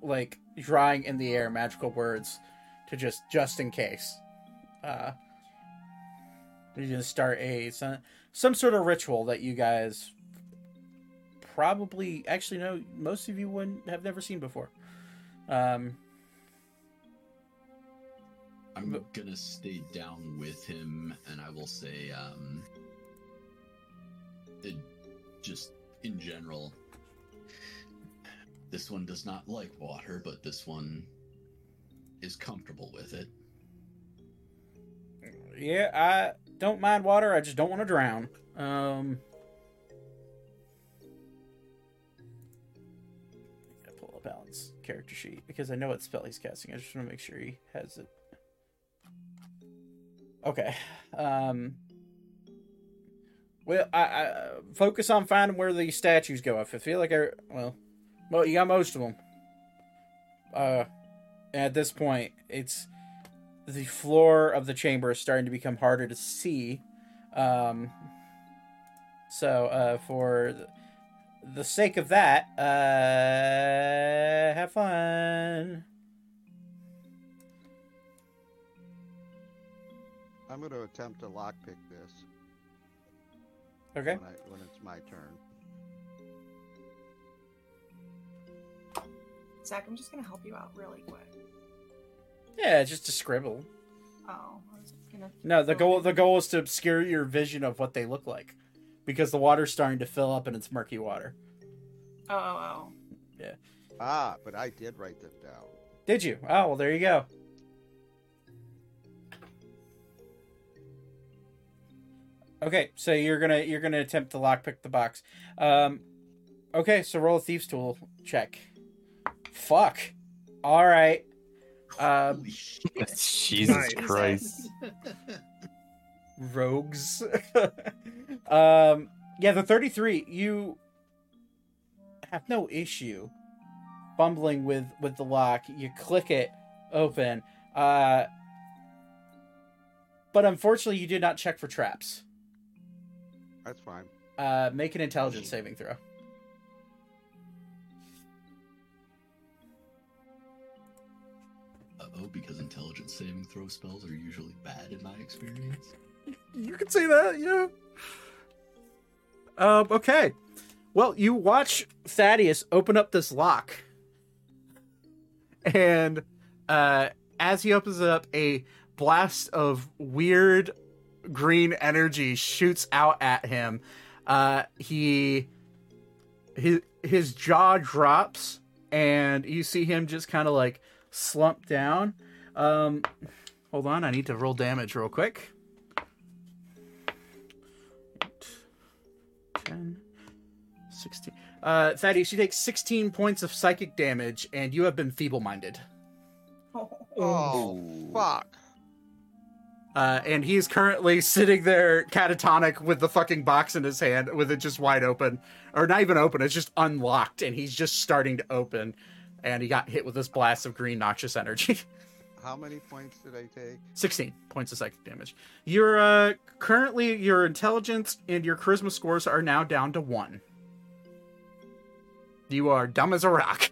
like drawing in the air magical words to just just in case. Uh he's gonna start a some, some sort of ritual that you guys probably actually no most of you wouldn't have never seen before. Um I'm gonna stay down with him, and I will say, um, it, just in general, this one does not like water, but this one is comfortable with it. Yeah, I don't mind water. I just don't want to drown. Um, gotta pull up Alan's character sheet because I know what spell he's casting. I just want to make sure he has it. Okay. Um. Well, I, I focus on finding where these statues go. If I feel like I well, well, you got most of them. Uh, at this point, it's the floor of the chamber is starting to become harder to see. Um, so, uh, for the, the sake of that, uh, have fun. I'm going to attempt to lockpick this Okay. when, I, when it's my turn. Zach, I'm just gonna help you out really quick. Yeah, just a scribble. Oh, I was gonna. No, the goal the goal is to obscure your vision of what they look like, because the water's starting to fill up and it's murky water. Oh, oh, yeah Ah, but I did write this down. Did you? Oh, well, there you go. Okay, so you're gonna you're gonna attempt to lockpick the box. Um, okay, so roll a thieves tool check. Fuck. All right. Um, Holy (laughs) shit! Jesus Nice. Christ. (laughs) rogues. (laughs) um, yeah, the 33. You have no issue fumbling with with the lock. You click it open. Uh, but unfortunately, you did not check for traps. That's fine. Uh, make an intelligence saving throw. Because intelligence saving throw spells are usually bad in my experience. You can say that, yeah. Um, okay. Well, you watch Thaddeus open up this lock. And uh as he opens it up, a blast of weird green energy shoots out at him. Uh he his his jaw drops and you see him just kind of like slump down. Um hold on, I need to roll damage real quick. 10, 16. Uh, Thaddeus, you take 16 points of psychic damage, and you have been feeble minded. oh. Oh, fuck. Uh, and he's currently (laughs) sitting there catatonic with the fucking box in his hand, with it just wide open. Or not even open, it's just unlocked, and he's just starting to open. And he got hit with this blast of green, noxious energy. (laughs) How many points did I take? 16 points of psychic damage. You're uh, currently, your intelligence and your charisma scores are now down to one. You are dumb as a rock.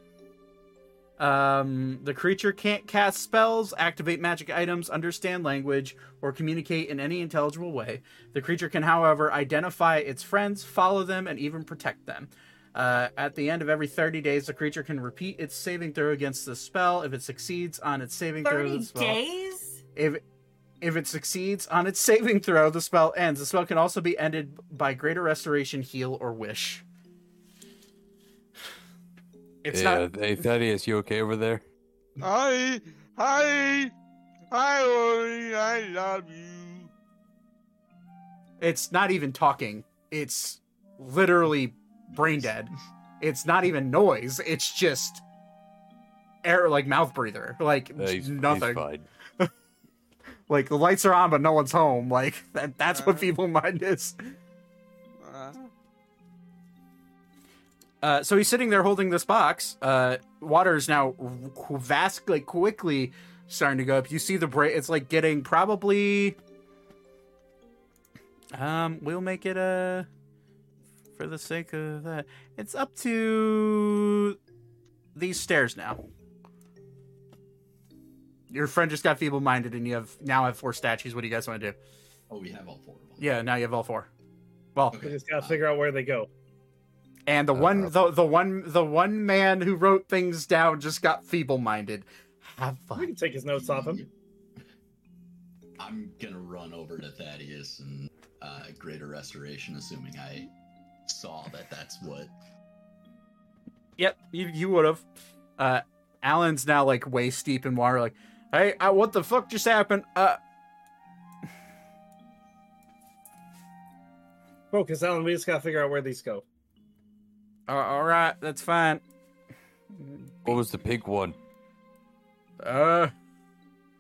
Um, the creature can't cast spells, activate magic items, understand language, or communicate in any intelligible way. The creature can, however, identify its friends, follow them, and even protect them. Uh, at the end of every 30 days, the creature can repeat its saving throw against the spell. If it succeeds on its saving throw, 30 days? if if it succeeds on its (laughs) saving throw, the spell ends. The spell can also be ended by greater restoration, heal, or wish. (sighs) It's yeah, not. hey Thaddeus, you okay over there? Hi, hi, hi, Ori, I love you. It's not even talking. It's literally brain dead. It's not even noise. It's just air, like mouth breather. Like Uh, he's, nothing. he's fine. (laughs) Like the lights are on, but no one's home. Like that, that's what Uh. feeble (laughs) mind is. Uh, Uh, so he's sitting there holding this box. Uh, water is now qu- vast, like quickly starting to go up. You see the break. It's like getting probably. Um, we'll make it a. For the sake of that, it's up to these stairs now. Your friend just got feeble-minded, and you have now have four statues. What do you guys want to do? Oh, we have all four of them. Yeah, now you have all four. Well, We just gotta uh, figure out where they go. And the one Uh, the the one the one man who wrote things down just got feeble minded. Have fun. We can take his notes off him. I'm gonna run over to Thaddeus and uh, Greater Restoration, assuming I saw that that's what. Yep, you you would have. Uh, Alan's now like waist deep in water. Like, hey, uh, what the fuck just happened? Uh, Focus, Alan. We just gotta figure out where these go. uh, all right, that's fine. What was the pink one? Uh,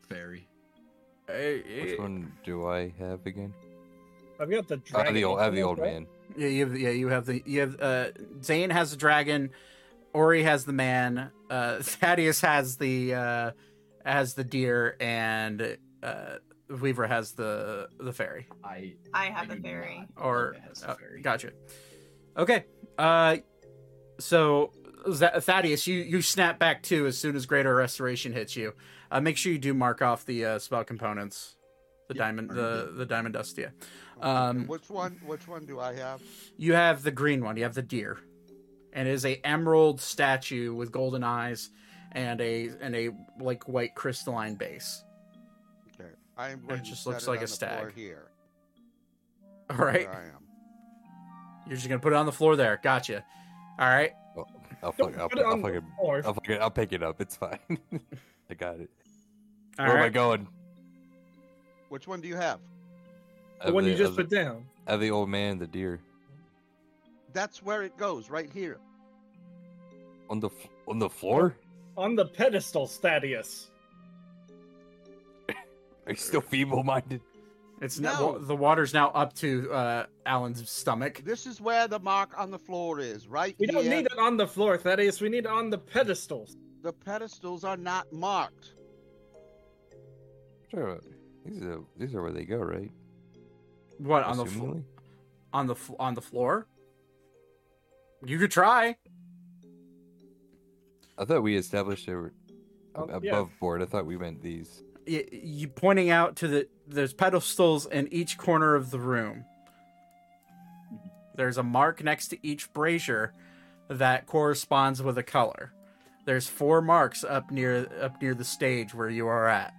Fairy. hey, Which one do I have again? I've got the I dragon. have the old, I have the old right? man. Yeah, you have yeah, you have the you have uh Zane has the dragon, Ori has the man, uh (laughs) Thaddeus has the uh has the deer and uh Weaver has the the fairy. I I have the fairy. Or has a uh, fairy. gotcha. Okay. Uh so Thaddeus, you you snap back too as soon as Greater Restoration hits you. Uh make sure you do mark off the uh spell components. The Yep, diamond the the diamond dust, yeah. Um, which one? Which one do I have? You have the green one. You have the deer, and it is a emerald statue with golden eyes and a and a like white crystalline base. Okay, I am going just to looks set like it a on the floor stag. here. All right, Where I am. you're just gonna put it on the floor there. Gotcha. All right. I'll, fuck, I'll, put it I'll, on the fucking, floor. I'll, fucking, I'll pick it up. It's fine. (laughs) I got it. All Where am I going? Which one do you have? I The have one you just have put down. I have the old man, the deer, That's where it goes, right here. on the on the floor. On the pedestal, Thaddeus. (laughs) Are you still feeble-minded? It's now the water's now up to uh, Alan's stomach. This is where the mark on the floor is, right We don't need it on the floor, Thaddeus. We need it on the pedestals. The pedestals are not marked. Sure. These are these are where they go, right? What on the flo- Assumingly? on the on the floor? You could try. I thought we established they were Oh, ab- yeah. above board. I thought we meant these. Y- you pointing out to the there's pedestals in each corner of the room. There's a mark next to each brazier that corresponds with a color. There's four marks up near up near the stage where you are at.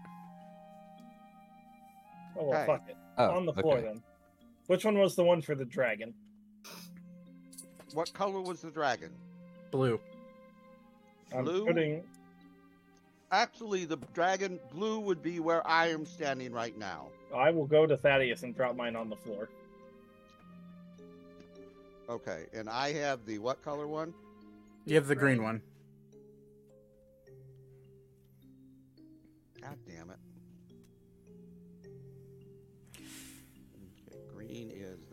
Oh well, fuck it. Oh, on the floor okay. then. Which one was the one for the dragon? What color was the dragon? Blue. I'm Blue? putting. Actually, the dragon blue would be where I am standing right now. I will go to Thaddeus and drop mine on the floor. Okay, and I have the what color one? You have the green one.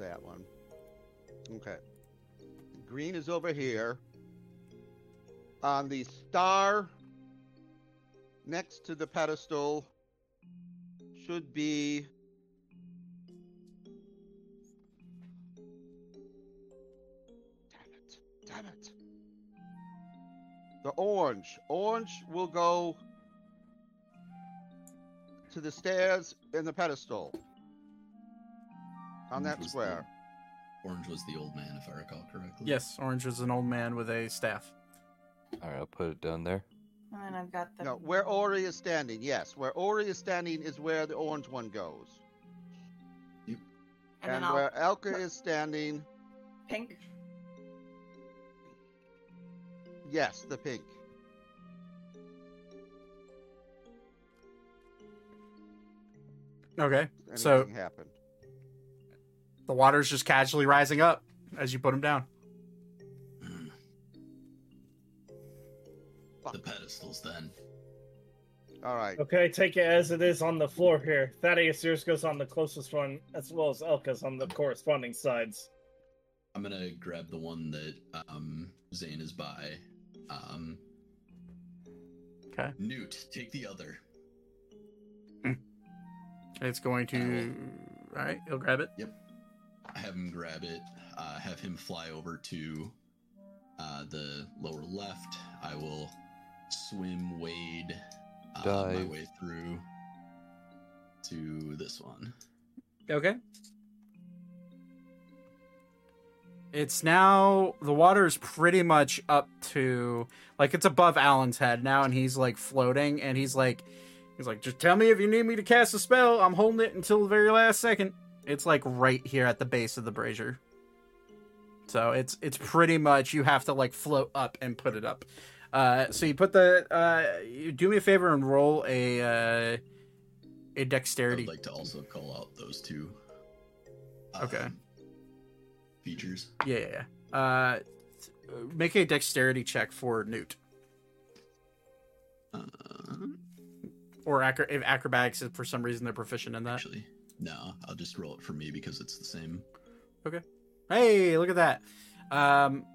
That one. Okay. Green is over here. On the star next to the pedestal should be Damn it. Damn it. The orange. Orange will go to the stairs in the pedestal on Orange that was the- Orange was the old man, if I recall correctly. Yes, orange is an old man with a staff. All right, I'll put it down there. And then I've got the No, where Ori is standing, yes. Where Ori is standing is where the orange one goes. and, And, then I'll where Elka is standing, pink. yes, the pink. Okay. So happened. The water's just casually rising up as you put them down. Hmm. The pedestals, then. All right. Okay, take it as it is on the floor here. Thaddeus, yours goes on the closest one, as well as Elka's on the corresponding sides. I'm gonna grab the one that um Zane is by. Um Okay. Newt, take the other. It's going to. All right, he'll grab it. I have him grab it. Uh, have him fly over to uh, the lower left. I will swim, wade uh, my way through to this one. Okay. It's now the water is pretty much up to like it's above Alan's head now, and he's like floating, and he's like He's like, just tell me if you need me to cast a spell. I'm holding it until the very last second. It's like right here at the base of the brazier. So it's it's pretty much you have to like float up and put it up. Uh, so you put the uh, you do me a favor and roll a uh, a dexterity. would like to also call out those two. Okay. um, Features. Yeah, yeah, yeah. Uh, make a dexterity check for Newt Uh, or acro- if acrobatics. If for some reason they're proficient in that. actually, no. I'll just roll it for me because it's the same. Okay. Hey, look at that. Um,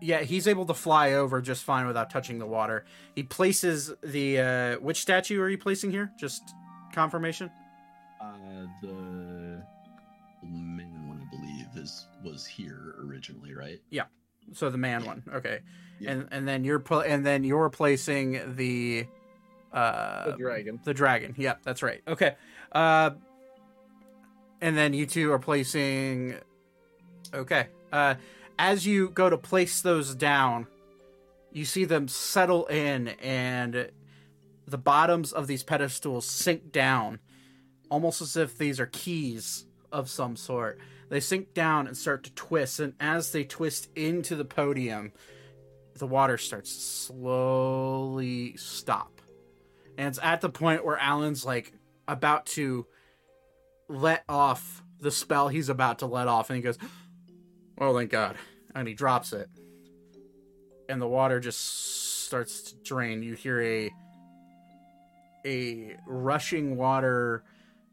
yeah, he's able to fly over just fine without touching the water. He places the uh, which statue are you placing here? Just confirmation. Uh, the man one, I believe, is was here originally, right? Yeah. So the man one, okay. Yeah. And and then you're pl- and then you're placing the uh The dragon. the dragon. Yep, that's right. Okay. Uh, and then you two are placing. Okay. Uh, as you go to place those down, you see them settle in, and the bottoms of these pedestals sink down, almost as if these are keys of some sort. They sink down and start to twist, and as they twist into the podium, the water starts to slowly stop. And it's at the point where Alan's like about to let off the spell he's about to let off, and he goes, Oh, thank God. And he drops it. And the water just starts to drain. You hear a a rushing water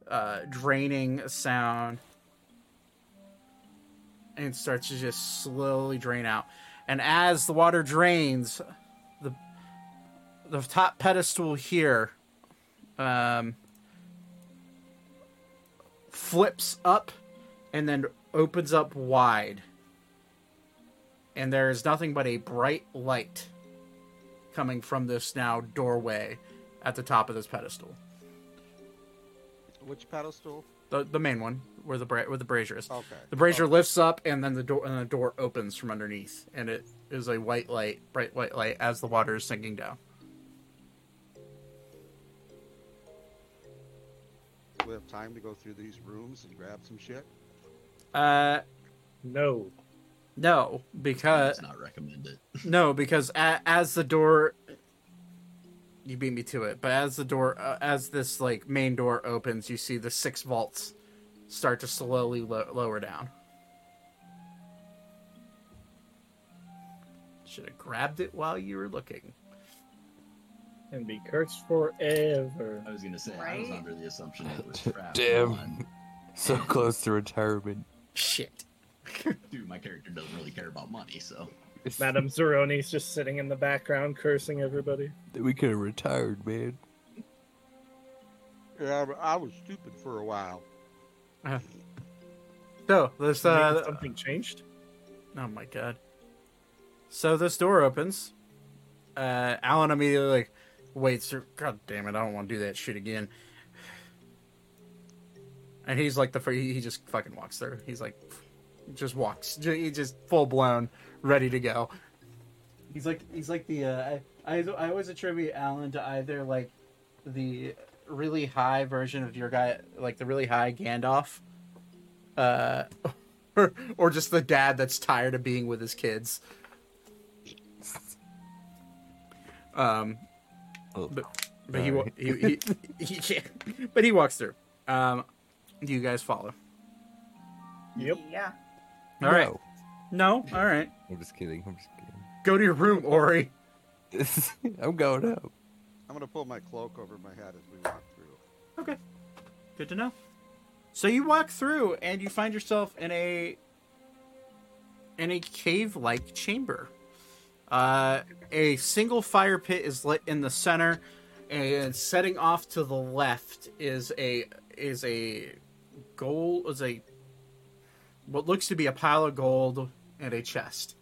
uh, draining sound. And it starts to just slowly drain out. And as the water drains, the top pedestal here um, flips up and then opens up wide. And there is nothing but a bright light coming from this now doorway at the top of this pedestal. Which pedestal? The, the main one, where the bra- where the brazier is. Okay. The brazier lifts up, and then the door and the door opens from underneath, and it is a white light, bright white light, as the water is sinking down. We have time to go through these rooms and grab some shit? Uh, No. no, because It's not recommended. (laughs) no, because a- as the door, you beat me to it. But as the door, uh, as this like main door opens, you see the six vaults start to slowly lo- lower down. Should have grabbed it while you were looking. And be cursed forever. I was gonna say I was Right? under the assumption it was (laughs) trapped. Damn. on- So close to retirement. Shit. (laughs) Dude, my character doesn't really care about money, so Madame Zeroni's just sitting in the background cursing everybody. We could have retired, man. Yeah, but I was stupid for a while. So this Maybe uh, something changed. Oh my god. So this door opens. Uh, Alan immediately like waits. through- God damn it! I don't want to do that shit again. And he's like the fir- he he just fucking walks through. He's like, just walks. J- He just full blown, ready to go. He's like he's like the uh, I, I I always attribute Alan to either like the really high version of your guy, like the really high Gandalf, uh, or, (laughs) or just the dad that's tired of being with his kids. Um, Oh, but but he, wa- he, he, (laughs) he yeah, but he walks through. Um, do you guys follow? Yep. Yeah. All right. No. No. All right. (laughs) I'm just kidding. I'm just kidding. Go to your room, Ori. (laughs) I'm going up. I'm gonna pull my cloak over my head as we walk through. Okay. Good to know. So you walk through and you find yourself in a in a cave-like chamber. Uh, a single fire pit is lit in the center, and setting off to the left is a is a gold is a what looks to be a pile of gold and a chest,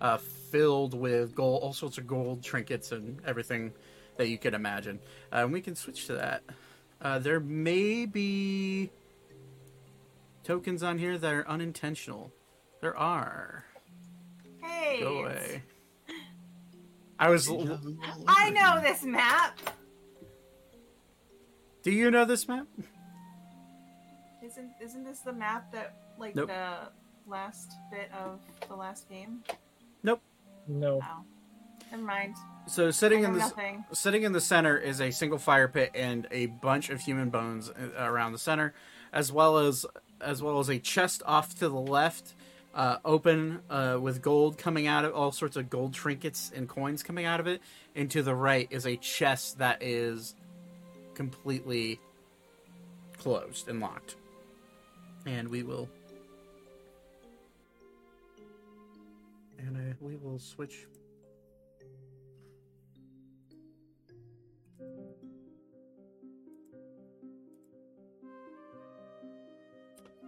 uh, filled with gold, all sorts of gold trinkets and everything that you could imagine. Uh, and we can switch to that. Uh, there may be tokens on here that are unintentional. There are. Hey. Go away. I was. Deja vu all I know this map. Do you know this map? Isn't isn't this the map that like Nope. the last bit of the last game? Nope. No. Oh, never mind. So sitting in the nothing. sitting in the center is a single fire pit and a bunch of human bones uh, around the center, as well as as well as a chest off to the left, uh, open uh, with gold coming out of all sorts of gold trinkets and coins coming out of it. And to the right is a chest that is completely closed and locked. And we will. And uh, we will switch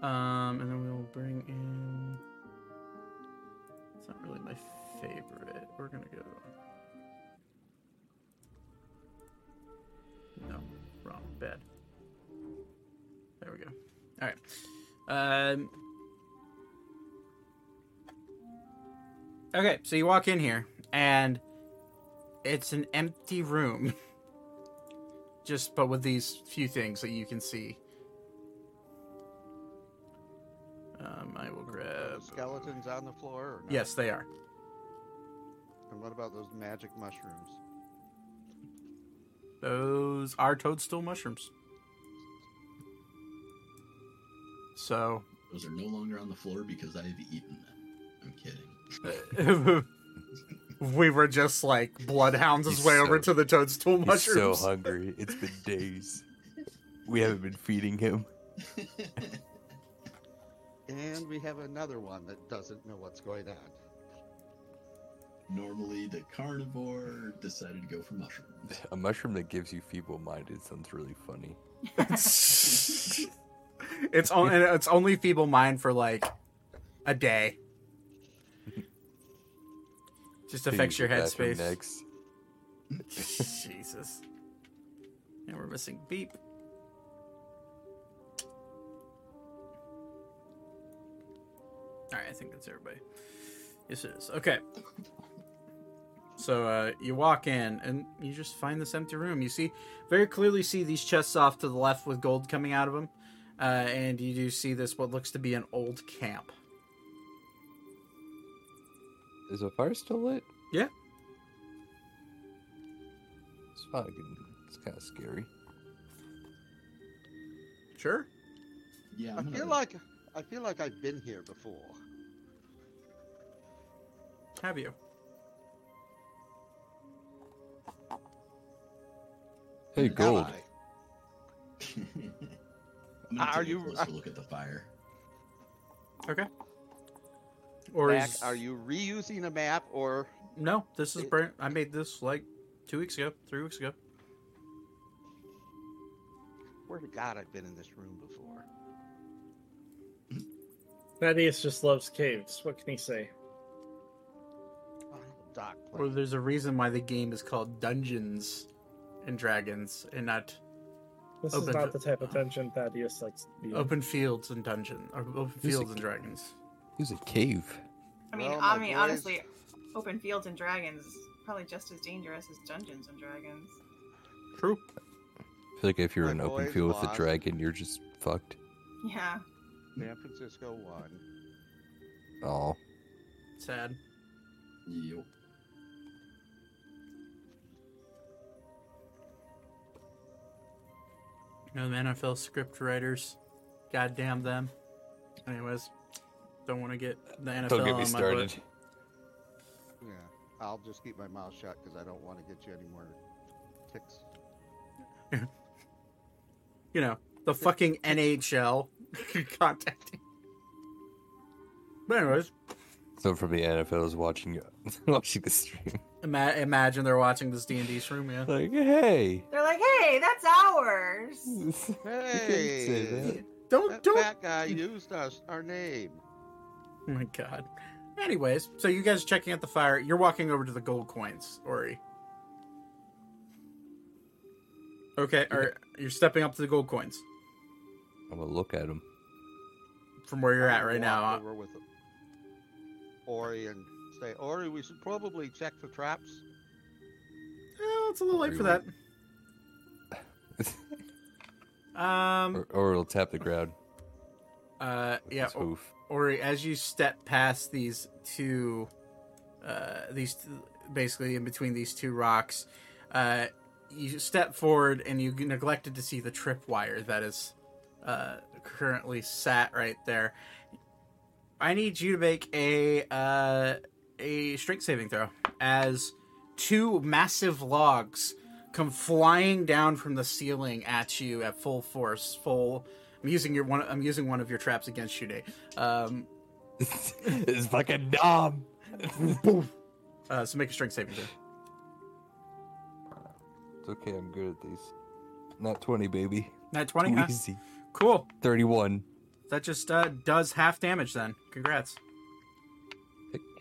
Um, and then we'll bring in. Favorite. We're gonna go. No, wrong, bad. There we go. All right. Um. Okay, so you walk in here, and it's an empty room. (laughs) Just, but with these few things that you can see. Um, I will grab. Skeletons on the floor? Or not? Yes, they are. And what about those magic mushrooms? Those are toadstool mushrooms. So, Those are no longer on the floor because I've eaten them. I'm kidding. (laughs) we were just like bloodhounds his He's way over to the toadstool He's mushrooms. so hungry. It's been days. We haven't been feeding him. (laughs) And we have another one that doesn't know what's going on. Normally, the carnivore decided to go for mushrooms. (laughs) A mushroom that gives you feeble-minded sounds really funny. (laughs) it's only it's only feeble mind for like a day. Just affects your the bathroom headspace. Next. (laughs) Jesus. And we're missing beep. Alright, I think that's everybody. Yes, it is. Okay. So uh, you walk in and you just find this empty room. You see, very clearly see these chests off to the left with gold coming out of them. Uh, and you do see this, what looks to be an old camp. Is the fire still lit? Yeah. It's fucking. It's kind of scary. Sure. Yeah, I I'm feel gonna- like I feel like I've been here before. Have you? Hey, Have gold. I? (laughs) I'm gonna Are take you- a closer look at the fire. Okay. Or Mac, is are you reusing a map or no? This is It- brand. I made this like two weeks ago, three weeks ago. where to God I've been in this room before? Thaddeus just loves caves. What can he say? Oh, Doc Or there's a reason why the game is called Dungeons and Dragons and not This Open is not the type of dungeon Thaddeus likes to be. Open Fields and Dungeon or Open Who's Fields a- and Dragons. It was a cave. I mean, Well, I mean, boys- honestly, open fields and dragons is probably just as dangerous as Dungeons and Dragons. True. I feel like if you're My in an open boys field with a dragon, you're just fucked. Yeah. San Francisco one. Oh. Sad. Yup. You know the NFL script writers. Goddamn them. Anyways, don't want to get the NFL Don't get on me my started. butt. Yeah, I'll just keep my mouth shut because I don't want to get you any more ticks. (laughs) You know the fucking (laughs) NHL (laughs) contacting. But anyways, So from the NFL is watching watching the stream. Ima- imagine they're watching this D and D stream. Yeah. Like, hey. They're like, hey, that's ours. (laughs) Hey, that. Don't that don't. That guy used us our name. Oh my god. Anyways, so you guys are checking out the fire. You're walking over to the gold coins, Ori. Okay, or you're stepping up to the gold coins I'm gonna look at them from where you're I'm at right now. Uh, over with Ori and say, Ori, we should probably check for traps. Eh, it's a little late for that. (laughs) Um. Or, or it'll tap the ground. Uh. Yeah. its hoof. or as you step past these two uh these basically in between these two rocks uh you step forward and you neglected to see the tripwire that is uh currently sat right there i need you to make a uh a strength saving throw as two massive logs come flying down from the ceiling at you at full force full i'm using your one i'm using one of your traps against you Nate. um (laughs) it's fucking dumb. (laughs) Uh, so make a strength saving throw. It's okay, I'm good at these. Not 20, baby. Not 20, easy. Cool. 31. That just uh, does half damage then. Congrats.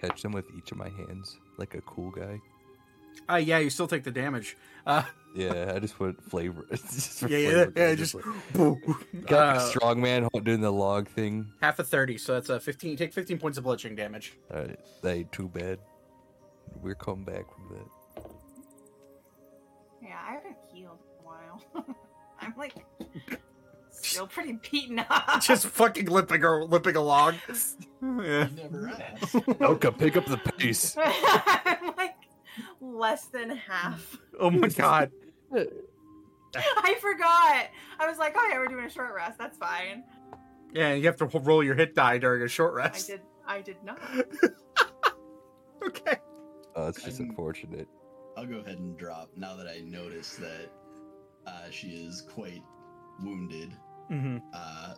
I catch them with each of my hands like a cool guy. Uh, yeah, you still take the damage. Uh, Yeah, I just put flavor. (laughs) just (laughs) yeah, yeah, flavor, yeah, I just like- (laughs) boo. got Uh, a strong man doing the log thing. half a 30, so that's a 15. Take 15 points of bludgeoning damage. Alright, that ain't too bad. We're coming back from that. Yeah, I haven't healed in a while. I'm like still (laughs) pretty beaten up. Just fucking limping, or limping along. (laughs) yeah. Never asked. Oka, (laughs) pick up the pace. I'm like less than half. Oh my god. I forgot. I was like, oh yeah, we're doing a short rest. That's fine. Yeah, you have to roll your hit die during a short rest. I did. I did not. Okay. Oh, it's just I'm- unfortunate. I'll go ahead and drop now that I notice that uh, she is quite wounded. Mm-hmm. Uh,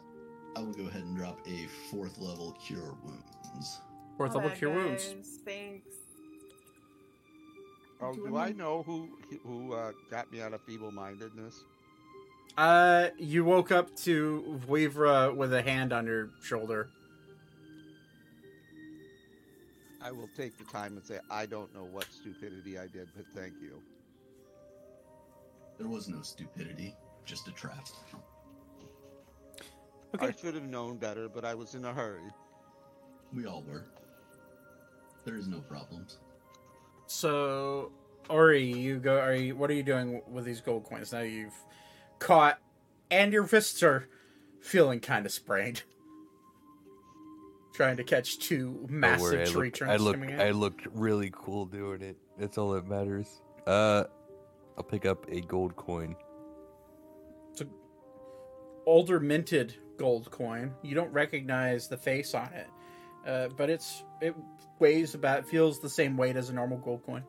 I will go ahead and drop a fourth level cure wounds. Fourth level that cure wounds. Thanks. Oh, Do do I I know who who uh, got me out of feeble-mindedness? Uh, you woke up to Wavra with a hand on your shoulder. I will take the time and say I don't know what stupidity I did, but thank you. There was no stupidity, just a trap. Okay. I should have known better, but I was in a hurry. We all were. There is no problems. So, Ori, you go. Are you? What are you doing with these gold coins now? You've caught, and your fists are feeling kind of sprained. Trying to catch two massive worry, tree looked, trunks I looked, coming in. I looked really cool doing it. That's all that matters. Uh, I'll pick up a gold coin. It's a older minted gold coin. You don't recognize the face on it, uh, but it's it weighs about feels the same weight as a normal gold coin.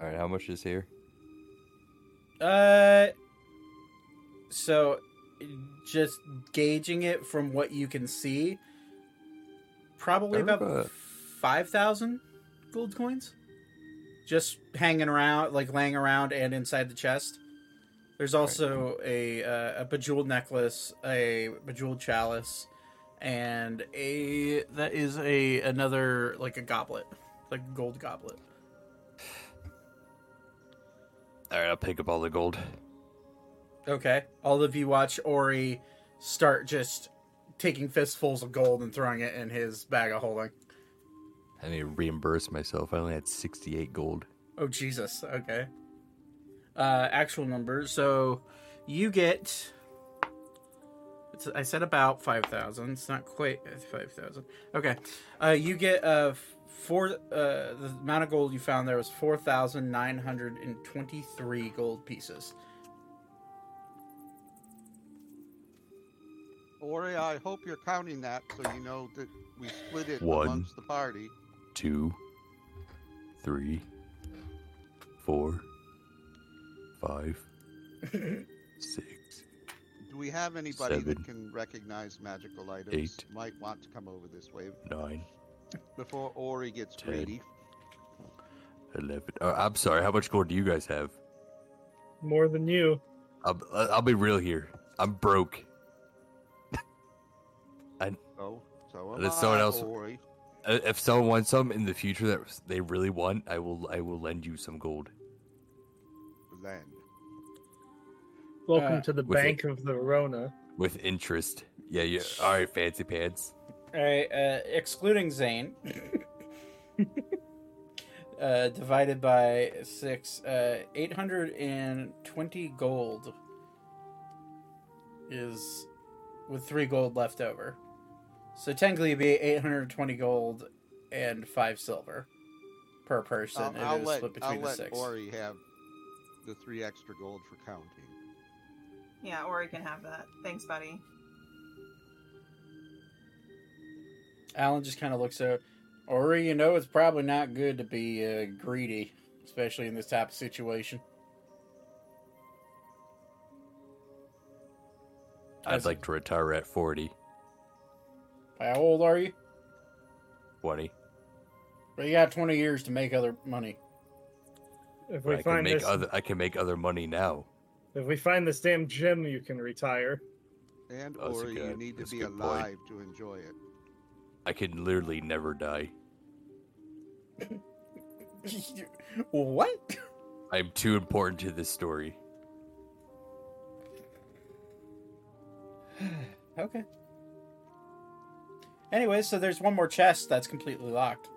All right, how much is here? Uh, so just gauging it from what you can see, probably about remember- five thousand gold coins, just hanging around, like laying around, and inside the chest. There's also a uh, a bejeweled necklace, a bejeweled chalice, and a that is a another like a goblet, like a gold goblet. All right, I'll pick up all the gold. Okay. All of you watch Ori start just taking fistfuls of gold and throwing it in his bag of holding. I need to reimburse myself. I only had 68 gold. Oh Jesus. Okay. Uh actual numbers. So you get. I said about 5,000. It's not quite 5,000. Okay. Uh you get uh four uh the amount of gold you found there was 4,923 gold pieces. Ori, I hope you're counting that so you know that we split it One. amongst the party. Two, three, four, five, six. Do we have anybody Seven. that can recognize magical items? Eight. Might want to come over this way nine, before Ori gets Ten. greedy. 11. Uh, I'm sorry, how much gold do you guys have? More than you. I'll, I'll be real here. I'm broke. (laughs) So, so am There's someone I, else- Ori. Uh, If someone wants some in the future that they really want, I will I will lend you some gold. Then. Welcome Uh, to the with it. Bank of the Rona. With interest. Yeah, yeah. All right, fancy pants. All right, uh, excluding Zane. (laughs) uh, divided by six, uh, 820 gold is with three gold left over. So technically, it'd be 820 gold and five silver per person. I'll, I'll it was let, split I'll between the let six. Ori have the three extra gold for counting. Yeah, Ori can have that. Thanks, buddy. Alan just kind of looks at Ori. You know, it's probably not good to be uh, greedy, especially in this type of situation. I'd like to retire at 40, How old are you? 20. But you got 20 years to make other money. If we I can make this, other I can make other money now. if we find this damn gem, you can retire. And oh, That's a Ori, you need to that's be good point. alive to enjoy it. I can literally never die. (laughs) what? I'm too important to this story. (sighs) Okay. Anyway, so there's one more chest that's completely locked.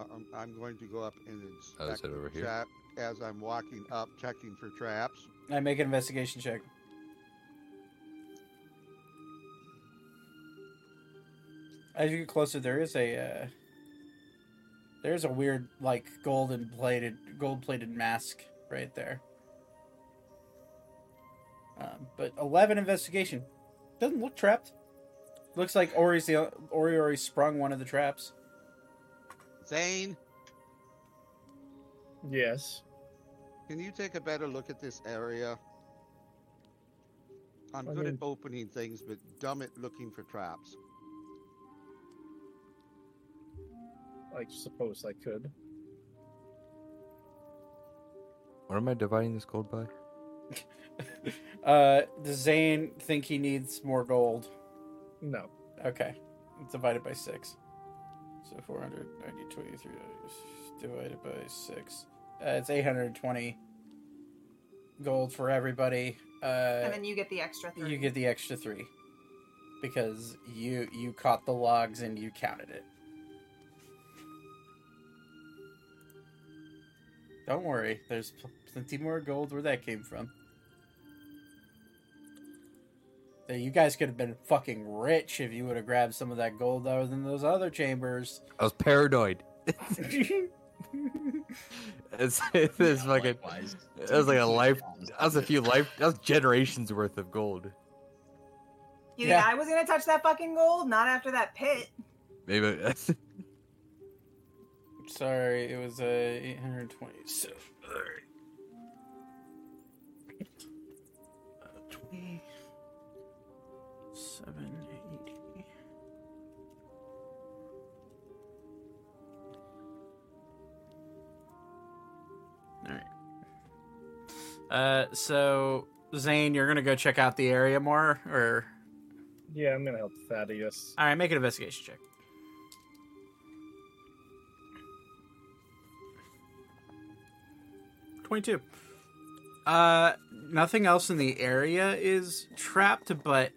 Um, I'm going to go up and Oh, inspect it over the here? as I'm walking up, checking for traps. I make an investigation check. As you get closer, there is a uh, there's a weird like golden plated gold plated mask right there. Um, but eleven investigation doesn't look trapped. Looks like Ori's the Ori Ori sprung one of the traps. Zane, Yes. can you take a better look at this area? I'm I good at opening things, but dumb at looking for traps. I suppose I could. What am I dividing this gold by? (laughs) Uh, does Zane think he needs more gold? No. Okay. It's divided by 6. So 490, 23 divided by 6. Uh, it's 820 gold for everybody. Uh, and then you get the extra three. you get the extra 3 because you you caught the logs and you counted it. Don't worry, there's plenty more gold where that came from. That You guys could have been fucking rich if you would have grabbed some of that gold out of those other chambers. I was paranoid. (laughs) it's it's Yeah, fucking. likewise. That was like a life. That was a few life. That was generations worth of gold. You Yeah. think I was gonna touch that fucking gold? Not after that pit. Maybe. (laughs) Sorry, it was uh, 820. So, alright. Uh, 20. 780. Alright. Uh, so, Zane, you're gonna go check out the area more, or. Yeah, I'm gonna help Thaddeus. Alright, make an investigation check. Twenty-two. Uh, nothing else in the area is trapped, but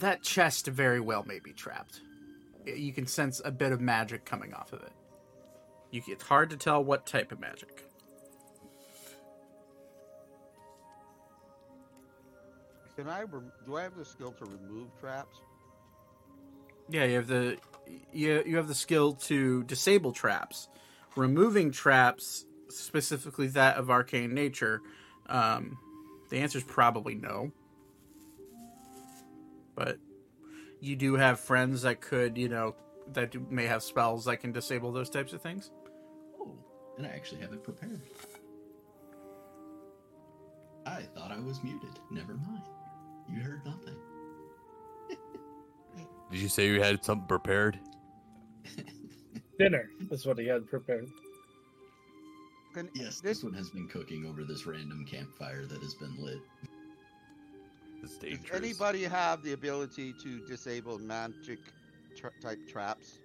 that chest very well may be trapped. You can sense a bit of magic coming off of it. You, it's hard to tell what type of magic. Can I? Rem- do I have the skill to remove traps? Yeah, you have the you you have the skill to disable traps, removing traps, specifically that of arcane nature. Um, the answer is probably no, but you do have friends that could, you know, that do, may have spells that can disable those types of things. Oh, and I actually have it prepared. I thought I was muted. Never mind. You heard nothing. (laughs) Did you say you had something prepared? Dinner is what he had prepared. Can, Yes, this, this one has been cooking over this random campfire that has been lit. It's does anybody have the ability to disable magic tra- type traps?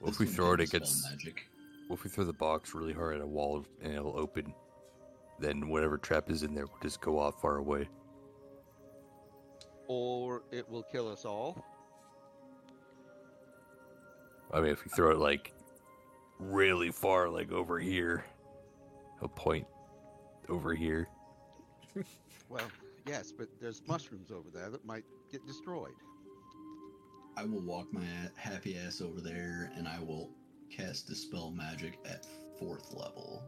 What if we throw it can dispel against? magic? What if we throw the box really hard at a wall and it'll open? Then whatever trap is in there will just go off far away. Or it will kill us all? I mean, if we throw it like really far, like over here, a point over here. Well, yes, but there's mushrooms over there that might get destroyed. I will walk my happy ass over there and I will cast Dispel Magic at fourth level.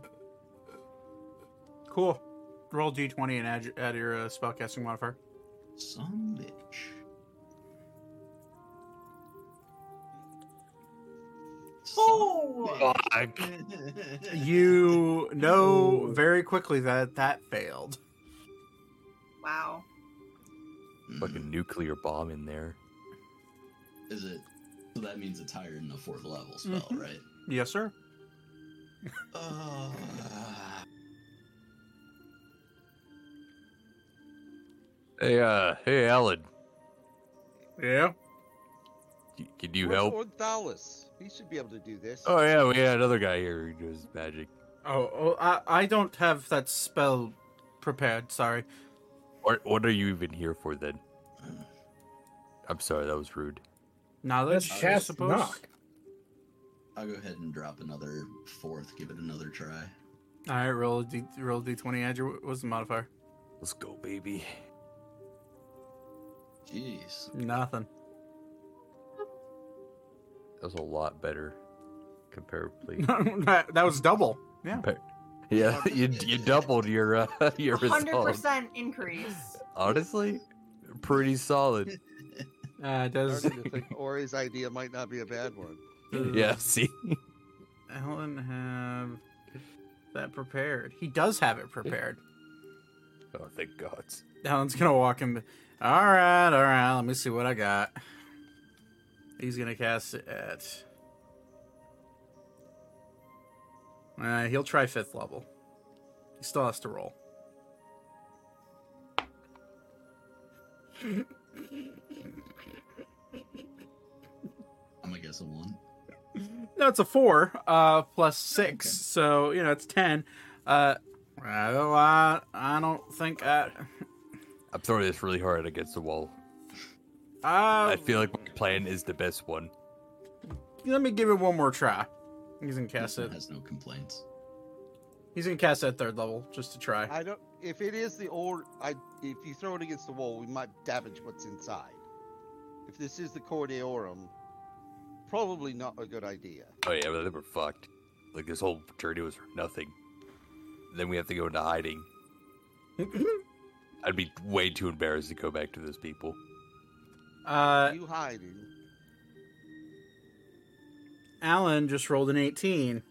Cool. Roll d20 and add, your- add your uh, spellcasting modifier. Some bitch. Oh! Fuck. You (laughs) know very quickly that that failed. Wow. Fucking nuclear bomb in there. Is it? So that means it's higher than the fourth level spell, Mhm. right? Yes, sir. (laughs) Uh, Hey, uh, hey, Alan, Yeah. c- can you Where's help? Lord Thalos? He should be able to do this. Oh yeah, we had another guy here who does magic. Oh, oh I, I don't have that spell prepared. Sorry. What What are you even here for then? I'm sorry, that was rude. Knowledge, Let's I suppose. Knock. I'll go ahead and drop another fourth. Give it another try. All right, roll a d roll a d20. Add your what's the modifier? Let's go, baby. Jeez. Nothing. That was a lot better, comparably. (laughs) that, that was double. Yeah. Compar- yeah, you you doubled your uh, (laughs) your Hundred result. percent increase. Honestly, pretty solid. Uh, does Starting think Ori's idea might not be a bad one. Yeah, see, Alan have that prepared? He does have it prepared. oh thank God. Alan's gonna walk him. All right, all right. Let me see what I got. He's gonna cast it at. Uh, he'll try fifth level. He still has to roll. I'm gonna guess a one. No, it's a four uh, plus six, Okay. so you know it's ten. Uh, well, I I don't think I. I'm throwing this really hard against the wall. Uh, I feel like my plan is the best one. let me give it one more try. He's gonna cast one it. has no complaints. He's gonna cast it at third level just to try. I don't. If it is the old, I if you throw it against the wall, we might damage what's inside. If this is the Cordeorum, probably not a good idea. Oh yeah, but then we're fucked. Like this whole journey was for nothing. Then we have to go into hiding. (laughs) I'd be way too embarrassed to go back to those people. Uh, you hiding? Alan just rolled an 18,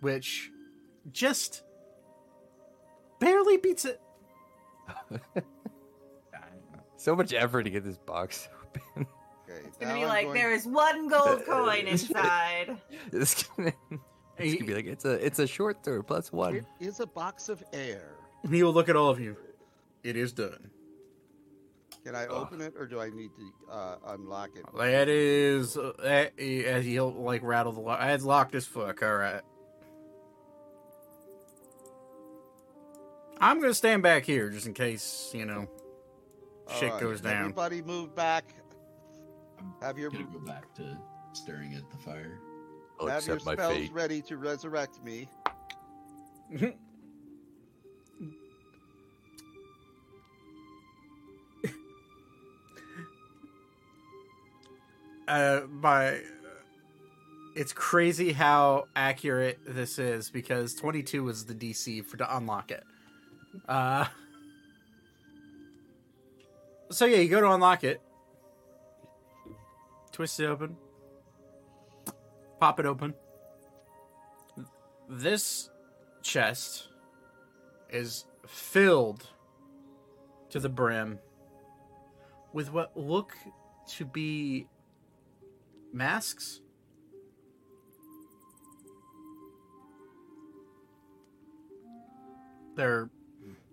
which just barely beats it. (laughs) So much effort to get this box (laughs) open. Okay, It's gonna now be I'm like going- there is one gold (laughs) coin inside. It's gonna, it's gonna be like it's a it's a short throw plus one. It is a box of air. He will look at all of you. It is done. Can I Ugh. open it, or do I need to uh, unlock it? That is, uh, that- as he'll like rattle the lock. It's locked as fuck. All right. I'm gonna stand back here just in case you know shit Alright, goes down. Everybody move back. I'm Have your gonna go back to staring at the fire. I'll have your accept my spells fate. ready to resurrect me. (laughs) uh, by it's crazy how accurate this is because 22 is the DC for to unlock it. Uh, so yeah, you go to unlock it, twist it open, pop it open. This chest is filled to the brim with what look to be masks. They're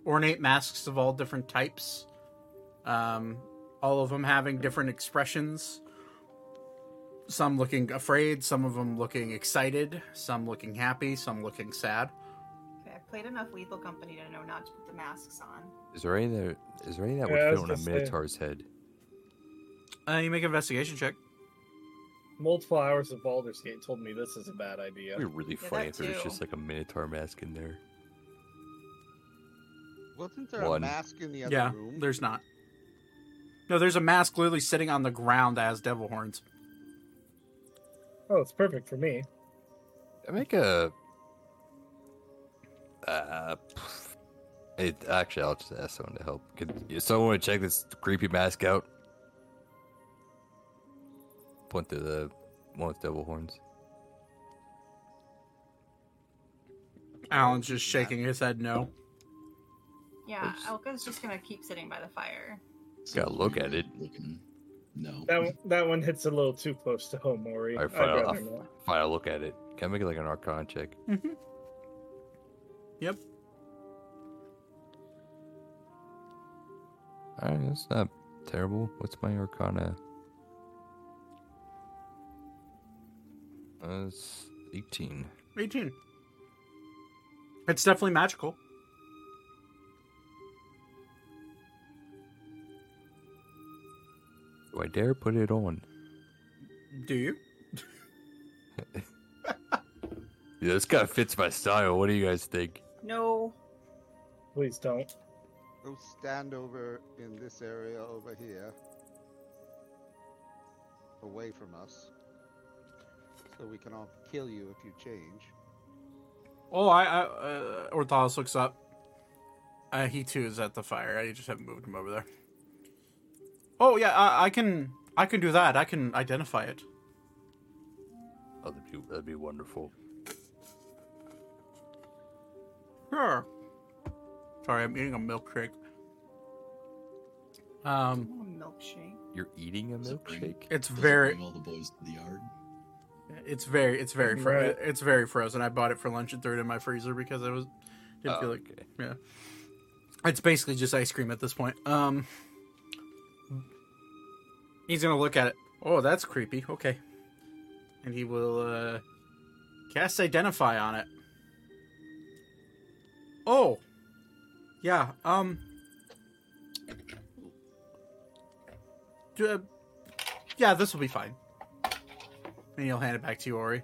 ornate masks of all different types. Um, all of them having different expressions. Some looking afraid, some of them looking excited, some looking happy, some looking sad. Okay, I've played enough Lethal Company to know not to put the masks on. Is there any that is there any that Yeah, would fit on a minotaur's head? Uh, you make an investigation check. Multiple hours of Baldur's Gate told me this is a bad idea. It'd be really Yeah, funny that if there was just like a Minotaur mask in there. Wasn't there One. a mask in the other Yeah, room? there's not. No, there's a mask literally sitting on the ground as devil horns. Oh, it's perfect for me. I make a. Uh, it actually, I'll just ask someone to help. Could someone want to check this creepy mask out? Point to the one with devil horns. Alan's just shaking his head no. Yeah, Oops. Elka's just gonna keep sitting by the fire. Gotta look at it. No. That one, that one hits a little too close to home, Maury. Alright, I'd fine, I'll- rather not. Fine, I'll look at it. Can I make it like an Arcana check? Mm-hmm. Yep. Alright, that's not terrible. What's my Arcana? Uh, it's 18. 18. It's definitely magical. Do I dare put it on? Do you? (laughs) Yeah, this kind of fits my style. What do you guys think? No. Please don't. Go stand over in this area over here. Away from us. So we can all kill you if you change. Oh, I, I uh, Orthalis looks up. Uh, he too is at the fire. I just haven't moved him over there. Oh yeah, I, I can, I can do that. I can identify it. Oh, that'd be, that'd be wonderful. Sure. Sorry, I'm eating a milkshake. Um, milkshake. You're eating a Does it bring- milkshake? it's Does it very, bring all the boys to the yard. It's very, it's very, fro- Right. it's very frozen. I bought it for lunch and threw it in my freezer because I was didn't Oh, feel like okay. Yeah. It's basically just ice cream at this point. Um He's gonna look at it. Oh, that's creepy. Okay. And he will uh cast identify on it. Oh. Yeah, um uh, Yeah, this will be fine. And he'll hand it back to you, Ori.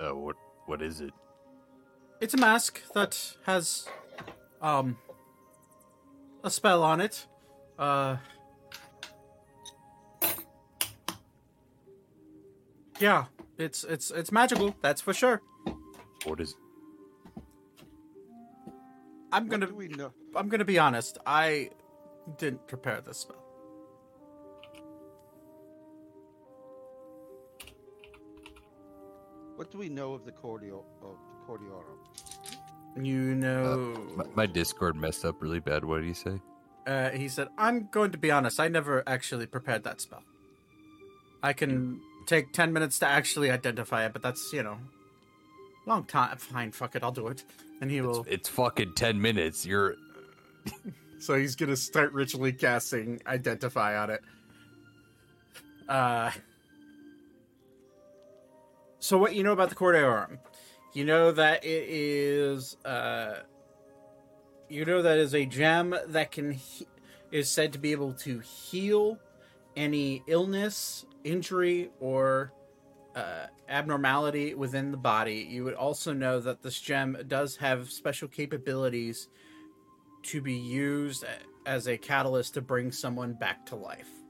Uh, what what is it? It's a mask that has um a spell on it. Uh Yeah, it's it's it's magical, that's for sure. What is? I'm What going do to we know? I'm going to be honest. I didn't prepare this spell. What do we know of the Cordial of the cordiorum? You know My, my Discord messed up really bad. What did he say? uh, he said, "I'm going to be honest. I never actually prepared that spell. I can take ten minutes to actually identify it, but that's you know, long time. Fine, fuck it, I'll do it." And he It's, will. it's fucking ten minutes. You're (laughs) So he's gonna start ritually casting identify on it. Uh. So what you know about the Cordeorum? You know that it is. Uh, you know that is a gem that can he- is said to be able to heal any illness, injury, or uh, abnormality within the body. You would also know that this gem does have special capabilities to be used as a catalyst to bring someone back to life.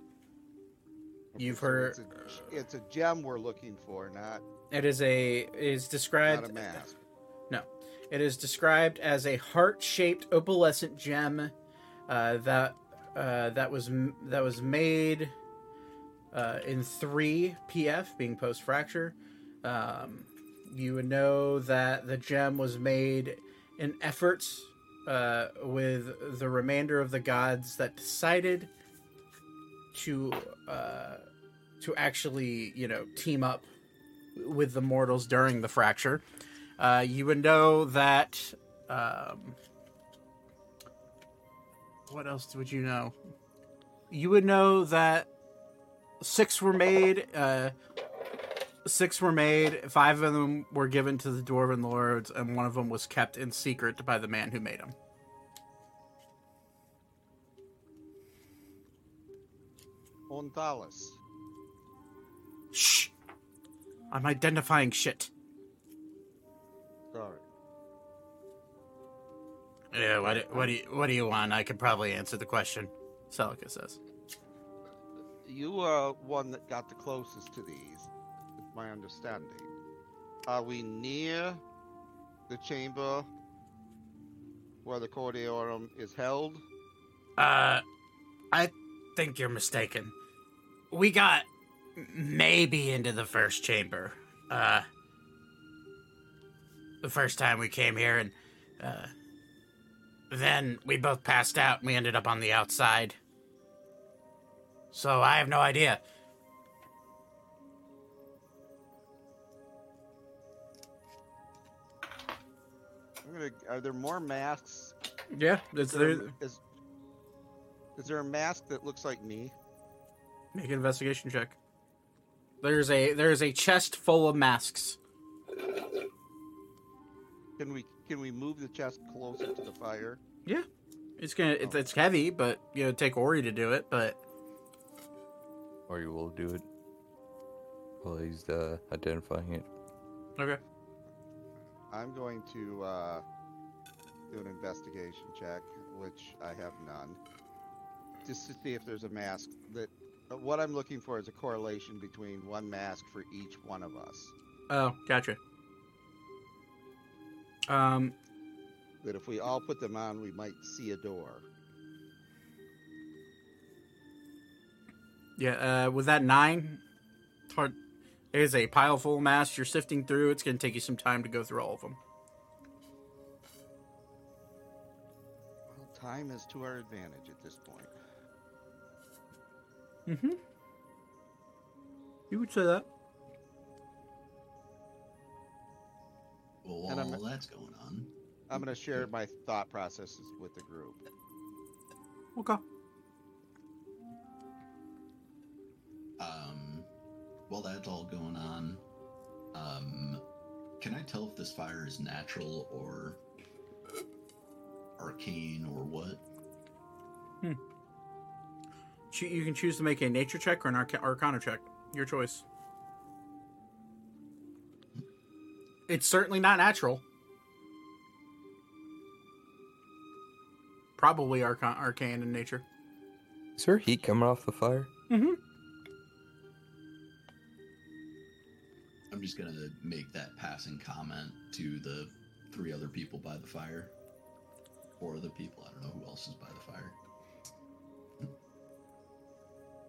You've So heard It's a, it's a gem we're looking for, not it is a it is described not a mask. No, it is described as a heart-shaped opalescent gem uh, that uh, that was that was made uh, in three PF, being post fracture. Um, you would know that the gem was made in efforts uh, with the remainder of the gods that decided to uh, to actually you know team up with the mortals during the fracture. Uh, you would know that. Um, what else would you know? You would know that six were made. Uh, six were made. Five of them were given to the dwarven lords, and one of them was kept in secret by the man who made them. Onthalis. Shh! I'm identifying shit. Sorry. Yeah, what, do- what do you what do you want? I could probably answer the question. Celica says. You are one that got the closest to these, is my understanding. Are we near the chamber where the Cordiorum is held? Uh, I think you're mistaken. We got maybe into the first chamber. Uh, the first time we came here, and uh, then we both passed out, and we ended up on the outside. So I have no idea. I'm gonna. Are there more masks? Yeah, Is there, there. is, is there a mask that looks like me? Make an investigation check. There's a there's a chest full of masks. Can we can we move the chest closer to the fire? Yeah, it's gonna it's, it's heavy, but you know take Ori to do it. But Or you will do it while he's uh, identifying it. okay. I'm going to uh, do an investigation check, which I have none, just to see if there's a mask that. What I'm looking for is a correlation between one mask for each one of us. Oh, gotcha. Um, That if we all put them on, we might see a door. yeah. Uh, with that nine, it's hard. There's a pile full of masks you're sifting through. It's gonna take you some time to go through all of them. Well, time is to our advantage at this point. Mm-hmm. You would say that. Well, And I'm- while that's going on, I'm going to share my thought processes with the group. Okay. um, while that's all going on, um, can I tell if this fire is natural or arcane or what? Cho- You can choose to make a nature check or an arca- arcana check. Your choice. It's certainly not natural. Probably arca- arcane in nature. Is there heat coming off the fire? Mm-hmm. I'm just gonna make that passing comment to the three other people by the fire, or the people I don't know who else is by the fire.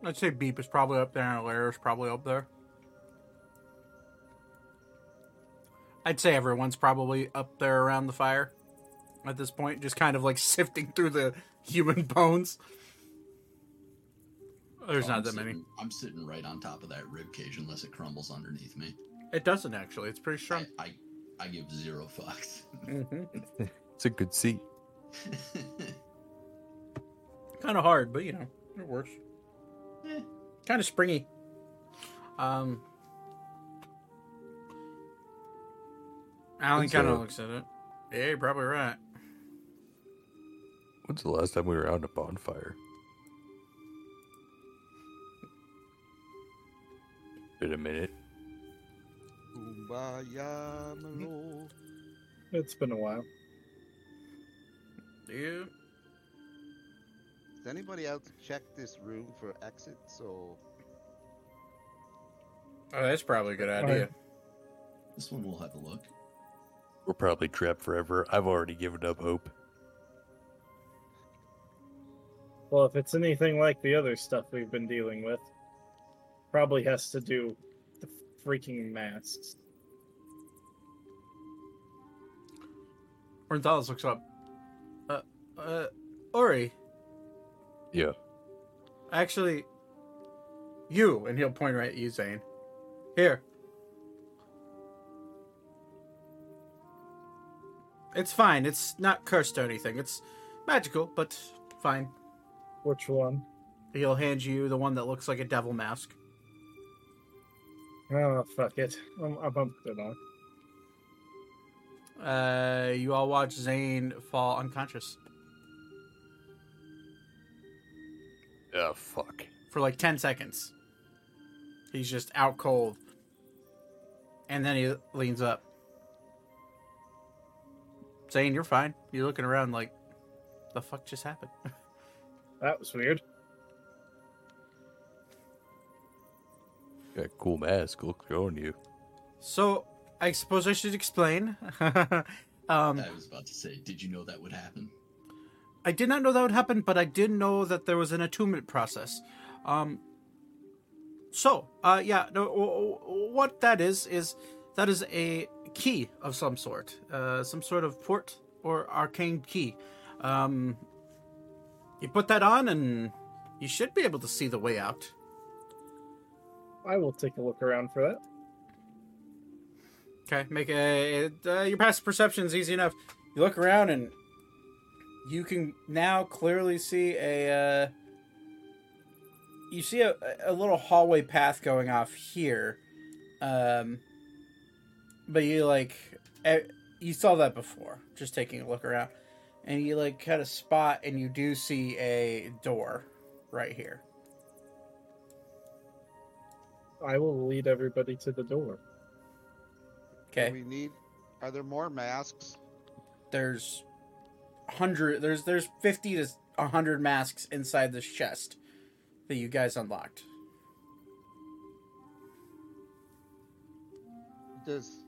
I'd say Beep is probably up there and Alara's probably up there. I'd say everyone's probably up there around the fire at this point, just kind of like (laughs) sifting through the human bones. There's So not I'm that many. I'm sitting right on top of that rib cage unless it crumbles underneath me. It doesn't actually. It's pretty I, strong. I, I give zero fucks. Mm-hmm. (laughs) It's a good seat. (laughs) Kind of hard, but you know, it works. Eh. Kind of springy. Um, Alan It's, kind of looks at it. Yeah, you're probably right. When's the last time we were out at a bonfire? Been a minute. Kumbaya, my lord. It's been a while. Yeah. Does anybody else check this room for exits or Oh, that's probably a good Alright. idea. this one we'll have a look. We're probably trapped forever. I've already given up hope. Well, if it's anything like the other stuff we've been dealing with, probably has to do the freaking masks. Ornithalis looks up. Uh, uh, Ori, Yeah. actually, you, and he'll point right at you, Zane. Here. It's fine. It's not cursed or anything. It's magical, but fine. Which one? He'll hand you the one that looks like a devil mask. Oh, fuck it. I'm, I'm it on. Uh, you all watch Zane fall unconscious Oh, fuck. for like 10 seconds. He's just out cold. And then he leans up. Saying you're fine. You're looking around like the fuck just happened. (laughs) That was weird. Got a cool mask. Look good on you. So I suppose I should explain. (laughs) um I was about to say, did you know that would happen? I did not know that would happen, but I did know that there was an attunement process. Um, so, uh, yeah, no, what that is is that is a key of some sort, uh, some sort of port or arcane key. Um, you put that on, and you should be able to see the way out. I will take a look around for that. Okay, make a uh, your passive perception is easy enough. You look around and you can now clearly see a. Uh, you see a, a little hallway path going off here, um, but you like you saw that before. Just taking a look around, and you like kind of spot, and you do see a door right here. I will lead everybody to the door. Okay. We need. Are there more masks? there's hundred there's there's 50 to 100 masks inside this chest that you guys unlocked Does,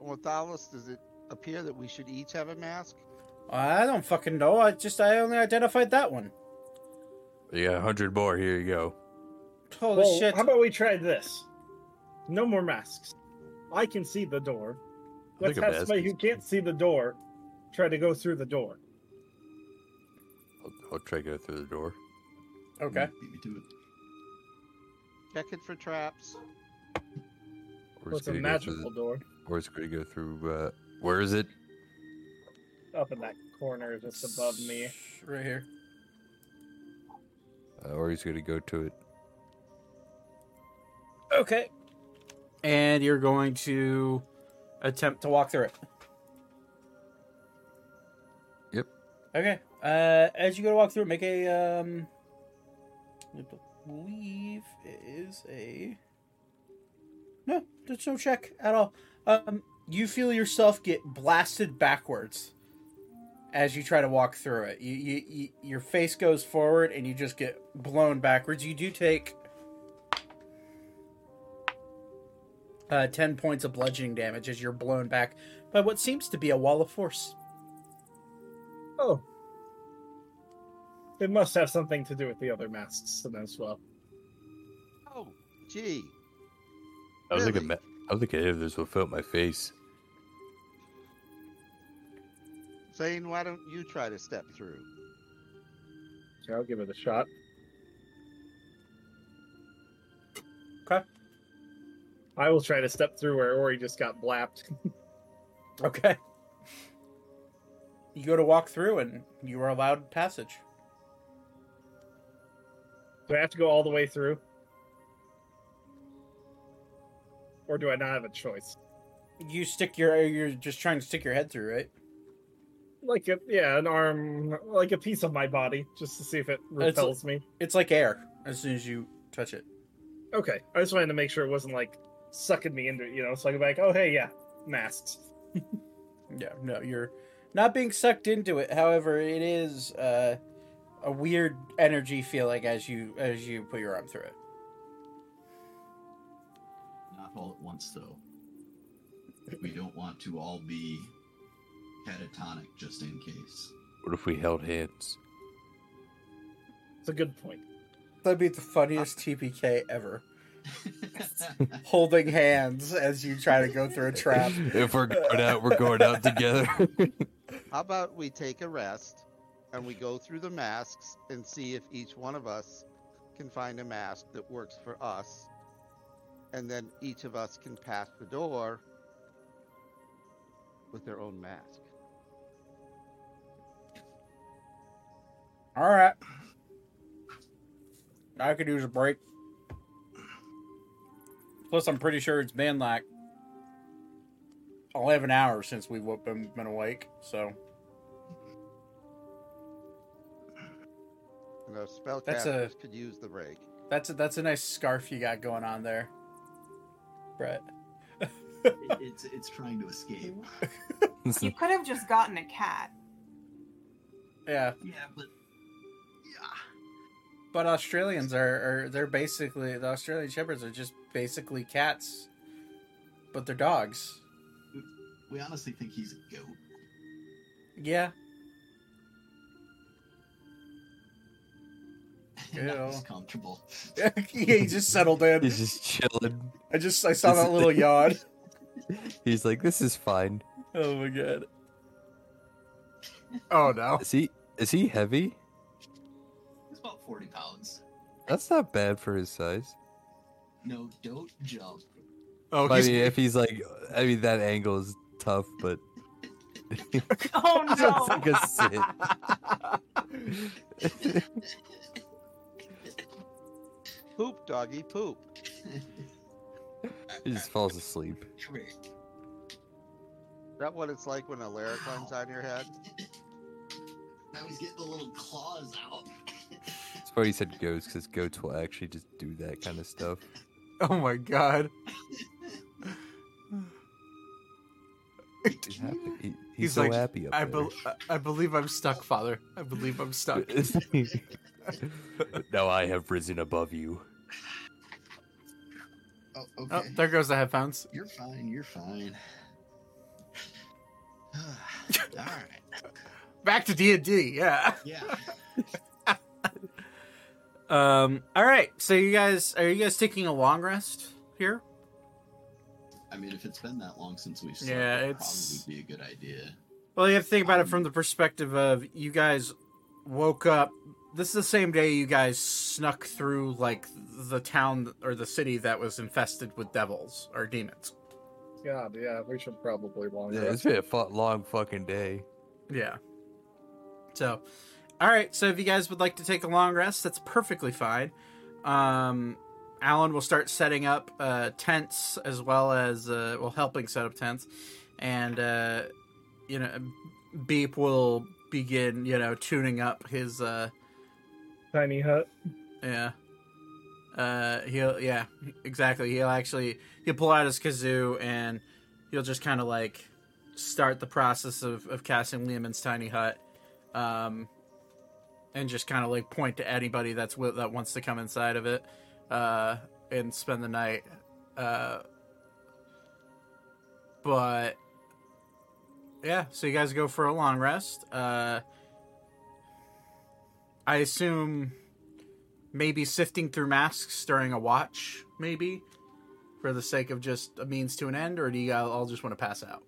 Morthalis, does it appear that we should each have a mask? i don't fucking know i just i only identified that one You got hundred more. Here you go. holy well, shit how about we try this? No more masks. I can see the door. Let's have somebody who can't see the door try to go through the door. I'll, I'll try to go through the door. okay Beat me to it. Checking for traps. We're Well, it's a gonna go through magical the, door We're just gonna go through. Uh, where is it? up in that corner just above me. right here Uh, or he's gonna go to it. okay and you're going to attempt to walk through it okay uh as you go to walk through it make a um i believe it is a no there's no check at all. Um you feel yourself get blasted backwards as you try to walk through it. You, you, you your face goes forward and you just get blown backwards. You do take uh, 10 points of bludgeoning damage as you're blown back by what seems to be a wall of force Oh. It must have something to do with the other masks then as well. Oh, gee. I don't think a Really? ma- I don't think any of this will fit my face. Zane, why don't you try to step through? Okay, I'll give it a shot. Okay. I will try to step through where Ori just got blapped. (laughs) Okay. You go to walk through and you are allowed passage. Do I have to go all the way through? Or do I not have a choice? You stick your you're just trying to stick your head through, right? Like a yeah, an arm like a piece of my body, just to see if it It's- repels me. It's like air as soon as you touch it. Okay. I just wanted to make sure it wasn't like sucking me into it, you know, so I could be like, oh hey, yeah, masks. (laughs) Yeah, no, you're not being sucked into it. However, it is uh, a weird energy feeling as you as you put your arm through it. Not all at once, though. We don't want to all be catatonic just in case. What if we held hands? It's a good point. That'd be the funniest TPK ever. (laughs) Holding hands as you try to go through a trap. if we're going out, we're going out together. (laughs) How about we take a rest and we go through the masks and see if each one of us can find a mask that works for us. And then each of us can pass the door with their own mask. All right. I could use a break. Plus, I'm pretty sure it's been like 11 hours since we've been, been awake. So, And our spellcasters That's a- could use the break. that's a, that's a nice scarf you got going on there, Brett. It, it's it's trying to escape. (laughs) You could have just gotten a cat. Yeah, Yeah, but yeah. But Australians are, are they're basically the Australian shepherds are just basically cats, but they're dogs. We honestly think he's a goat. Yeah, (laughs) Now he's Ew. comfortable. (laughs) he just settled in. He's just chilling. I just I saw This that is- little yawn. (laughs) He's like, this is fine. Oh my god. Oh no. Is he is he heavy? He's about forty pounds. That's not bad for his size. No, don't jump. Oh, I mean, if (laughs) he's like, I mean, that angle is tough, but (laughs) Oh (laughs) it's no! like a sit. Poop, doggy, poop. he just falls asleep. Come here. Is that what it's like when Alara climbs on your head? Now he's getting the little claws out. It's funny you said goats because goats will actually just do that kind of stuff. (laughs) oh my god. He's happy. He, he's, He's so like, happy up I, there. I believe I'm stuck, Father. I believe I'm stuck. (laughs) (laughs) now I have risen above you. Oh, oh okay. Oh, there goes the headphones. You're fine. You're fine. (sighs) All right. Back to D and D. Yeah. Yeah. Um. All right. So you guys are you guys taking a long rest here? I mean, if it's been that long since we've slept, Yeah, it'd it's- probably be a good idea. Well, you have to think about it from the perspective of you guys woke up. This is the same day you guys snuck through like the town or the city that was infested with devils or demons. God, yeah, we should probably long Yeah, rest. it's been a fu- long fucking day. Yeah. So, all right. So if you guys would like to take a long rest, that's perfectly fine. Um, Alan will start setting up uh, tents as well as uh, well helping set up tents, and uh, you know, Beep will begin you know tuning up his uh, Tiny hut. yeah. Uh, he'll yeah exactly. He'll actually he'll pull out his kazoo and he'll just kind of like start the process of, of casting Leomund's tiny hut, um, and just kind of like point to anybody that's wi- that wants to come inside of it, uh, and spend the night. Uh, but yeah, so you guys go for a long rest. Uh, I assume maybe sifting through masks during a watch, maybe for the sake of just a means to an end, or do you all just want to pass out?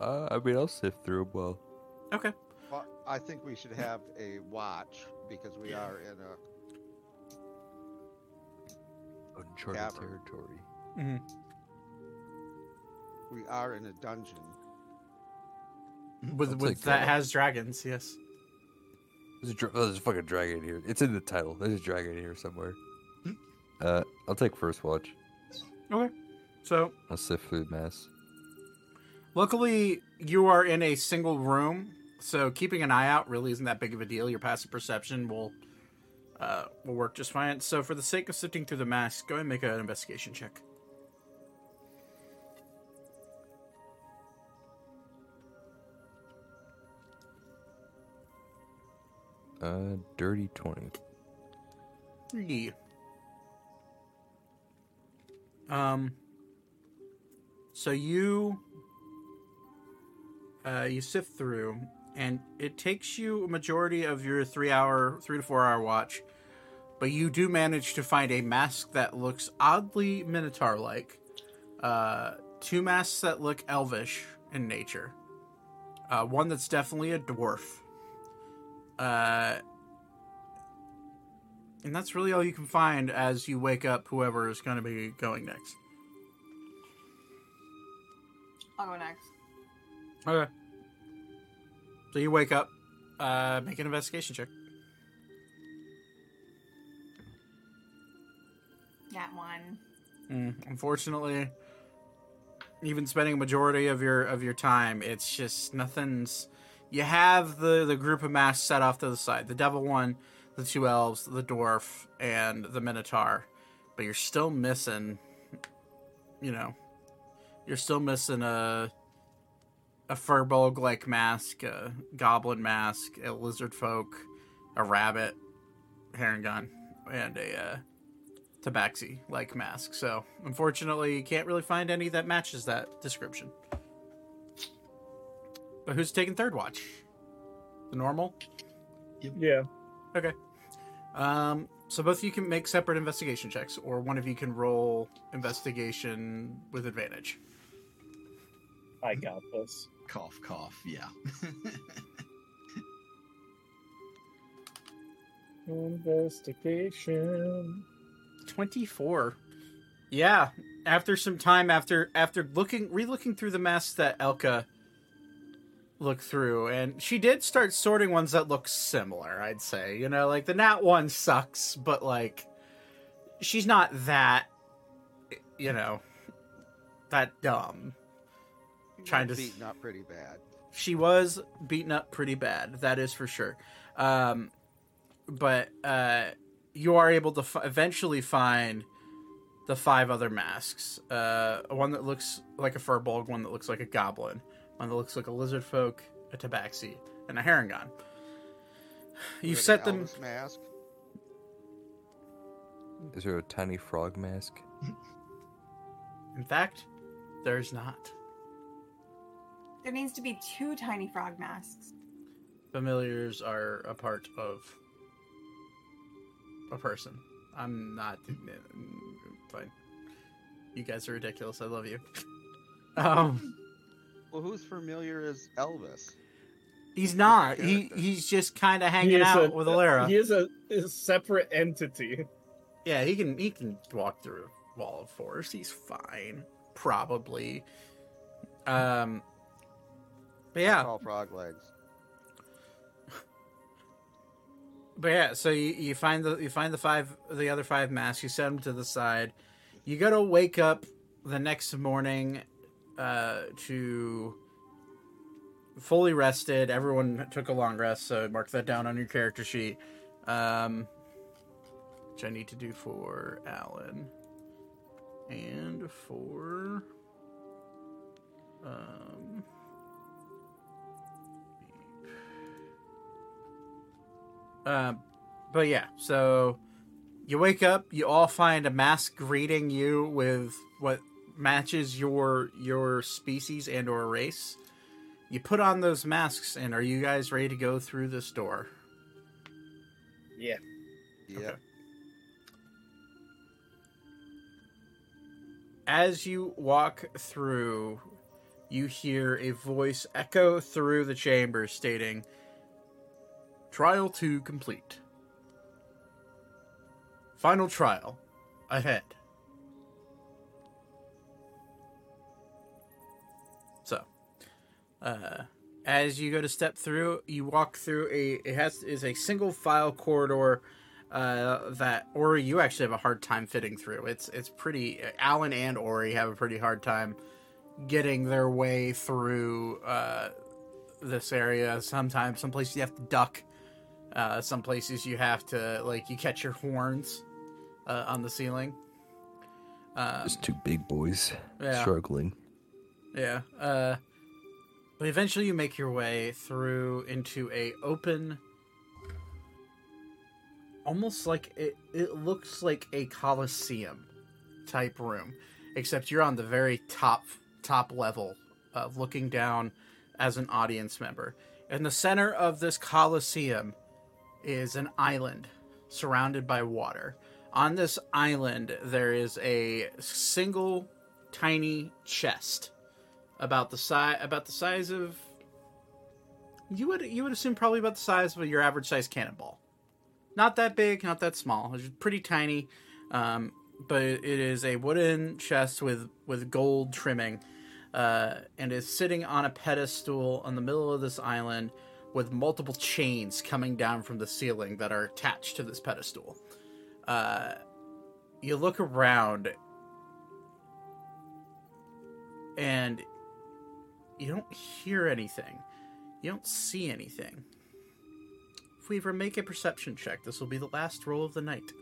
Uh, I mean, I'll sift through 'em well. Okay. Well, I think we should have a watch because we are in a Uncharted Cavern. territory. Mm-hmm. we are in a dungeon. With I'll with take that that. has dragons, yes. There's a, dra- oh, there's a fucking dragon here. It's in the title. There's a dragon here somewhere. Uh, I'll take first watch. Okay. So I'll sift through the mass. luckily you are in a single room, so keeping an eye out really isn't that big of a deal. Your passive perception will uh, will work just fine. So for the sake of sifting through the masks, go ahead and make an investigation check. Uh, dirty twenty. Three. Um. So you, uh, you sift through, and it takes you a majority of your three-hour, three to four-hour watch, but you do manage to find a mask that looks oddly Minotaur-like. Uh, two masks that look elvish in nature. Uh, one that's definitely a dwarf. Uh, and that's really all you can find as you wake up whoever is going to be going next. I'll go next. Okay. So you wake up, uh, make an investigation check. That one. Mm, unfortunately, even spending a majority of your of your time, it's just nothing's. You have the the group of masks set off to the side. The devil one, the two elves, the dwarf, and the minotaur, but you're still missing. You know, You're still missing a a furbolg like mask, a goblin mask, a lizard folk, a rabbit, Harengon, and a uh, tabaxi like mask. So unfortunately, you can't really find any that matches that description. But who's taking third watch? The normal. Yeah. Okay. Um, so both of you can make separate investigation checks, or one of you can roll investigation with advantage. I got this. Cough, cough. Yeah. Investigation. 24 yeah after some time after after looking re-looking through the masks that elka looked through and she did start sorting ones that look similar i'd say you know like the nat one sucks but like she's not that you know that dumb Trying to s- beaten up pretty bad. she was beaten up pretty bad that is for sure um but uh you are able to f- eventually find the five other masks uh one that looks like a furbolg one that looks like a goblin one that looks like a lizard folk a tabaxi and a harengon you With set an them Elvis mask. Is there a tiny frog mask? in fact there's not There needs to be two tiny frog masks. familiars are a part of a person. I'm not fine. You guys are ridiculous. I love you. (laughs) Um, Well, who's familiar as Elvis? he's not. He he's just kind of hanging out a- with Alara. He is a, a separate entity. Yeah, he can he can walk through a wall of force. He's fine, probably. Um, but yeah, Tall frog legs. (laughs) But yeah, so you, you find the you find the five the other five masks. You set them to the side. You got to wake up the next morning uh, to fully rested. Everyone took a long rest, so mark that down on your character sheet. Um, which I need to do for Alan and for um. Um, but yeah, so you wake up, you all find a mask greeting you with what matches your your species and or race. You put on those masks, and are you guys ready to go through this door? Yeah. Yeah. Okay. As you walk through, you hear a voice echo through the chamber stating, Trial 2 complete. Final trial ahead. So, uh, as you go to step through, you walk through a it has is a single file corridor uh, that Ori you actually have a hard time fitting through. It's it's pretty Alan and Ori have a pretty hard time getting their way through uh, this area. Sometimes some places you have to duck. Uh, some places you have to like you catch your horns uh, on the ceiling. Um, Just two big boys yeah. struggling. Yeah. Uh, but eventually you make your way through into a open almost like it, it looks like a coliseum type room except you're on the very top top level uh, looking down as an audience member in the center of this coliseum is an island surrounded by water on this island there is a single tiny chest about the size about the size of you would you would assume probably about the size of your average size cannonball. Not that big, not that small. It's pretty tiny, um, but it is a wooden chest with with gold trimming, uh, and is sitting on a pedestal on the middle of this island with multiple chains coming down from the ceiling that are attached to this pedestal. Uh, you look around, and you don't hear anything. You don't see anything. If we ever make a perception check, this will be the last roll of the night.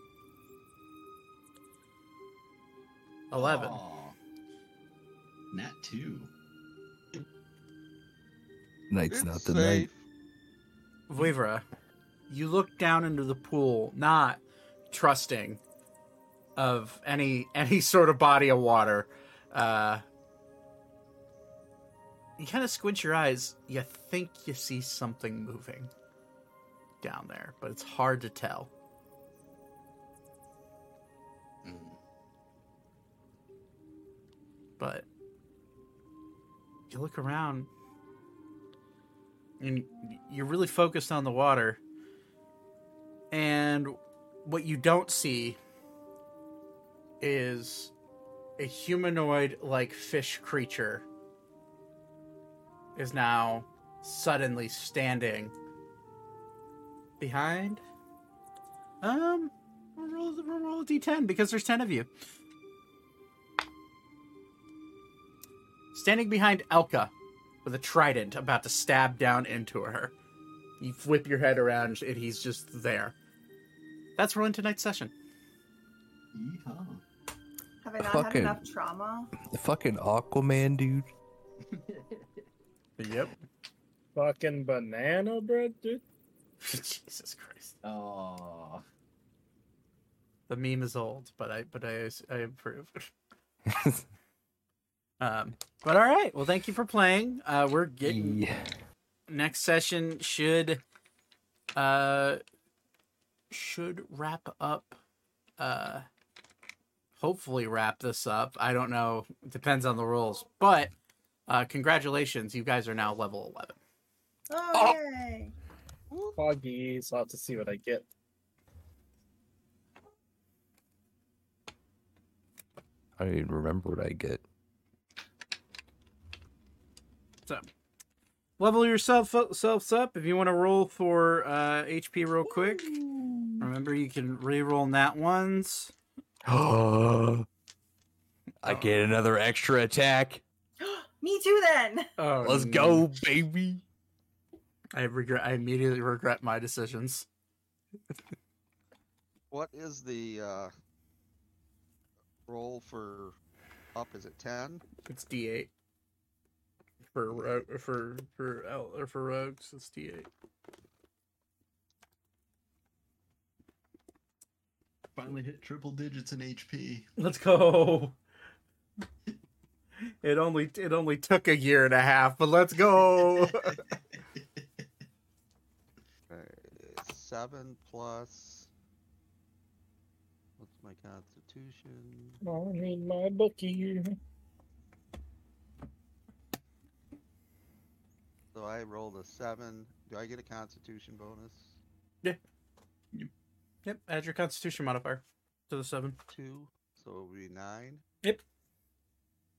11. Aw. Nat two. Night's It's not the safe. night. Vuivra, you look down into the pool, not trusting of any (laughs) any sort of body of water. Uh, you kind of squint your eyes. You think you see something moving down there, but it's hard to tell. Mm. But you look around and you're really focused on the water. And what you don't see is a humanoid like fish creature is now suddenly standing behind um roll, roll a d10 because there's 10 of you standing behind elka with a trident about to stab down into her you whip your head around and he's just there that's rolling tonight's session Yeehaw. Have I not Fucking- had enough trauma? The fucking Aquaman dude. (laughs) yep Fucking banana bread, dude. (laughs) jesus christ Aw. the meme is old but i but i i approve (laughs) um but all right well thank you for playing uh we're getting Yeah. next session should uh should wrap up uh hopefully wrap this up i don't know it depends on the rules but uh congratulations you guys are now level 11 Oh, yay! Foggies. I'll have to see what I get. I don't even remember what I get. So level yourself selves up if you want to roll for uh hp real quick remember you can re-roll nat ones (gasps) I get another extra attack. (gasps) Me too then. oh Let's go, baby. i regret i immediately regret my decisions (laughs) What is the uh, roll for up? Is it 10? It's D eight. For ro- for for el- or for rogues, it's D eight. Finally hit triple digits in HP. Let's go. (laughs) It only it only took a year and a half, but let's go. (laughs) 7 plus. What's my constitution? I need my book So I rolled a 7. Do I get a constitution bonus? Yeah. Yep, yep. add your Constitution modifier to the seven. 2. So it would be 9. Yep.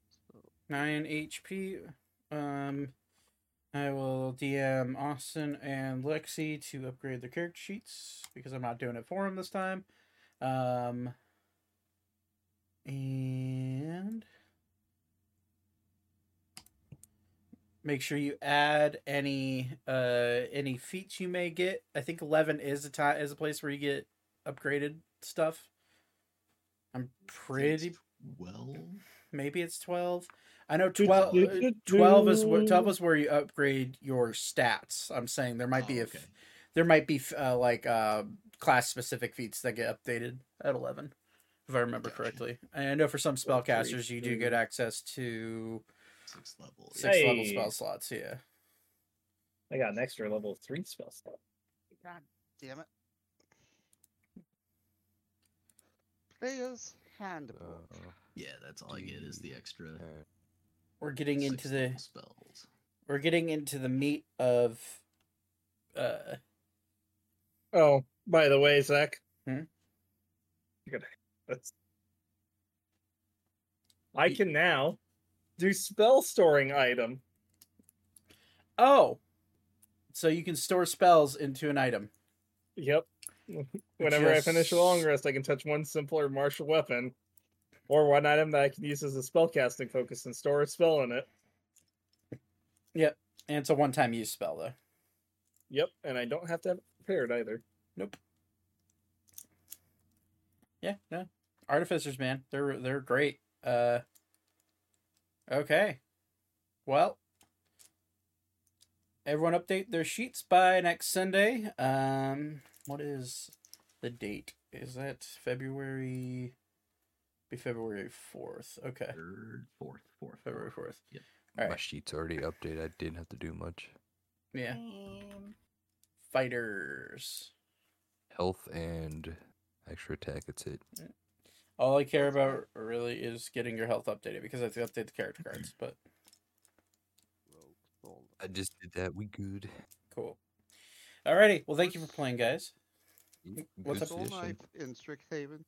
So Nine HP. Um, I will DM Austin and Lexi to upgrade their character sheets because I'm not doing it for them this time. Um, and make sure you add any uh any feats you may get. I think eleven is a time is a place where you get upgraded stuff. I'm pretty Well, maybe it's 12 i know 12, uh, 12 is where 12 is where you upgrade your stats i'm saying there might be Oh, a okay. f- there might be uh, like uh, class specific feats that get updated at 11 if i remember Gotcha. correctly and i know for some spellcasters you do get access to six level. six level spell slots yeah I got an extra level three spell slot. God. Damn it. Player's handbook. Yeah, that's all I get is the extra. we're getting six into the spells. we're getting into the meat of uh Oh, by the way, Zach. Hmm? You're (laughs) gonna. That's... I can now do spell storing item. oh so you can store spells into an item Yep. (laughs) Whenever I finish a long rest, I can touch one simpler martial weapon or one item that I can use as a spellcasting focus and store a spell in it. Yep, and it's a one-time use spell though Yep, and I don't have to have it prepared either. Nope. Yeah, no. Artificers, man, they're they're great. Uh Okay. Well, everyone update their sheets by next Sunday. Um, what is the date? Is that February? Be February fourth. Okay, Third, fourth, fourth. February fourth. Yep. All My sheet's already updated. I didn't have to do much. Yeah. Same. Fighters. Health and extra attack. That's it. All I care about really is getting your health updated because I have to update the character cards. But I just did that. We good. cool. Alrighty. Well, thank you for playing, guys. What's up? Soul session. knife in Strixhaven.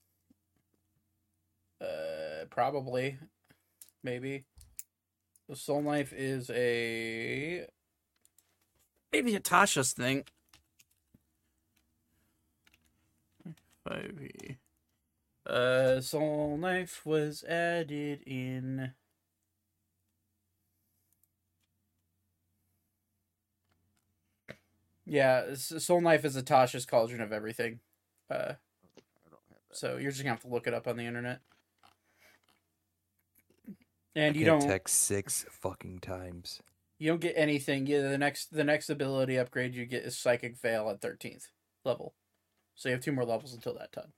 Uh, probably, maybe. The soul knife is a maybe a Tasha's thing. Five E. Uh, soul knife was added in. Yeah, soul knife is a Tasha's cauldron of everything. Uh, I don't have that. so you're just gonna have to look it up on the internet. And you don't attack six fucking times. you don't get anything. Yeah, the next the next ability upgrade you get is Psychic Veil at thirteenth level. So you have two more levels until that time.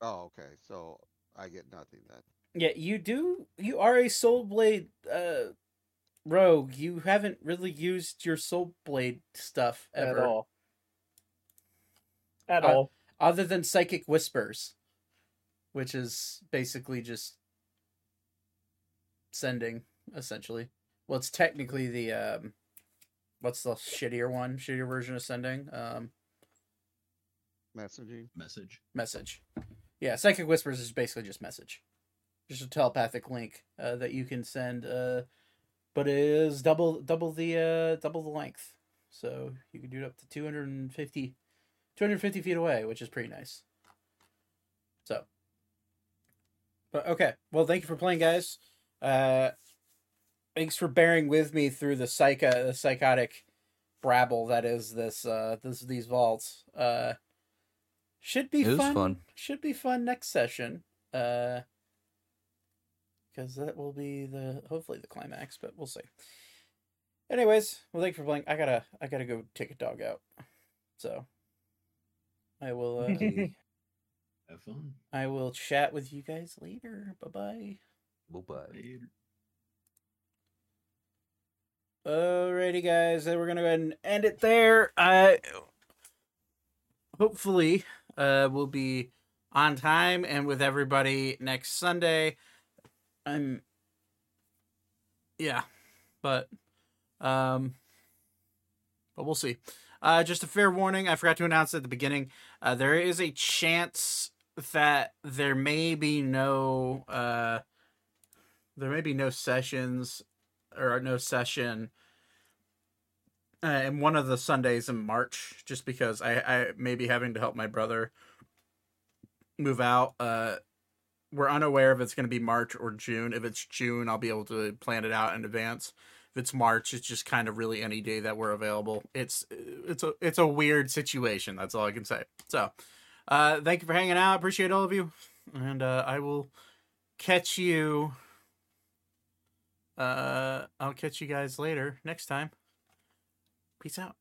Oh, okay. So I get nothing then. Yeah, you do. You are a Soul Blade uh, rogue. You haven't really used your Soul Blade stuff ever, At all. At Uh, all. other than Psychic Whispers, which is basically just sending, essentially. Well, it's technically the um, what's the shittier one? Shittier version of sending. Um, Messaging. Message. message. Yeah, Psychic Whispers is basically just message. Just a telepathic link uh, that you can send, uh, but it is double double the uh, double the length. So you can do it up to 250, 250 feet away, which is pretty nice. So, but okay. Well, thank you for playing, guys. Uh, thanks for bearing with me through the psycho the psychotic brabble that is this uh this these vaults. Uh, should be It fun. fun. Should be fun next session. Uh, because that will be the hopefully the climax, but we'll see. Anyways, well, thank you for playing. I gotta I gotta go take a dog out. So, I will uh, (laughs) Have fun. I will chat with you guys later. Bye bye. bye-bye. Alrighty, guys, then we're gonna go ahead and end it there. Uh, hopefully, uh, we'll be on time and with everybody next Sunday. I'm, yeah, but, um, but we'll see. Uh, just a fair warning. I forgot to announce at the beginning. Uh, there is a chance that there may be no, uh, there may be no sessions or no session uh, in one of the Sundays in March, just because I, I may be having to help my brother move out. Uh, we're unaware if it's going to be March or June. If it's June, I'll be able to plan it out in advance. If it's March, it's just kind of really any day that we're available. It's it's a it's a weird situation. That's all I can say. So, uh, thank you for hanging out. Appreciate all of you, and uh, I will catch you. Uh, I'll catch you guys later next time. Peace out.